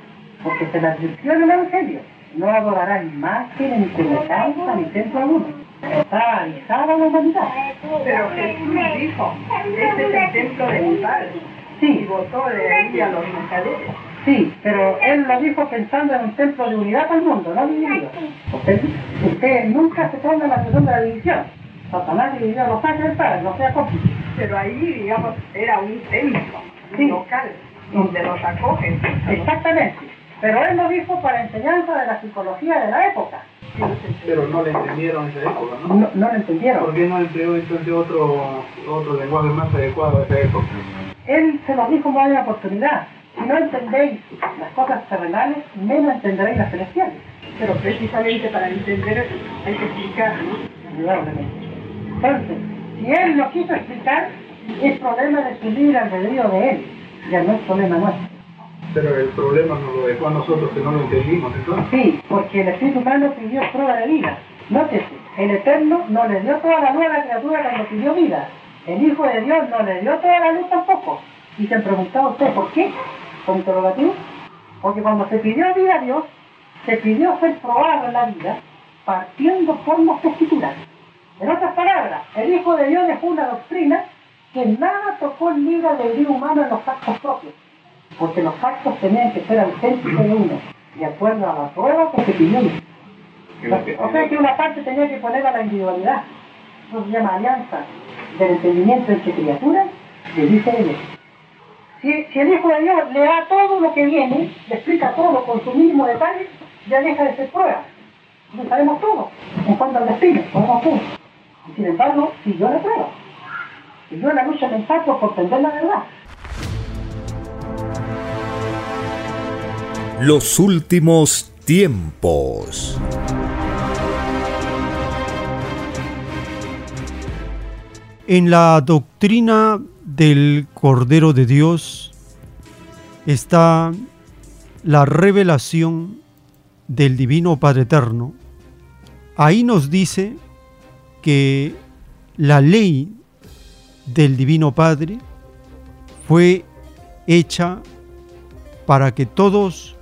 [SPEAKER 3] porque se les advirtió en el Evangelio no adorará imagen, ni semejanza, ni templo alguno. Está avisada la humanidad.
[SPEAKER 22] Pero Jesús dijo, este es el templo de mi padre.
[SPEAKER 3] Sí.
[SPEAKER 22] Y votó de ahí a los mercaderes.
[SPEAKER 3] Sí, pero él lo dijo pensando en un templo de unidad para el mundo, no dividido. Usted, usted nunca se ponga en la situación de la división. Satanás dividió a los ángeles Padre, no sea cómplice.
[SPEAKER 22] Pero ahí, digamos, era un templo, local, donde los acogen.
[SPEAKER 3] Exactamente. Pero él lo dijo para enseñanza de la psicología de la época.
[SPEAKER 23] Pero no le entendieron en esa época, ¿no?
[SPEAKER 3] No, no le entendieron.
[SPEAKER 23] ¿Por qué no empleó entonces otro, otro lenguaje más adecuado a esa época?
[SPEAKER 3] Él se lo dijo como una oportunidad. Si no entendéis las cosas terrenales, menos entenderéis las celestiales.
[SPEAKER 22] Pero precisamente para entender hay que explicar, ¿no?
[SPEAKER 3] Indudablemente. Entonces, si él lo quiso explicar, es problema de su libre albedrío de él, ya no es problema nuestro.
[SPEAKER 23] Pero el problema nos lo dejó a nosotros que no lo entendimos, entonces.
[SPEAKER 3] Sí, porque el Espíritu Humano pidió prueba de vida. Nótese, el Eterno no le dio toda la luz a la criatura cuando pidió vida. El Hijo de Dios no le dio toda la luz tampoco. Y se han preguntado usted por qué, con interrogativo. Porque cuando se pidió vida a Dios, se pidió ser probado en la vida partiendo por las escrituras. En otras palabras, el Hijo de Dios dejó una doctrina que nada tocó el libre albedrío humano en los actos propios porque los actos tenían que ser auténticos de uno, de acuerdo a la prueba que se pidió. O sea que una parte tenía que poner a la individualidad. Eso se llama alianza del entendimiento entre criaturas y dice Dios. Si, si el Hijo de Dios le da todo lo que viene, le explica todo con su mismo detalle, ya deja de ser prueba. No sabemos todo. En cuanto al destino, sabemos todo. Y sin embargo, siguió la prueba. Siguió la lucha mental por comprender la verdad.
[SPEAKER 1] Los últimos tiempos.
[SPEAKER 2] En la doctrina del Cordero de Dios está la revelación del Divino Padre Eterno. Ahí nos dice que la ley del Divino Padre fue hecha para que todos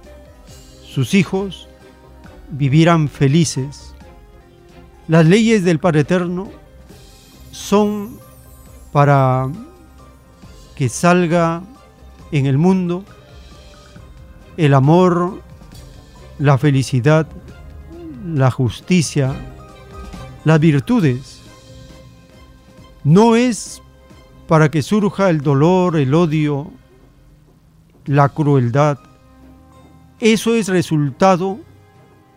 [SPEAKER 2] sus hijos vivieran felices. Las leyes del Padre Eterno son para que salga en el mundo el amor, la felicidad, la justicia, las virtudes. No es para que surja el dolor, el odio, la crueldad. Eso es resultado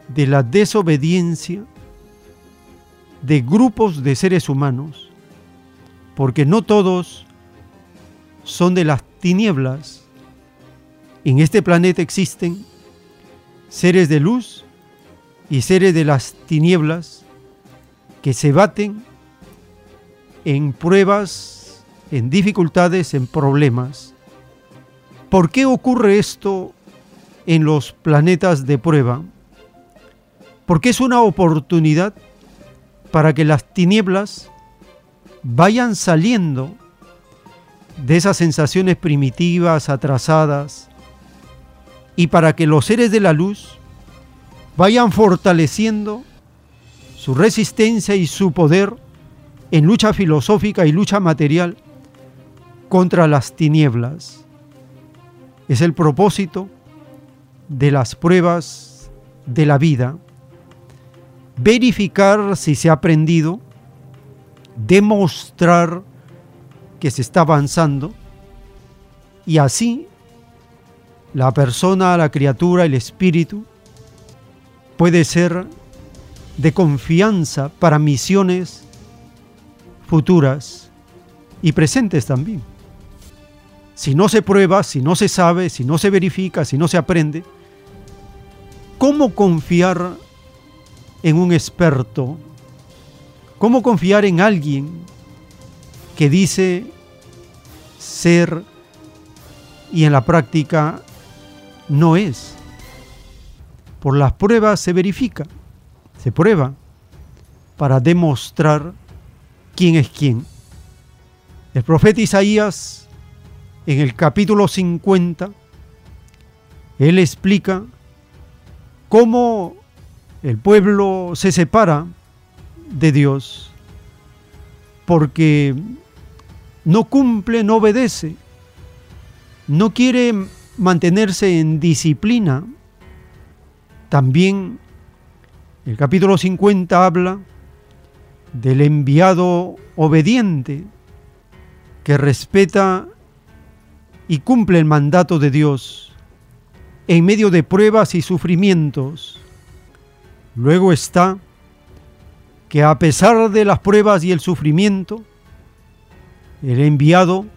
[SPEAKER 2] de la desobediencia de grupos de seres humanos, porque no todos son de las tinieblas. En este planeta existen seres de luz y seres de las tinieblas que se baten en pruebas, en dificultades, en problemas. ¿Por qué ocurre esto en los planetas de prueba? Porque es una oportunidad para que las tinieblas vayan saliendo de esas sensaciones primitivas, atrasadas, y para que los seres de la luz vayan fortaleciendo su resistencia y su poder en lucha filosófica y lucha material contra las tinieblas. Es el propósito de las pruebas de la vida. Verificar si se ha aprendido, demostrar que se está avanzando y así la persona, la criatura, el espíritu puede ser de confianza para misiones futuras y presentes también. Si no se prueba, si no se sabe, si no se verifica, si no se aprende, ¿cómo confiar en un experto? ¿Cómo confiar en alguien que dice ser y en la práctica no es? Por las pruebas se verifica, se prueba para demostrar quién es quién. El profeta Isaías, en el capítulo 50, él explica cómo el pueblo se separa de Dios porque no cumple, no obedece, no quiere mantenerse en disciplina. También el capítulo 50 habla del enviado obediente que respeta y cumple el mandato de Dios en medio de pruebas y sufrimientos. Luego está que a pesar de las pruebas y el sufrimiento, el enviado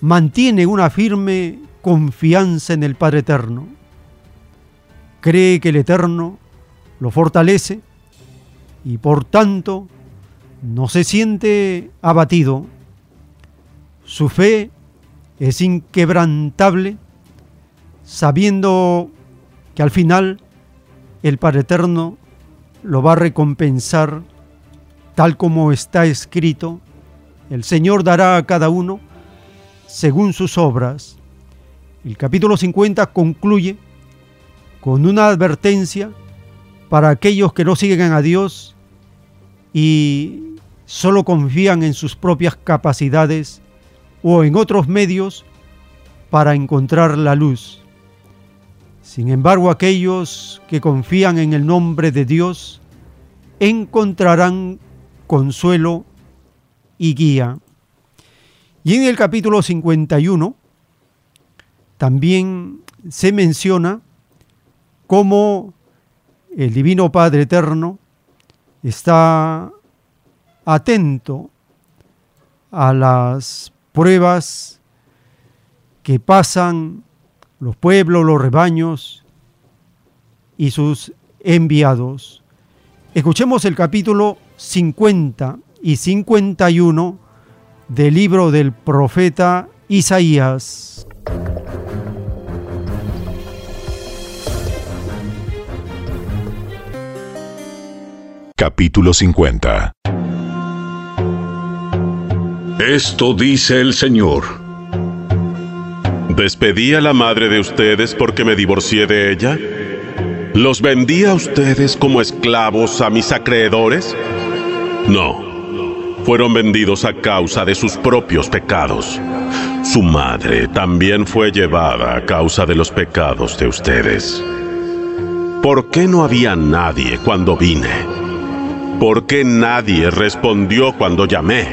[SPEAKER 2] mantiene una firme confianza en el Padre Eterno. Cree que el Eterno lo fortalece y por tanto no se siente abatido. Su fe es inquebrantable, sabiendo que al final el Padre Eterno lo va a recompensar tal como está escrito. El Señor dará a cada uno según sus obras. El capítulo 50 concluye con una advertencia para aquellos que no siguen a Dios y solo confían en sus propias capacidades o en otros medios para encontrar la luz. Sin embargo, aquellos que confían en el nombre de Dios encontrarán consuelo y guía. Y en el capítulo 51 también se menciona cómo el Divino Padre Eterno está atento a las pruebas que pasan los pueblos, los rebaños y sus enviados. Escuchemos el capítulo 50 y 51 del libro del profeta Isaías.
[SPEAKER 5] Capítulo 50
[SPEAKER 14] Esto dice el Señor.
[SPEAKER 5] ¿Despedí a la madre de ustedes porque me divorcié de ella? ¿Los vendí a ustedes como esclavos a mis acreedores? No, fueron vendidos a causa de sus propios pecados. Su madre también fue llevada a causa de los pecados de ustedes. ¿Por qué no había nadie cuando vine? ¿Por qué nadie respondió cuando llamé?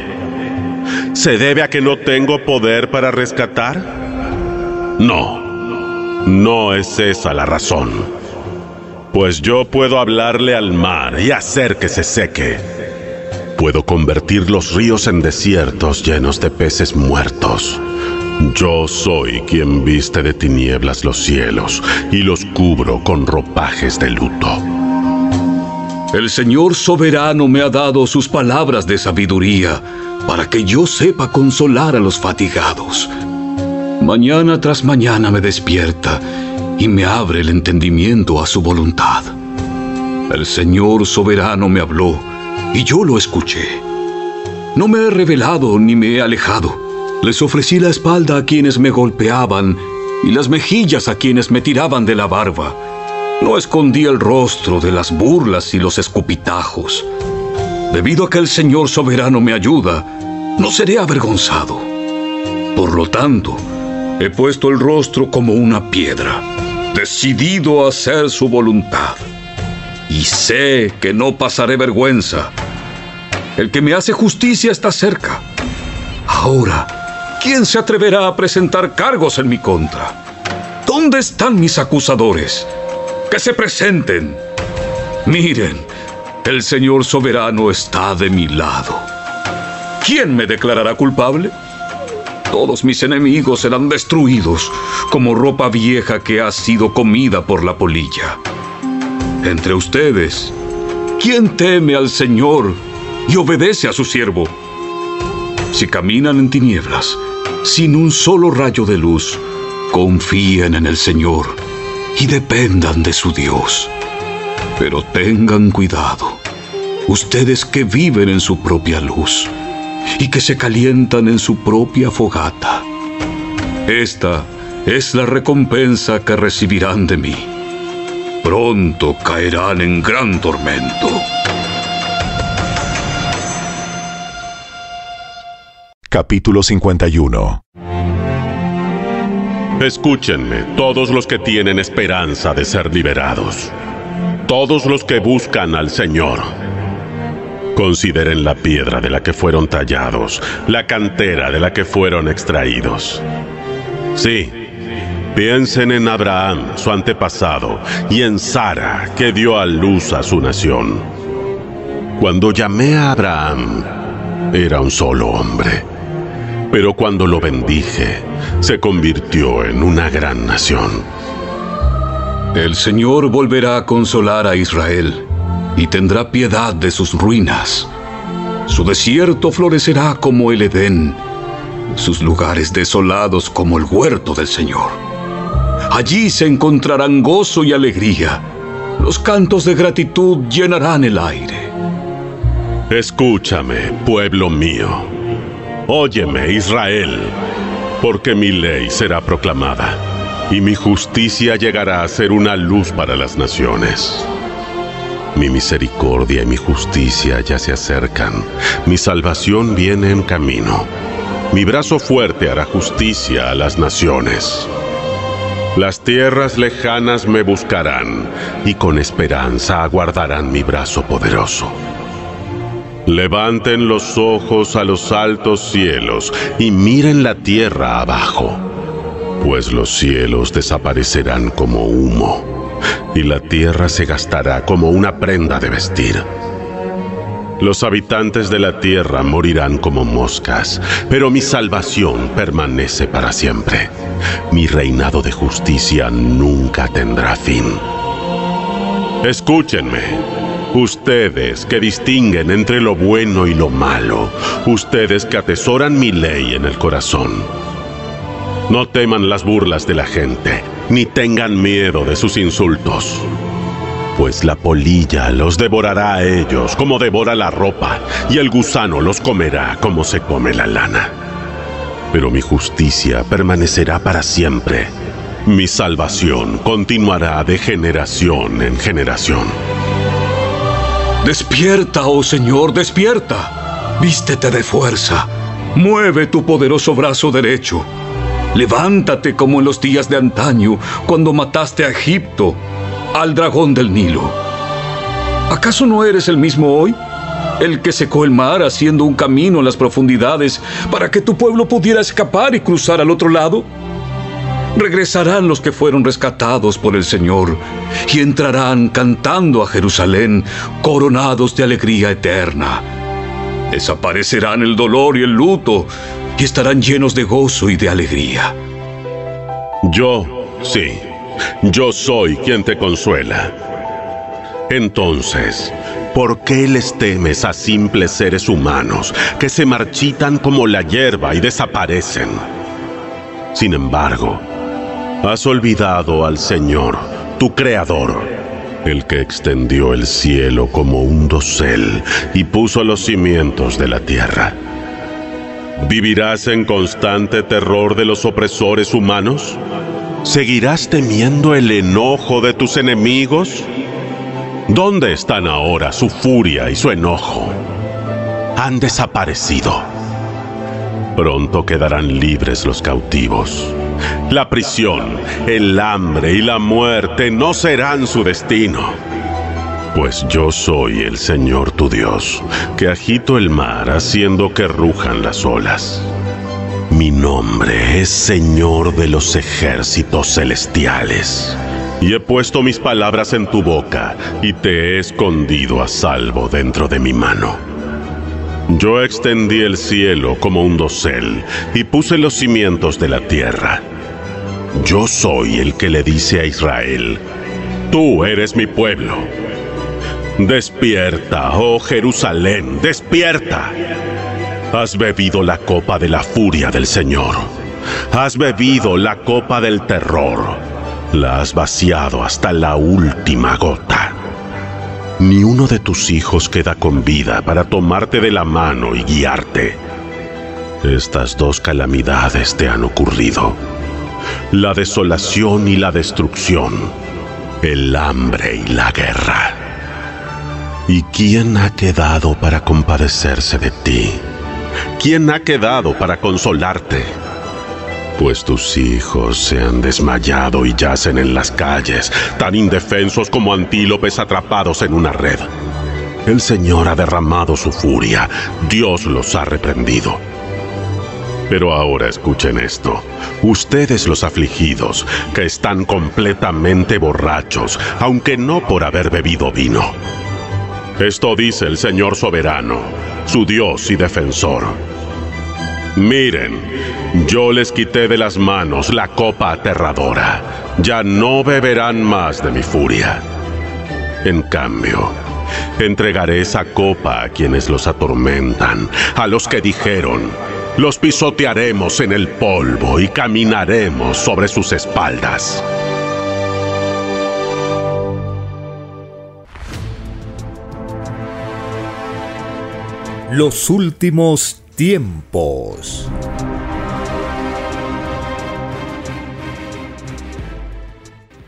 [SPEAKER 5] ¿Se debe a que no tengo poder para rescatar? No, no es esa la razón. Pues yo puedo hablarle al mar y hacer que se seque. Puedo convertir los ríos en desiertos llenos de peces muertos. Yo soy quien viste de tinieblas los cielos y los cubro con ropajes de luto.
[SPEAKER 14] El Señor soberano me ha dado sus palabras de sabiduría para que yo sepa consolar a los fatigados. Mañana tras mañana me despierta y me abre el entendimiento a su voluntad. El Señor soberano me habló y yo lo escuché. No me he revelado ni me he alejado. Les ofrecí la espalda a quienes me golpeaban y las mejillas a quienes me tiraban de la barba. No escondí el rostro de las burlas y los escupitajos. Debido a que el Señor soberano me ayuda, no seré avergonzado. Por lo tanto, he puesto el rostro como una piedra, decidido a hacer su voluntad. Y sé que no pasaré vergüenza. El que me hace justicia está cerca. Ahora, ¿quién se atreverá a presentar cargos en mi contra? ¿Dónde están mis acusadores? que se presenten. Miren, el Señor soberano está de mi lado. ¿Quién me declarará culpable? Todos mis enemigos serán destruidos como ropa vieja que ha sido comida por la polilla. Entre ustedes, ¿quién teme al Señor y obedece a su siervo? Si caminan en tinieblas, sin un solo rayo de luz, confíen en el Señor y dependan de su Dios. Pero tengan cuidado, ustedes que viven en su propia luz y que se calientan en su propia fogata. Esta es la recompensa que recibirán de mí. Pronto caerán en gran tormento.
[SPEAKER 5] Capítulo 51 Escúchenme, todos los que tienen esperanza de ser liberados, todos los que buscan al Señor. Consideren la piedra de la que fueron tallados, la cantera de la que fueron extraídos. Sí, piensen en Abraham, su antepasado, y en Sara, que dio a luz a su nación. Cuando llamé a Abraham, era un solo hombre pero cuando lo bendije, se convirtió en una gran nación.
[SPEAKER 14] El Señor volverá a consolar a Israel y tendrá piedad de sus ruinas. Su desierto florecerá como el Edén, sus lugares desolados como el huerto del Señor. Allí se encontrarán gozo y alegría. Los cantos de gratitud llenarán el aire.
[SPEAKER 5] Escúchame, pueblo mío. Óyeme, Israel, porque mi ley será proclamada y mi justicia llegará a ser una luz para las naciones. Mi misericordia y mi justicia ya se acercan, mi salvación viene en camino. Mi brazo fuerte hará justicia a las naciones. Las tierras lejanas me buscarán y con esperanza aguardarán mi brazo poderoso. Levanten los ojos a los altos cielos y miren la tierra abajo. Pues los cielos desaparecerán como humo, y la tierra se gastará como una prenda de vestir. Los habitantes de la tierra morirán como moscas, pero mi salvación permanece para siempre. Mi reinado de justicia nunca tendrá fin. Escúchenme, ustedes que distinguen entre lo bueno y lo malo, ustedes que atesoran mi ley en el corazón. No teman las burlas de la gente, ni tengan miedo de sus insultos pues la polilla los devorará a ellos como devora la ropa, y el gusano los comerá como se come la lana. Pero mi justicia permanecerá para siempre. Mi salvación continuará de generación en generación.
[SPEAKER 14] Despierta, oh Señor, despierta. Vístete de fuerza. Mueve tu poderoso brazo derecho. Levántate como en los días de antaño, cuando mataste a Egipto al dragón del Nilo. ¿Acaso no eres el mismo hoy? El que secó el mar haciendo un camino en las profundidades para que tu pueblo pudiera escapar y cruzar al otro lado. Regresarán los que fueron rescatados por el Señor y entrarán cantando a Jerusalén, coronados de alegría eterna. Desaparecerán el dolor y el luto y estarán llenos de gozo y de alegría.
[SPEAKER 5] Yo, sí, yo soy quien te consuela. Entonces, ¿por qué les temes a simples seres humanos que se marchitan como la hierba y desaparecen? Sin embargo, has olvidado al Señor, tu Creador, el que extendió el cielo como un dosel y puso los cimientos de la tierra. ¿Vivirás en constante terror de los opresores humanos? ¿Seguirás temiendo el enojo de tus enemigos? ¿Dónde están ahora su furia y su enojo? Han desaparecido. Pronto quedarán libres los cautivos. La prisión, el hambre y la muerte no serán su destino. Pues yo soy el Señor tu Dios, que agito el mar haciendo que rujan las olas. Mi nombre es Señor de los ejércitos celestiales. Y he puesto mis palabras en tu boca y te he escondido a salvo dentro de mi mano. Yo extendí el cielo como un dosel y puse los cimientos de la tierra. Yo soy el que le dice a Israel, tú eres mi pueblo. Despierta, oh Jerusalén, despierta. Has bebido la copa de la furia del Señor. Has bebido la copa del terror. La has vaciado hasta la última gota. Ni uno de tus hijos queda con vida para tomarte de la mano y guiarte. Estas dos calamidades te han ocurrido. La desolación y la destrucción. El hambre y la guerra. ¿Y quién ha quedado para compadecerse de ti? ¿quién ha quedado para consolarte? Pues tus hijos se han desmayado y yacen en las calles, tan indefensos como antílopes atrapados en una red. El Señor ha derramado su furia, Dios los ha reprendido. Pero ahora escuchen esto, ustedes los afligidos, que están completamente borrachos, aunque no por haber bebido vino. Esto dice el Señor soberano, su Dios y defensor. Miren, yo les quité de las manos la copa aterradora. Ya no beberán más de mi furia. En cambio, entregaré esa copa a quienes los atormentan, a los que dijeron, los pisotearemos en el polvo y caminaremos sobre sus espaldas.
[SPEAKER 1] Los últimos tiempos.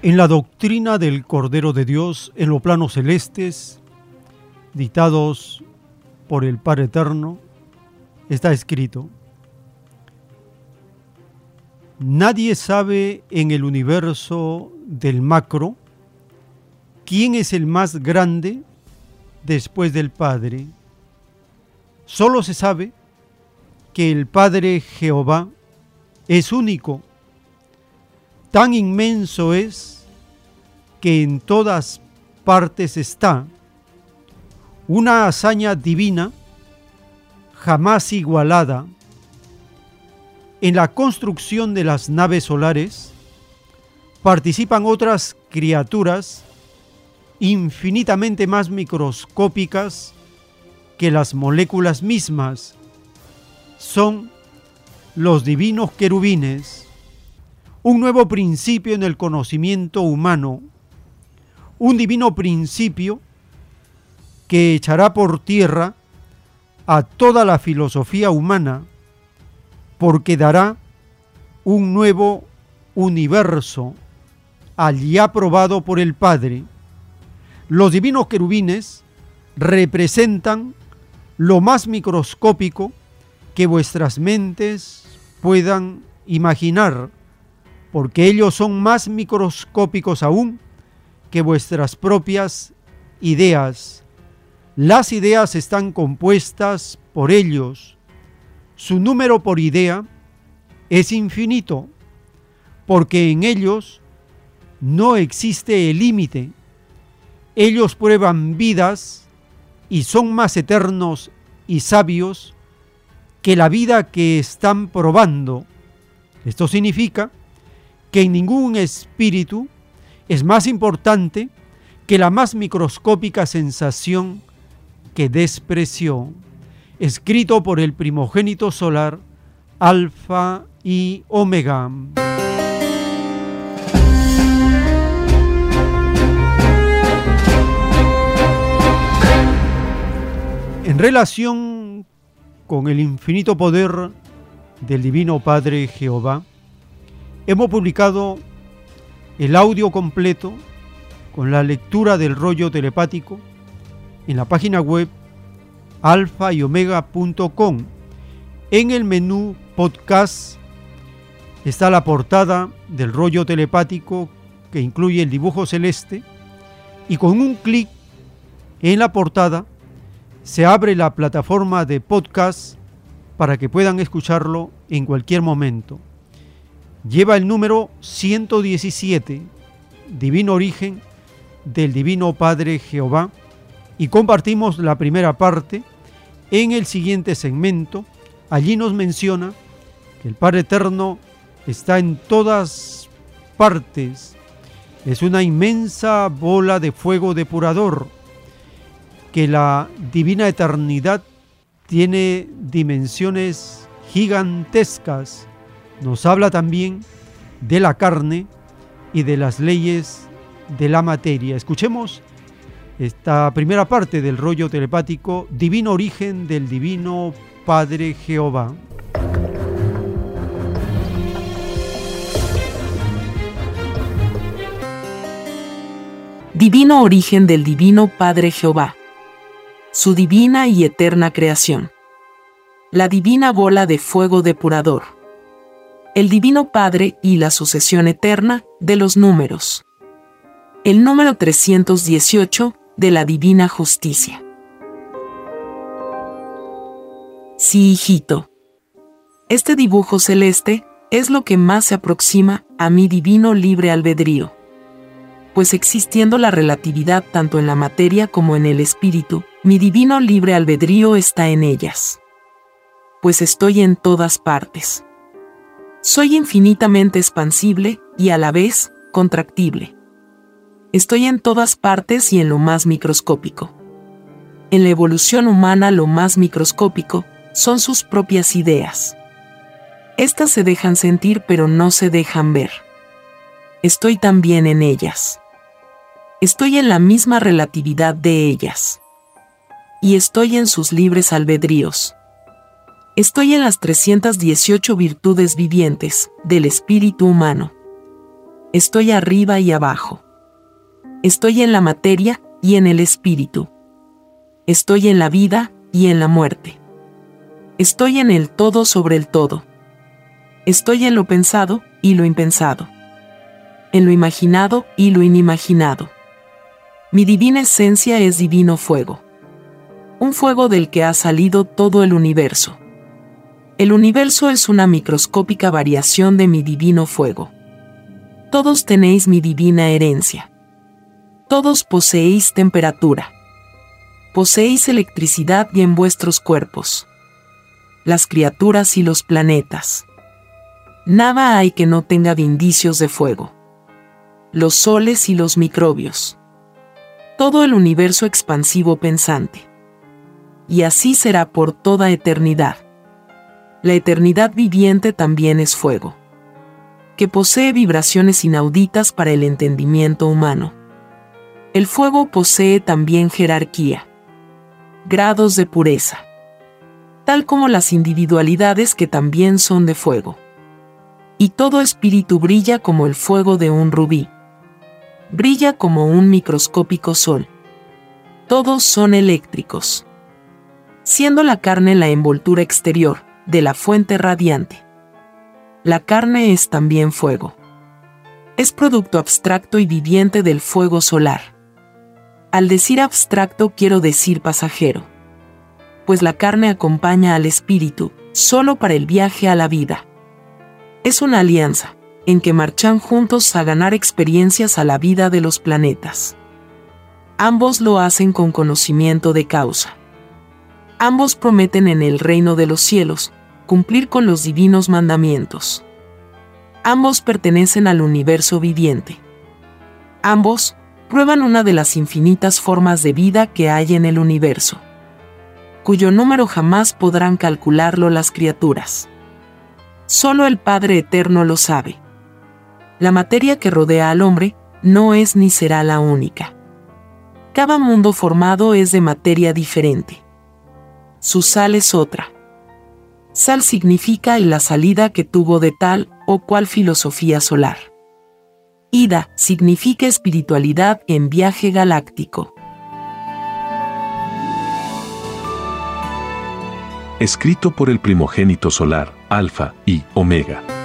[SPEAKER 2] En la doctrina del Cordero de Dios en los planos celestes, dictados por el Padre Eterno, está escrito, Nadie sabe en el universo del macro quién es el más grande después del Padre Solo se sabe que el Padre Jehová es único, tan inmenso es que en todas partes está. Una hazaña divina jamás igualada. En la construcción de las naves solares participan otras criaturas infinitamente más microscópicas que las moléculas mismas. Son los divinos querubines, un nuevo principio en el conocimiento humano, un divino principio que echará por tierra a toda la filosofía humana, porque dará un nuevo universo allí aprobado por el Padre. Los divinos querubines representan lo más microscópico que vuestras mentes puedan imaginar, porque ellos son más microscópicos aún que vuestras propias ideas. Las ideas están compuestas por ellos. Su número por idea es infinito, porque en ellos no existe el límite. Ellos prueban vidas y son más eternos y sabios que la vida que están probando. Esto significa que ningún espíritu es más importante que la más microscópica sensación que despreció, escrito por el primogénito solar, Alfa y Omega. En relación con el infinito poder del Divino Padre Jehová, hemos publicado el audio completo con la lectura del rollo telepático en la página web alfa y omega.com. En el menú podcast está la portada del rollo telepático que incluye el dibujo celeste y con un clic en la portada se abre la plataforma de podcast para que puedan escucharlo en cualquier momento. Lleva el número 117, Divino Origen del Divino Padre Jehová, y compartimos la primera parte en el siguiente segmento. Allí nos menciona que el Padre Eterno está en todas partes. Es una inmensa bola de fuego depurador que la divina eternidad tiene dimensiones gigantescas. Nos habla también de la carne y de las leyes de la materia. Escuchemos esta primera parte del rollo telepático Divino Origen del Divino Padre Jehová.
[SPEAKER 24] Divino Origen del Divino Padre Jehová su divina y eterna creación. La divina bola de fuego depurador. El Divino Padre y la sucesión eterna de los números. El número 318 de la Divina Justicia. Sí, hijito. Este dibujo celeste es lo que más se aproxima a mi divino libre albedrío. Pues existiendo la relatividad tanto en la materia como en el espíritu, mi divino libre albedrío está en ellas. Pues estoy en todas partes. Soy infinitamente expansible y a la vez contractible. Estoy en todas partes y en lo más microscópico. En la evolución humana lo más microscópico son sus propias ideas. Estas se dejan sentir pero no se dejan ver. Estoy también en ellas. Estoy en la misma relatividad de ellas y estoy en sus libres albedríos. Estoy en las 318 virtudes vivientes del espíritu humano. Estoy arriba y abajo. Estoy en la materia y en el espíritu. Estoy en la vida y en la muerte. Estoy en el todo sobre el todo. Estoy en lo pensado y lo impensado. En lo imaginado y lo inimaginado. Mi divina esencia es divino fuego un fuego del que ha salido todo el universo. El universo es una microscópica variación de mi divino fuego. Todos tenéis mi divina herencia. Todos poseéis temperatura. Poseéis electricidad y en vuestros cuerpos. Las criaturas y los planetas. Nada hay que no tenga de indicios de fuego. Los soles y los microbios. Todo el universo expansivo pensante. Y así será por toda eternidad. La eternidad viviente también es fuego, que posee vibraciones inauditas para el entendimiento humano. El fuego posee también jerarquía, grados de pureza, tal como las individualidades que también son de fuego y todo espíritu brilla como el fuego de un rubí. Brilla como un microscópico sol. Todos son eléctricos. Siendo la carne la envoltura exterior de la fuente radiante. La carne es también fuego. Es producto abstracto y viviente del fuego solar. Al decir abstracto quiero decir pasajero. Pues la carne acompaña al espíritu, solo para el viaje a la vida es una alianza, en que marchan juntos a ganar experiencias a la vida de los planetas. Ambos lo hacen con conocimiento de causa. Ambos prometen en el reino de los cielos cumplir con los divinos mandamientos. Ambos pertenecen al universo viviente. Ambos prueban una de las infinitas formas de vida que hay en el universo, cuyo número jamás podrán calcularlo las criaturas. Solo el Padre Eterno lo sabe. La materia que rodea al hombre no es ni será la única. Cada mundo formado es de materia diferente. Su sal es otra. Sal significa la salida que tuvo de tal o cual filosofía solar. Ida significa espiritualidad en viaje galáctico.
[SPEAKER 5] escrito por el primogénito solar, Alfa y Omega.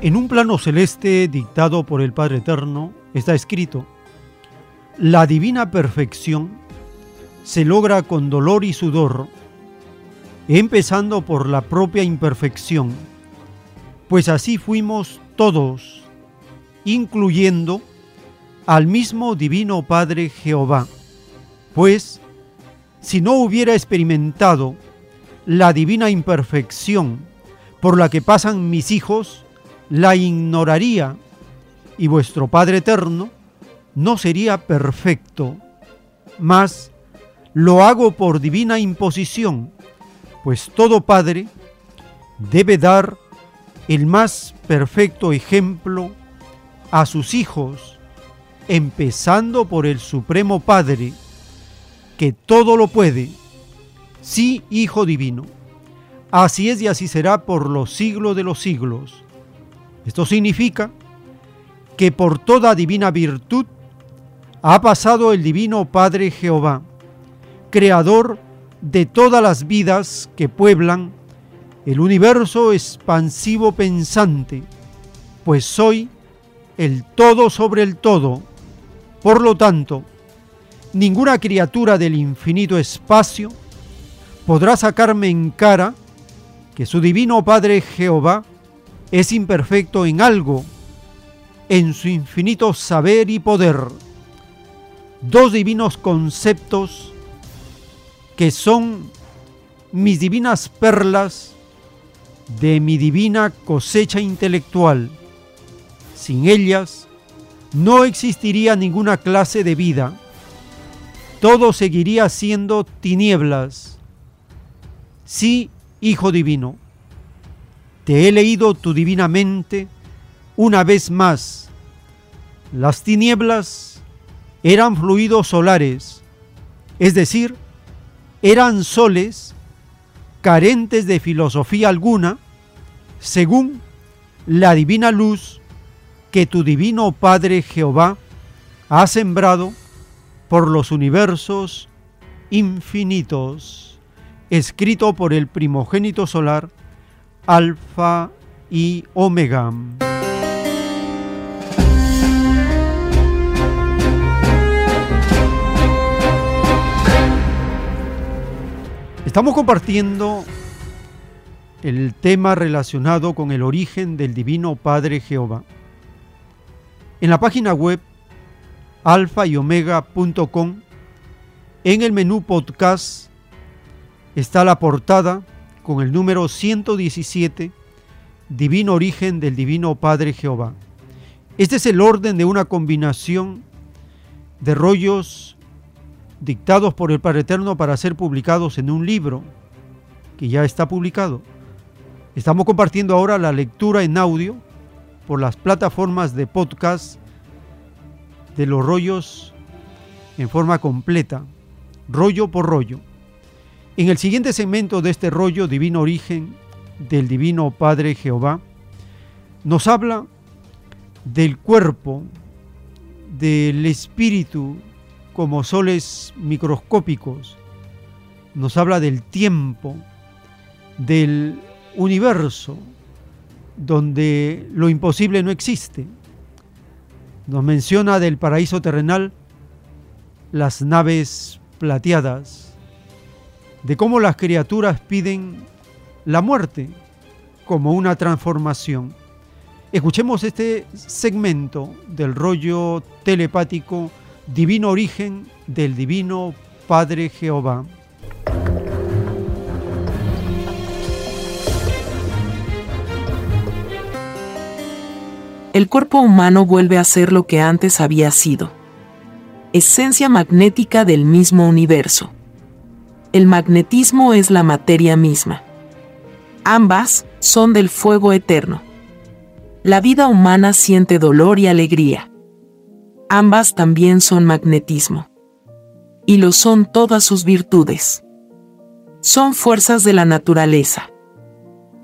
[SPEAKER 2] En un plano celeste dictado por el Padre Eterno está escrito, la divina perfección se logra con dolor y sudor, empezando por la propia imperfección, pues así fuimos todos, incluyendo al mismo Divino Padre Jehová, pues si no hubiera experimentado la divina imperfección por la que pasan mis hijos, la ignoraría y vuestro Padre Eterno no sería perfecto, mas lo hago por divina imposición, pues todo Padre debe dar el más perfecto ejemplo a sus hijos empezando por el Supremo Padre, que todo lo puede, sí, Hijo Divino. Así es y así será por los siglos de los siglos. Esto significa que por toda divina virtud ha pasado el Divino Padre Jehová, creador de todas las vidas que pueblan el universo expansivo pensante, pues soy el todo sobre el todo, por lo tanto, ninguna criatura del infinito espacio podrá sacarme en cara que su divino Padre Jehová es imperfecto en algo, en su infinito saber y poder. Dos divinos conceptos que son mis divinas perlas de mi divina cosecha intelectual. Sin ellas, no existiría ninguna clase de vida. Todo seguiría siendo tinieblas. Sí, Hijo Divino, te he leído tu divina mente una vez más. Las tinieblas eran fluidos solares, es decir, eran soles carentes de filosofía alguna, según la divina luz que tu divino Padre Jehová ha sembrado por los universos infinitos, escrito por el primogénito solar, Alfa y Omega. Estamos compartiendo el tema relacionado con el origen del Divino Padre Jehová. En la página web alfa y omega.com, en el menú podcast, está la portada con el número 117, Divino Origen del Divino Padre Jehová. Este es el orden de una combinación de rollos dictados por el Padre Eterno para ser publicados en un libro que ya está publicado. Estamos compartiendo ahora la lectura en audio por las plataformas de podcast de los rollos en forma completa, rollo por rollo. En el siguiente segmento de este rollo Divino Origen del Divino Padre Jehová, nos habla del cuerpo, del espíritu como soles microscópicos, nos habla del tiempo, del universo, donde lo imposible no existe. Nos menciona del paraíso terrenal las naves plateadas, de cómo las criaturas piden la muerte como una transformación. Escuchemos este segmento del rollo telepático Divino Origen del Divino Padre Jehová.
[SPEAKER 24] El cuerpo humano vuelve a ser lo que antes había sido. Esencia magnética del mismo universo. El magnetismo es la materia misma. Ambas son del fuego eterno la vida humana siente dolor y alegría. Ambas también son magnetismo. Y lo son todas sus virtudes. Son fuerzas de la naturaleza.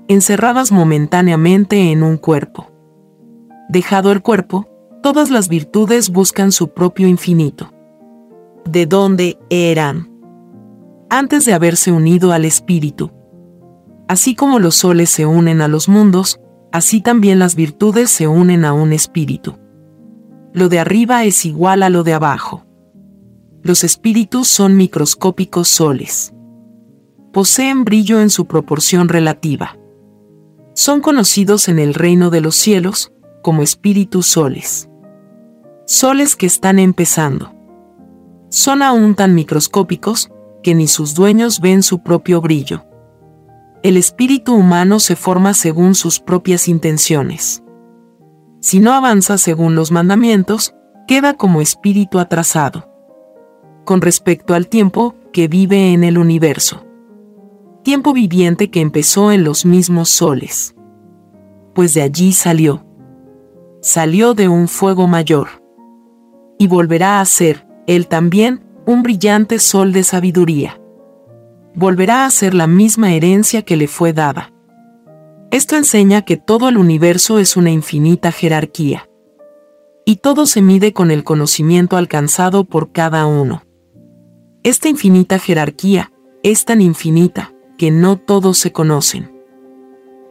[SPEAKER 24] Encerradas momentáneamente en un cuerpo. Dejado el cuerpo, todas las virtudes buscan su propio infinito. ¿De dónde eran? Antes de haberse unido al espíritu. Así como los soles se unen a los mundos, así también las virtudes se unen a un espíritu. Lo de arriba es igual a lo de abajo. Los espíritus son microscópicos soles. Poseen brillo en su proporción relativa. Son conocidos en el reino de los cielos como espíritus soles. Soles que están empezando. Son aún tan microscópicos que ni sus dueños ven su propio brillo el espíritu humano se forma según sus propias intenciones. Si no avanza según los mandamientos, queda como espíritu atrasado. Con respecto al tiempo que vive en el universo. Tiempo viviente que empezó en los mismos soles. Pues de allí salió. Salió de un fuego mayor. Y volverá a ser, él también, un brillante sol de sabiduría volverá a ser la misma herencia que le fue dada. Esto enseña que todo el universo es una infinita jerarquía. Y todo se mide con el conocimiento alcanzado por cada uno. Esta infinita jerarquía es tan infinita que no todos se conocen.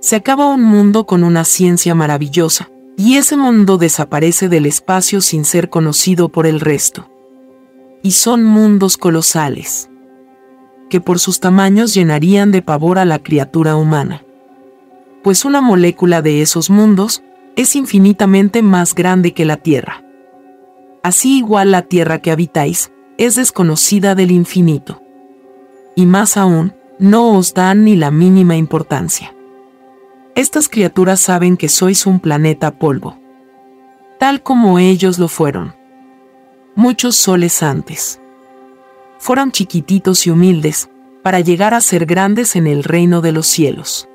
[SPEAKER 24] Se acaba un mundo con una ciencia maravillosa, y ese mundo desaparece del espacio sin ser conocido por el resto. Y son mundos colosales que por sus tamaños llenarían de pavor a la criatura humana. Pues una molécula de esos mundos es infinitamente más grande que la Tierra. Así igual la Tierra que habitáis es desconocida del infinito. Y más aún, no os dan ni la mínima importancia. Estas criaturas saben que sois un planeta polvo. Tal como ellos lo fueron. Muchos soles antes fueron chiquititos y humildes, para llegar a ser grandes en el reino de los cielos.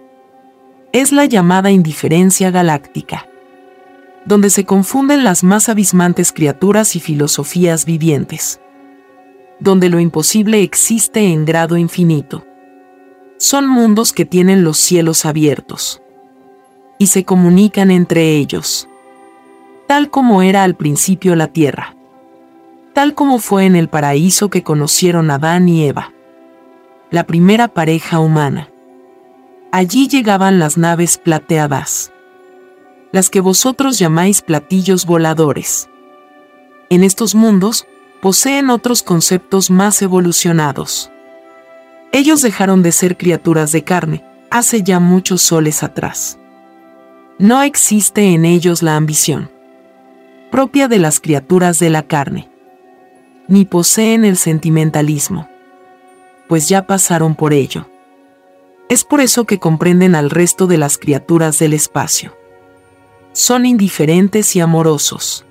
[SPEAKER 24] Es la llamada indiferencia galáctica, donde se confunden las más abismantes criaturas y filosofías vivientes, donde lo imposible existe en grado infinito. Son mundos que tienen los cielos abiertos y se comunican entre ellos, tal como era al principio la tierra tal como fue en el paraíso que conocieron Adán y Eva, la primera pareja humana. Allí llegaban las naves plateadas, las que vosotros llamáis platillos voladores. En estos mundos poseen otros conceptos más evolucionados. Ellos dejaron de ser criaturas de carne, hace ya muchos soles atrás. No existe en ellos la ambición propia de las criaturas de la carne, ni poseen el sentimentalismo, pues ya pasaron por ello. Es por eso que comprenden al resto de las criaturas del espacio. Son indiferentes y amorosos.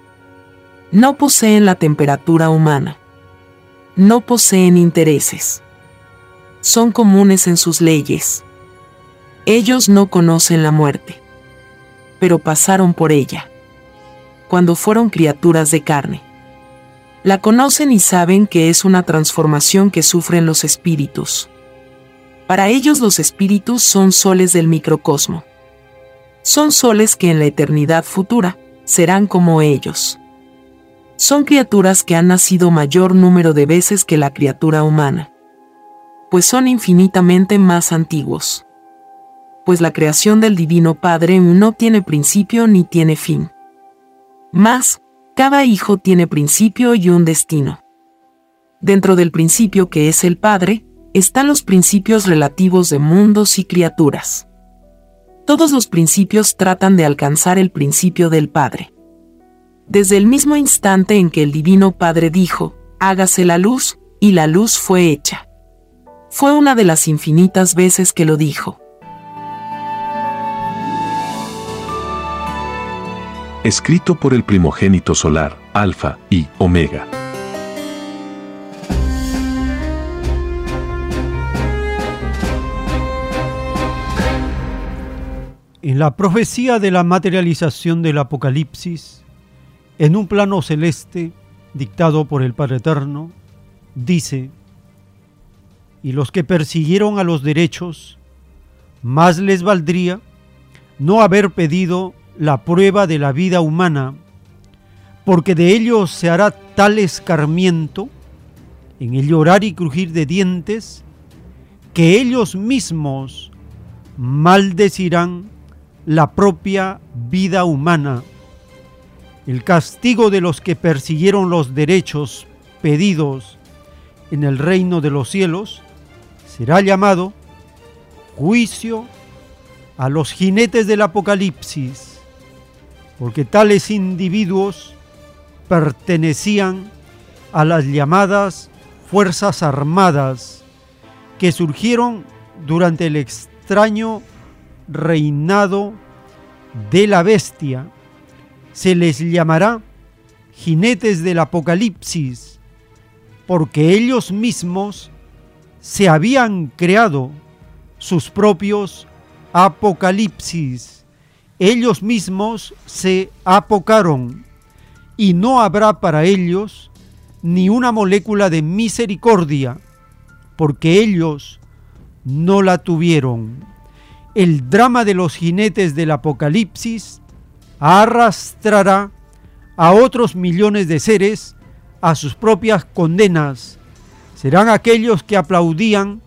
[SPEAKER 24] No poseen la temperatura humana. No poseen intereses. Son comunes en sus leyes. Ellos no conocen la muerte. Pero pasaron por ella. Cuando fueron criaturas de carne. La conocen y saben que es una transformación que sufren los espíritus para ellos los espíritus son soles del microcosmo. Son soles que en la eternidad futura serán como ellos. Son criaturas que han nacido mayor número de veces que la criatura humana, pues son infinitamente más antiguos. Pues la creación del Divino Padre no tiene principio ni tiene fin. Más, cada hijo tiene principio y un destino. Dentro del principio que es el Padre, están los principios relativos de mundos y criaturas. Todos los principios tratan de alcanzar el principio del Padre. Desde el mismo instante en que el Divino Padre dijo, hágase la luz, y la luz fue hecha. Fue una de las infinitas veces que lo dijo.
[SPEAKER 5] Escrito por el primogénito solar, Alfa y Omega.
[SPEAKER 2] En la profecía de la materialización del Apocalipsis, en un plano celeste dictado por el Padre Eterno, dice, y los que persiguieron a los derechos, más les valdría no haber pedido la prueba de la vida humana, porque de ellos se hará tal escarmiento en el llorar y crujir de dientes, que ellos mismos maldecirán la propia vida humana. El castigo de los que persiguieron los derechos pedidos en el reino de los cielos será llamado juicio a los jinetes del Apocalipsis, porque tales individuos pertenecían a las llamadas Fuerzas Armadas que surgieron durante el extraño reinado de la bestia. Se les llamará jinetes del Apocalipsis, porque ellos mismos se habían creado sus propios apocalipsis. Ellos mismos se apocaron y no habrá para ellos ni una molécula de misericordia, porque ellos no la tuvieron el drama de los jinetes del Apocalipsis arrastrará a otros millones de seres a sus propias condenas. Serán aquellos que aplaudían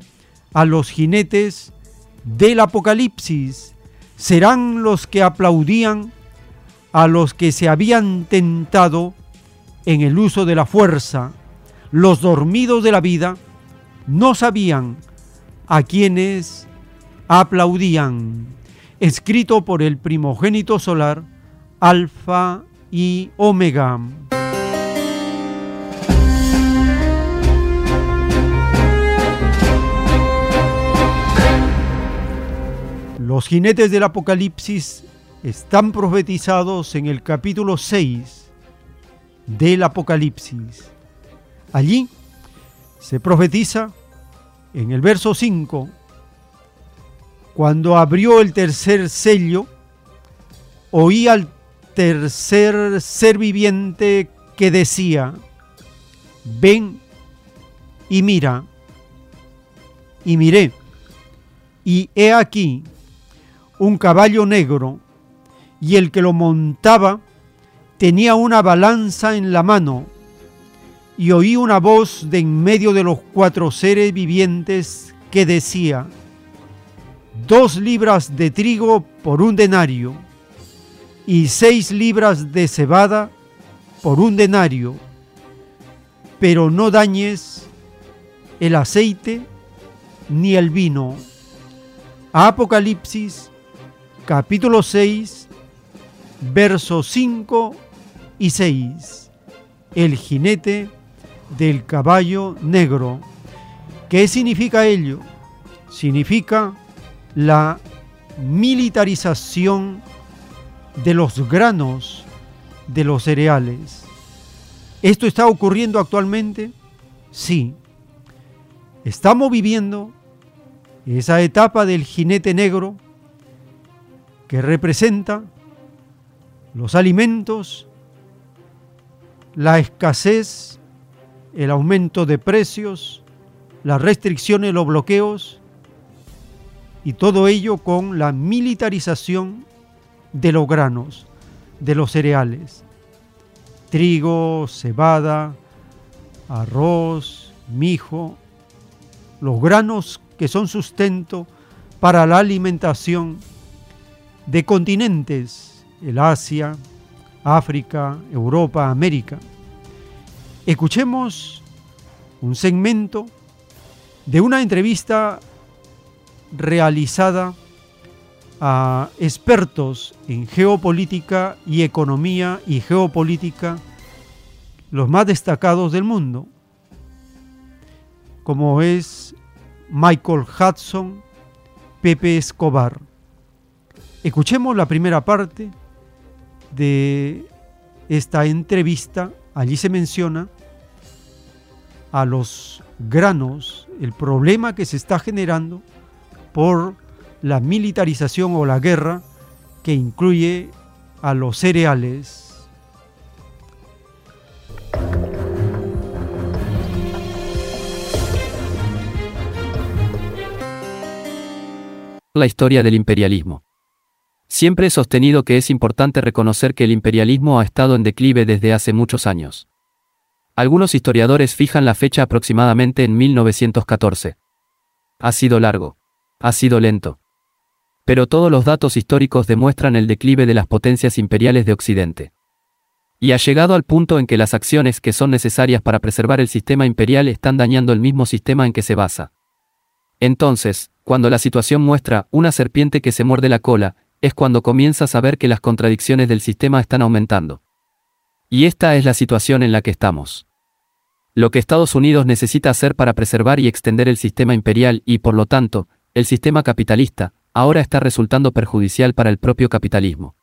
[SPEAKER 2] a los jinetes del Apocalipsis. Serán los que aplaudían a los que se habían tentado en el uso de la fuerza. Los dormidos de la vida no sabían a quienes aplaudían, escrito por el primogénito solar, Alfa y Omega. Los jinetes del Apocalipsis están profetizados en el capítulo 6 del Apocalipsis. Allí se profetiza en el verso 5 cuando abrió el tercer sello, oí al tercer ser viviente que decía, ven y mira. Y miré, y he aquí un caballo negro, y el que lo montaba tenía una balanza en la mano, y oí una voz de en medio de los cuatro seres vivientes que decía, dos libras de trigo por un denario y seis libras de cebada por un denario, pero no dañes el aceite ni el vino. Apocalipsis capítulo 6 versos 5 y 6. El jinete del caballo negro. ¿Qué significa ello? Significa la militarización de los granos, de los cereales. ¿Esto está ocurriendo actualmente? Sí. Estamos viviendo esa etapa del jinete negro que representa los alimentos, la escasez, el aumento de precios, las restricciones, los bloqueos, y todo ello con la militarización de los granos, de los cereales, trigo, cebada, arroz, mijo, los granos que son sustento para la alimentación de continentes, el Asia, África, Europa, América. Escuchemos un segmento de una entrevista realizada a expertos en geopolítica y economía y geopolítica, los más destacados del mundo, como es Michael Hudson, Pepe Escobar. Escuchemos la primera parte de esta entrevista. Allí se menciona a los granos, el problema que se está generando por la militarización o la guerra que incluye a los cereales.
[SPEAKER 7] La historia del imperialismo. Siempre he sostenido que es importante reconocer que el imperialismo ha estado en declive desde hace muchos años. Algunos historiadores fijan la fecha aproximadamente en 1914. Ha sido largo. Ha sido lento. Pero todos los datos históricos demuestran el declive de las potencias imperiales de Occidente. Y ha llegado al punto en que las acciones que son necesarias para preservar el sistema imperial están dañando el mismo sistema en que se basa. Entonces, cuando la situación muestra una serpiente que se muerde la cola, es cuando comienzas a ver que las contradicciones del sistema están aumentando. Y esta es la situación en la que estamos. Lo que Estados Unidos necesita hacer para preservar y extender el sistema imperial y, por lo tanto, el sistema capitalista, ahora está resultando perjudicial para el propio capitalismo.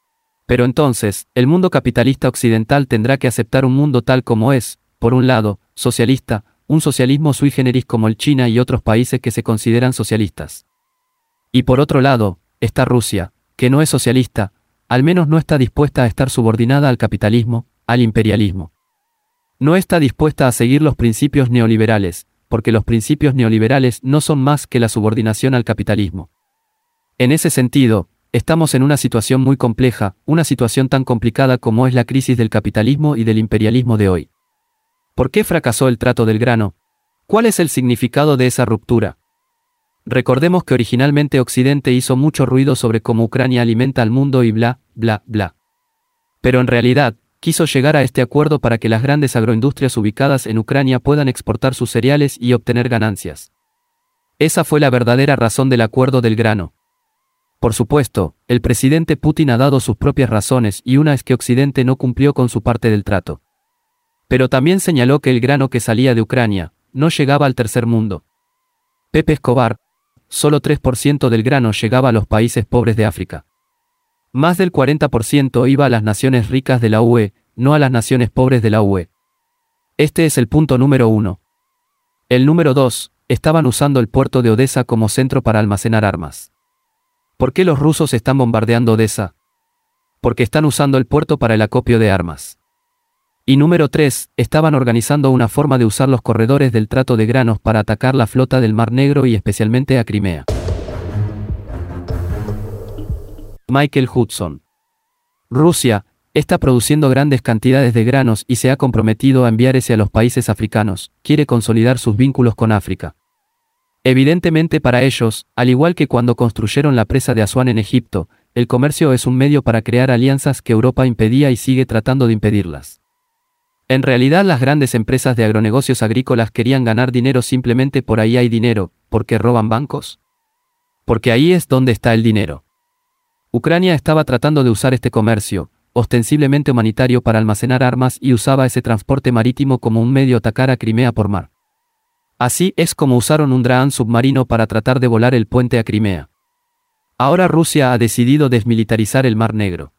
[SPEAKER 7] Pero entonces, el mundo capitalista occidental tendrá que aceptar un mundo tal como es, por un lado, socialista, un socialismo sui generis como el China y otros países que se consideran socialistas. Y por otro lado, está Rusia, que no es socialista, al menos no está dispuesta a estar subordinada al capitalismo, al imperialismo. No está dispuesta a seguir los principios neoliberales, porque los principios neoliberales no son más que la subordinación al capitalismo. En ese sentido, estamos en una situación muy compleja, una situación tan complicada como es la crisis del capitalismo y del imperialismo de hoy. ¿Por qué fracasó el trato del grano? ¿Cuál es el significado de esa ruptura? Recordemos que originalmente Occidente hizo mucho ruido sobre cómo Ucrania alimenta al mundo y bla, bla, bla. Pero en realidad, quiso llegar a este acuerdo para que las grandes agroindustrias ubicadas en Ucrania puedan exportar sus cereales y obtener ganancias. Esa fue la verdadera razón del acuerdo del grano. Por supuesto, el presidente Putin ha dado sus propias razones y una es que Occidente no cumplió con su parte del trato. Pero también señaló que el grano que salía de Ucrania no llegaba al tercer mundo. Pepe Escobar, solo 3% del grano llegaba a los países pobres de África. Más del 40% iba a las naciones ricas de la UE, no a las naciones pobres de la UE. Este es el punto número uno. El número dos, estaban usando el puerto de Odessa como centro para almacenar armas. ¿Por qué los rusos están bombardeando Odessa? Porque están usando el puerto para el acopio de armas. Y número 3, estaban organizando una forma de usar los corredores del trato de granos para atacar la flota del Mar Negro y especialmente a Crimea. Michael Hudson. Rusia está produciendo grandes cantidades de granos y se ha comprometido a enviar ese a los países africanos, quiere consolidar sus vínculos con África. Evidentemente para ellos, al igual que cuando construyeron la presa de Asuán en Egipto, el comercio es un medio para crear alianzas que Europa impedía y sigue tratando de impedirlas. En realidad las grandes empresas de agronegocios agrícolas querían ganar dinero simplemente por ahí hay dinero, ¿por qué roban bancos? Porque ahí es donde está el dinero. Ucrania estaba tratando de usar este comercio, ostensiblemente humanitario para almacenar armas y usaba ese transporte marítimo como un medio atacar a Crimea por mar. Así es como usaron un dron submarino para tratar de volar el puente a Crimea. Ahora Rusia ha decidido desmilitarizar el Mar Negro.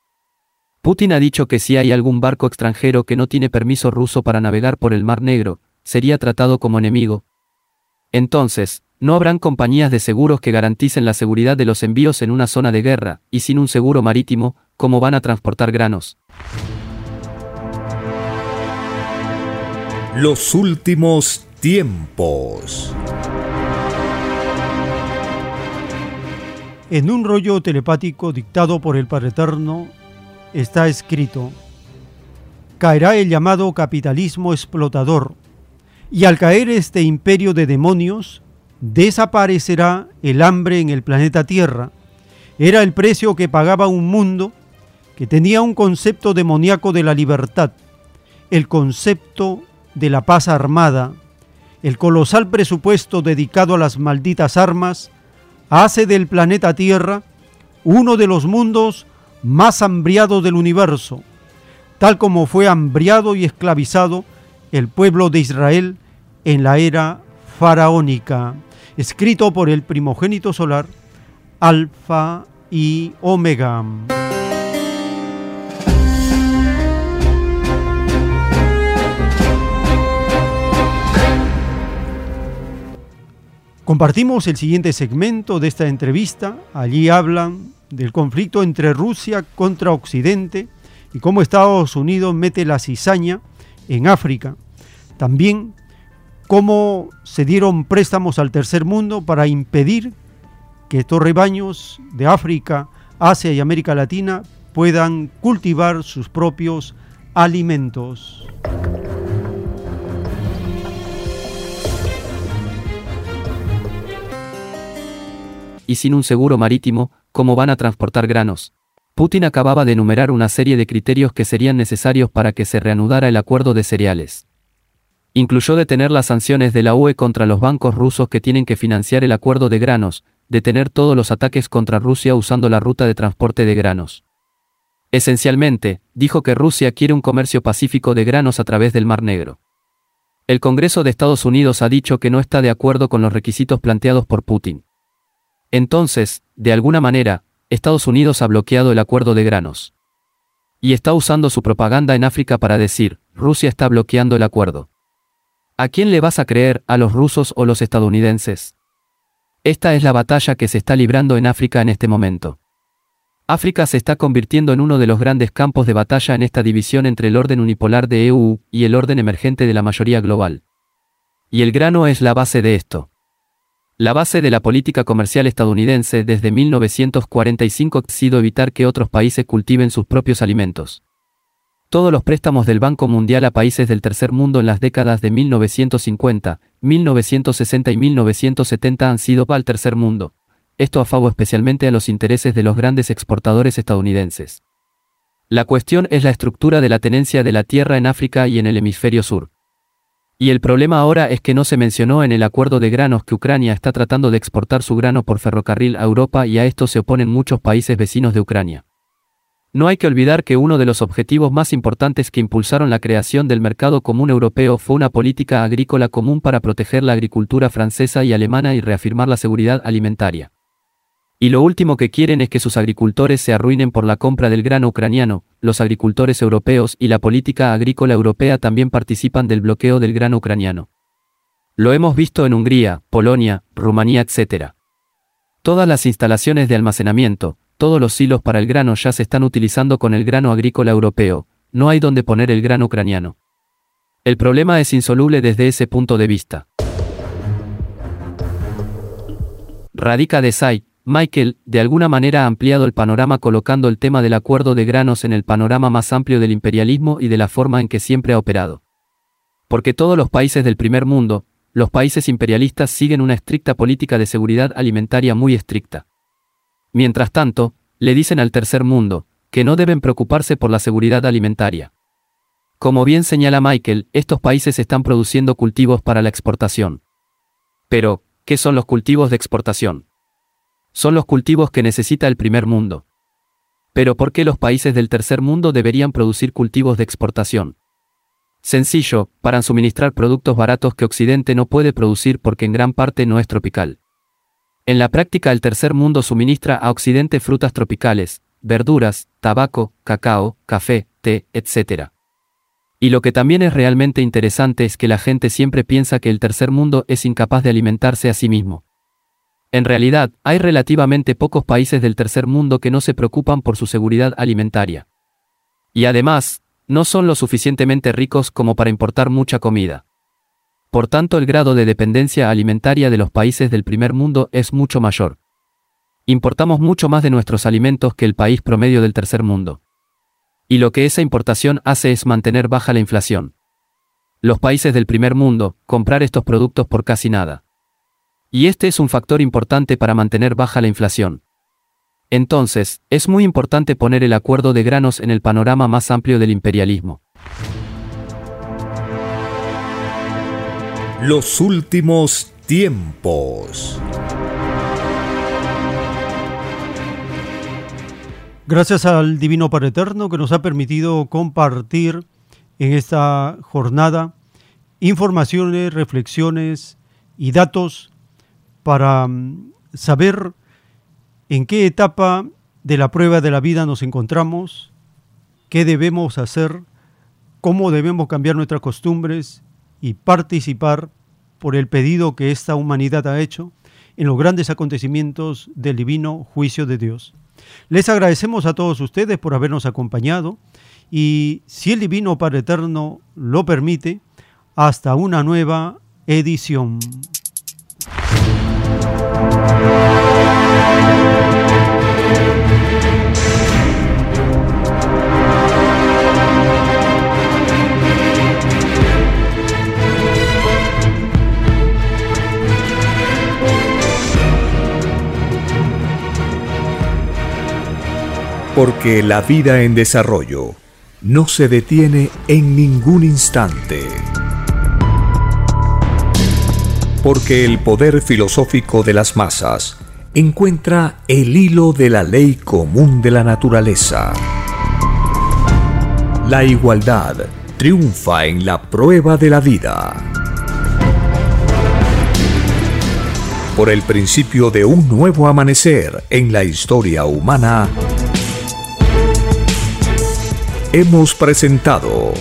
[SPEAKER 7] Putin ha dicho que si hay algún barco extranjero que no tiene permiso ruso para navegar por el Mar Negro, sería tratado como enemigo. Entonces, no habrán compañías de seguros que garanticen la seguridad de los envíos en una zona de guerra, y sin un seguro marítimo, ¿cómo van a transportar granos?
[SPEAKER 1] Los últimos tiempos.
[SPEAKER 2] En un rollo telepático dictado por el Padre Eterno está escrito, caerá el llamado capitalismo explotador, y al caer este imperio de demonios, desaparecerá el hambre en el planeta Tierra. Era el precio que pagaba un mundo que tenía un concepto demoníaco de la libertad, el concepto de la paz armada, el colosal presupuesto dedicado a las malditas armas, hace del planeta Tierra uno de los mundos más hambriados del universo, tal como fue hambriado y esclavizado el pueblo de Israel en la era faraónica, escrito por el primogénito solar, Alfa y Omega. Compartimos el siguiente segmento de esta entrevista. Allí hablan del conflicto entre Rusia contra Occidente y cómo Estados Unidos mete la cizaña en África. También cómo se dieron préstamos al tercer mundo para impedir que estos rebaños de África, Asia y América Latina puedan cultivar sus propios alimentos.
[SPEAKER 7] y sin un seguro marítimo, ¿cómo van a transportar granos? Putin acababa de enumerar una serie de criterios que serían necesarios para que se reanudara el acuerdo de cereales. Incluyó detener las sanciones de la UE contra los bancos rusos que tienen que financiar el acuerdo de granos, detener todos los ataques contra Rusia usando la ruta de transporte de granos. Esencialmente, dijo que Rusia quiere un comercio pacífico de granos a través del Mar Negro. El Congreso de Estados Unidos ha dicho que no está de acuerdo con los requisitos planteados por Putin. Entonces, de alguna manera, Estados Unidos ha bloqueado el acuerdo de granos. Y está usando su propaganda en África para decir, Rusia está bloqueando el acuerdo. ¿A quién le vas a creer, a los rusos o los estadounidenses? Esta es la batalla que se está librando en África en este momento. África se está convirtiendo en uno de los grandes campos de batalla en esta división entre el orden unipolar de EU y el orden emergente de la mayoría global. Y el grano es la base de esto. La base de la política comercial estadounidense desde 1945 ha sido evitar que otros países cultiven sus propios alimentos. Todos los préstamos del Banco Mundial a países del tercer mundo en las décadas de 1950, 1960 y 1970 han sido para el tercer mundo. Esto a favor especialmente a los intereses de los grandes exportadores estadounidenses. La cuestión es la estructura de la tenencia de la tierra en África y en el hemisferio sur. Y el problema ahora es que no se mencionó en el acuerdo de granos que Ucrania está tratando de exportar su grano por ferrocarril a Europa y a esto se oponen muchos países vecinos de Ucrania. No hay que olvidar que uno de los objetivos más importantes que impulsaron la creación del mercado común europeo fue una política agrícola común para proteger la agricultura francesa y alemana y reafirmar la seguridad alimentaria. Y lo último que quieren es que sus agricultores se arruinen por la compra del grano ucraniano, los agricultores europeos y la política agrícola europea también participan del bloqueo del grano ucraniano. Lo hemos visto en Hungría, Polonia, Rumanía, etc. Todas las instalaciones de almacenamiento, todos los silos para el grano ya se están utilizando con el grano agrícola europeo, no hay donde poner el grano ucraniano. El problema es insoluble desde ese punto de vista. Radica de Sai, Michael, de alguna manera ha ampliado el panorama colocando el tema del acuerdo de granos en el panorama más amplio del imperialismo y de la forma en que siempre ha operado. Porque todos los países del primer mundo, los países imperialistas siguen una estricta política de seguridad alimentaria muy estricta. Mientras tanto, le dicen al tercer mundo, que no deben preocuparse por la seguridad alimentaria. Como bien señala Michael, estos países están produciendo cultivos para la exportación. Pero, ¿Qué son los cultivos de exportación? Son los cultivos que necesita el primer mundo. Pero ¿por qué los países del tercer mundo deberían producir cultivos de exportación? Sencillo, para suministrar productos baratos que Occidente no puede producir porque en gran parte no es tropical. En la práctica el tercer mundo suministra a Occidente frutas tropicales, verduras, tabaco, cacao, café, té, etc. Y lo que también es realmente interesante es que la gente siempre piensa que el tercer mundo es incapaz de alimentarse a sí mismo. En realidad, hay relativamente pocos países del tercer mundo que no se preocupan por su seguridad alimentaria. Y además, no son lo suficientemente ricos como para importar mucha comida. Por tanto, el grado de dependencia alimentaria de los países del primer mundo es mucho mayor. Importamos mucho más de nuestros alimentos que el país promedio del tercer mundo. Y lo que esa importación hace es mantener baja la inflación. Los países del primer mundo, comprar estos productos por casi nada. Y este es un factor importante para mantener baja la inflación. Entonces, es muy importante poner el acuerdo de granos en el panorama más amplio del imperialismo.
[SPEAKER 1] Los últimos tiempos.
[SPEAKER 2] Gracias al Divino Padre Eterno que nos ha permitido compartir en esta jornada informaciones, reflexiones y datos para mm, saber en qué etapa de la prueba de la vida nos encontramos, qué debemos hacer, cómo debemos cambiar nuestras costumbres y participar por el pedido que esta humanidad ha hecho en los grandes acontecimientos del divino juicio de Dios. Les agradecemos a todos ustedes por habernos acompañado y si el Divino Padre Eterno lo permite, hasta una nueva edición.
[SPEAKER 1] Porque la vida en desarrollo no se detiene en ningún instante. Porque el poder filosófico de las masas encuentra el hilo de la ley común de la naturaleza. La igualdad triunfa en la prueba de la vida. Por el principio de un nuevo amanecer en la historia humana, hemos presentado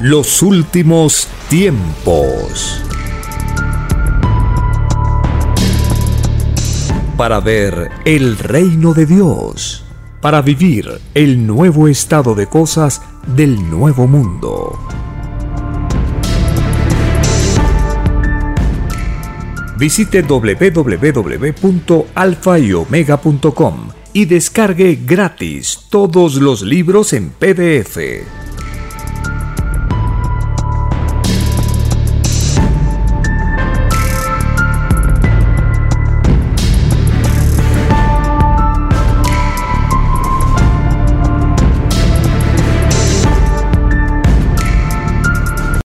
[SPEAKER 1] Los últimos tiempos. Para ver el reino de Dios, para vivir el nuevo estado de cosas del nuevo mundo. Visite www.alfayomega.com y descargue gratis todos los libros en PDF.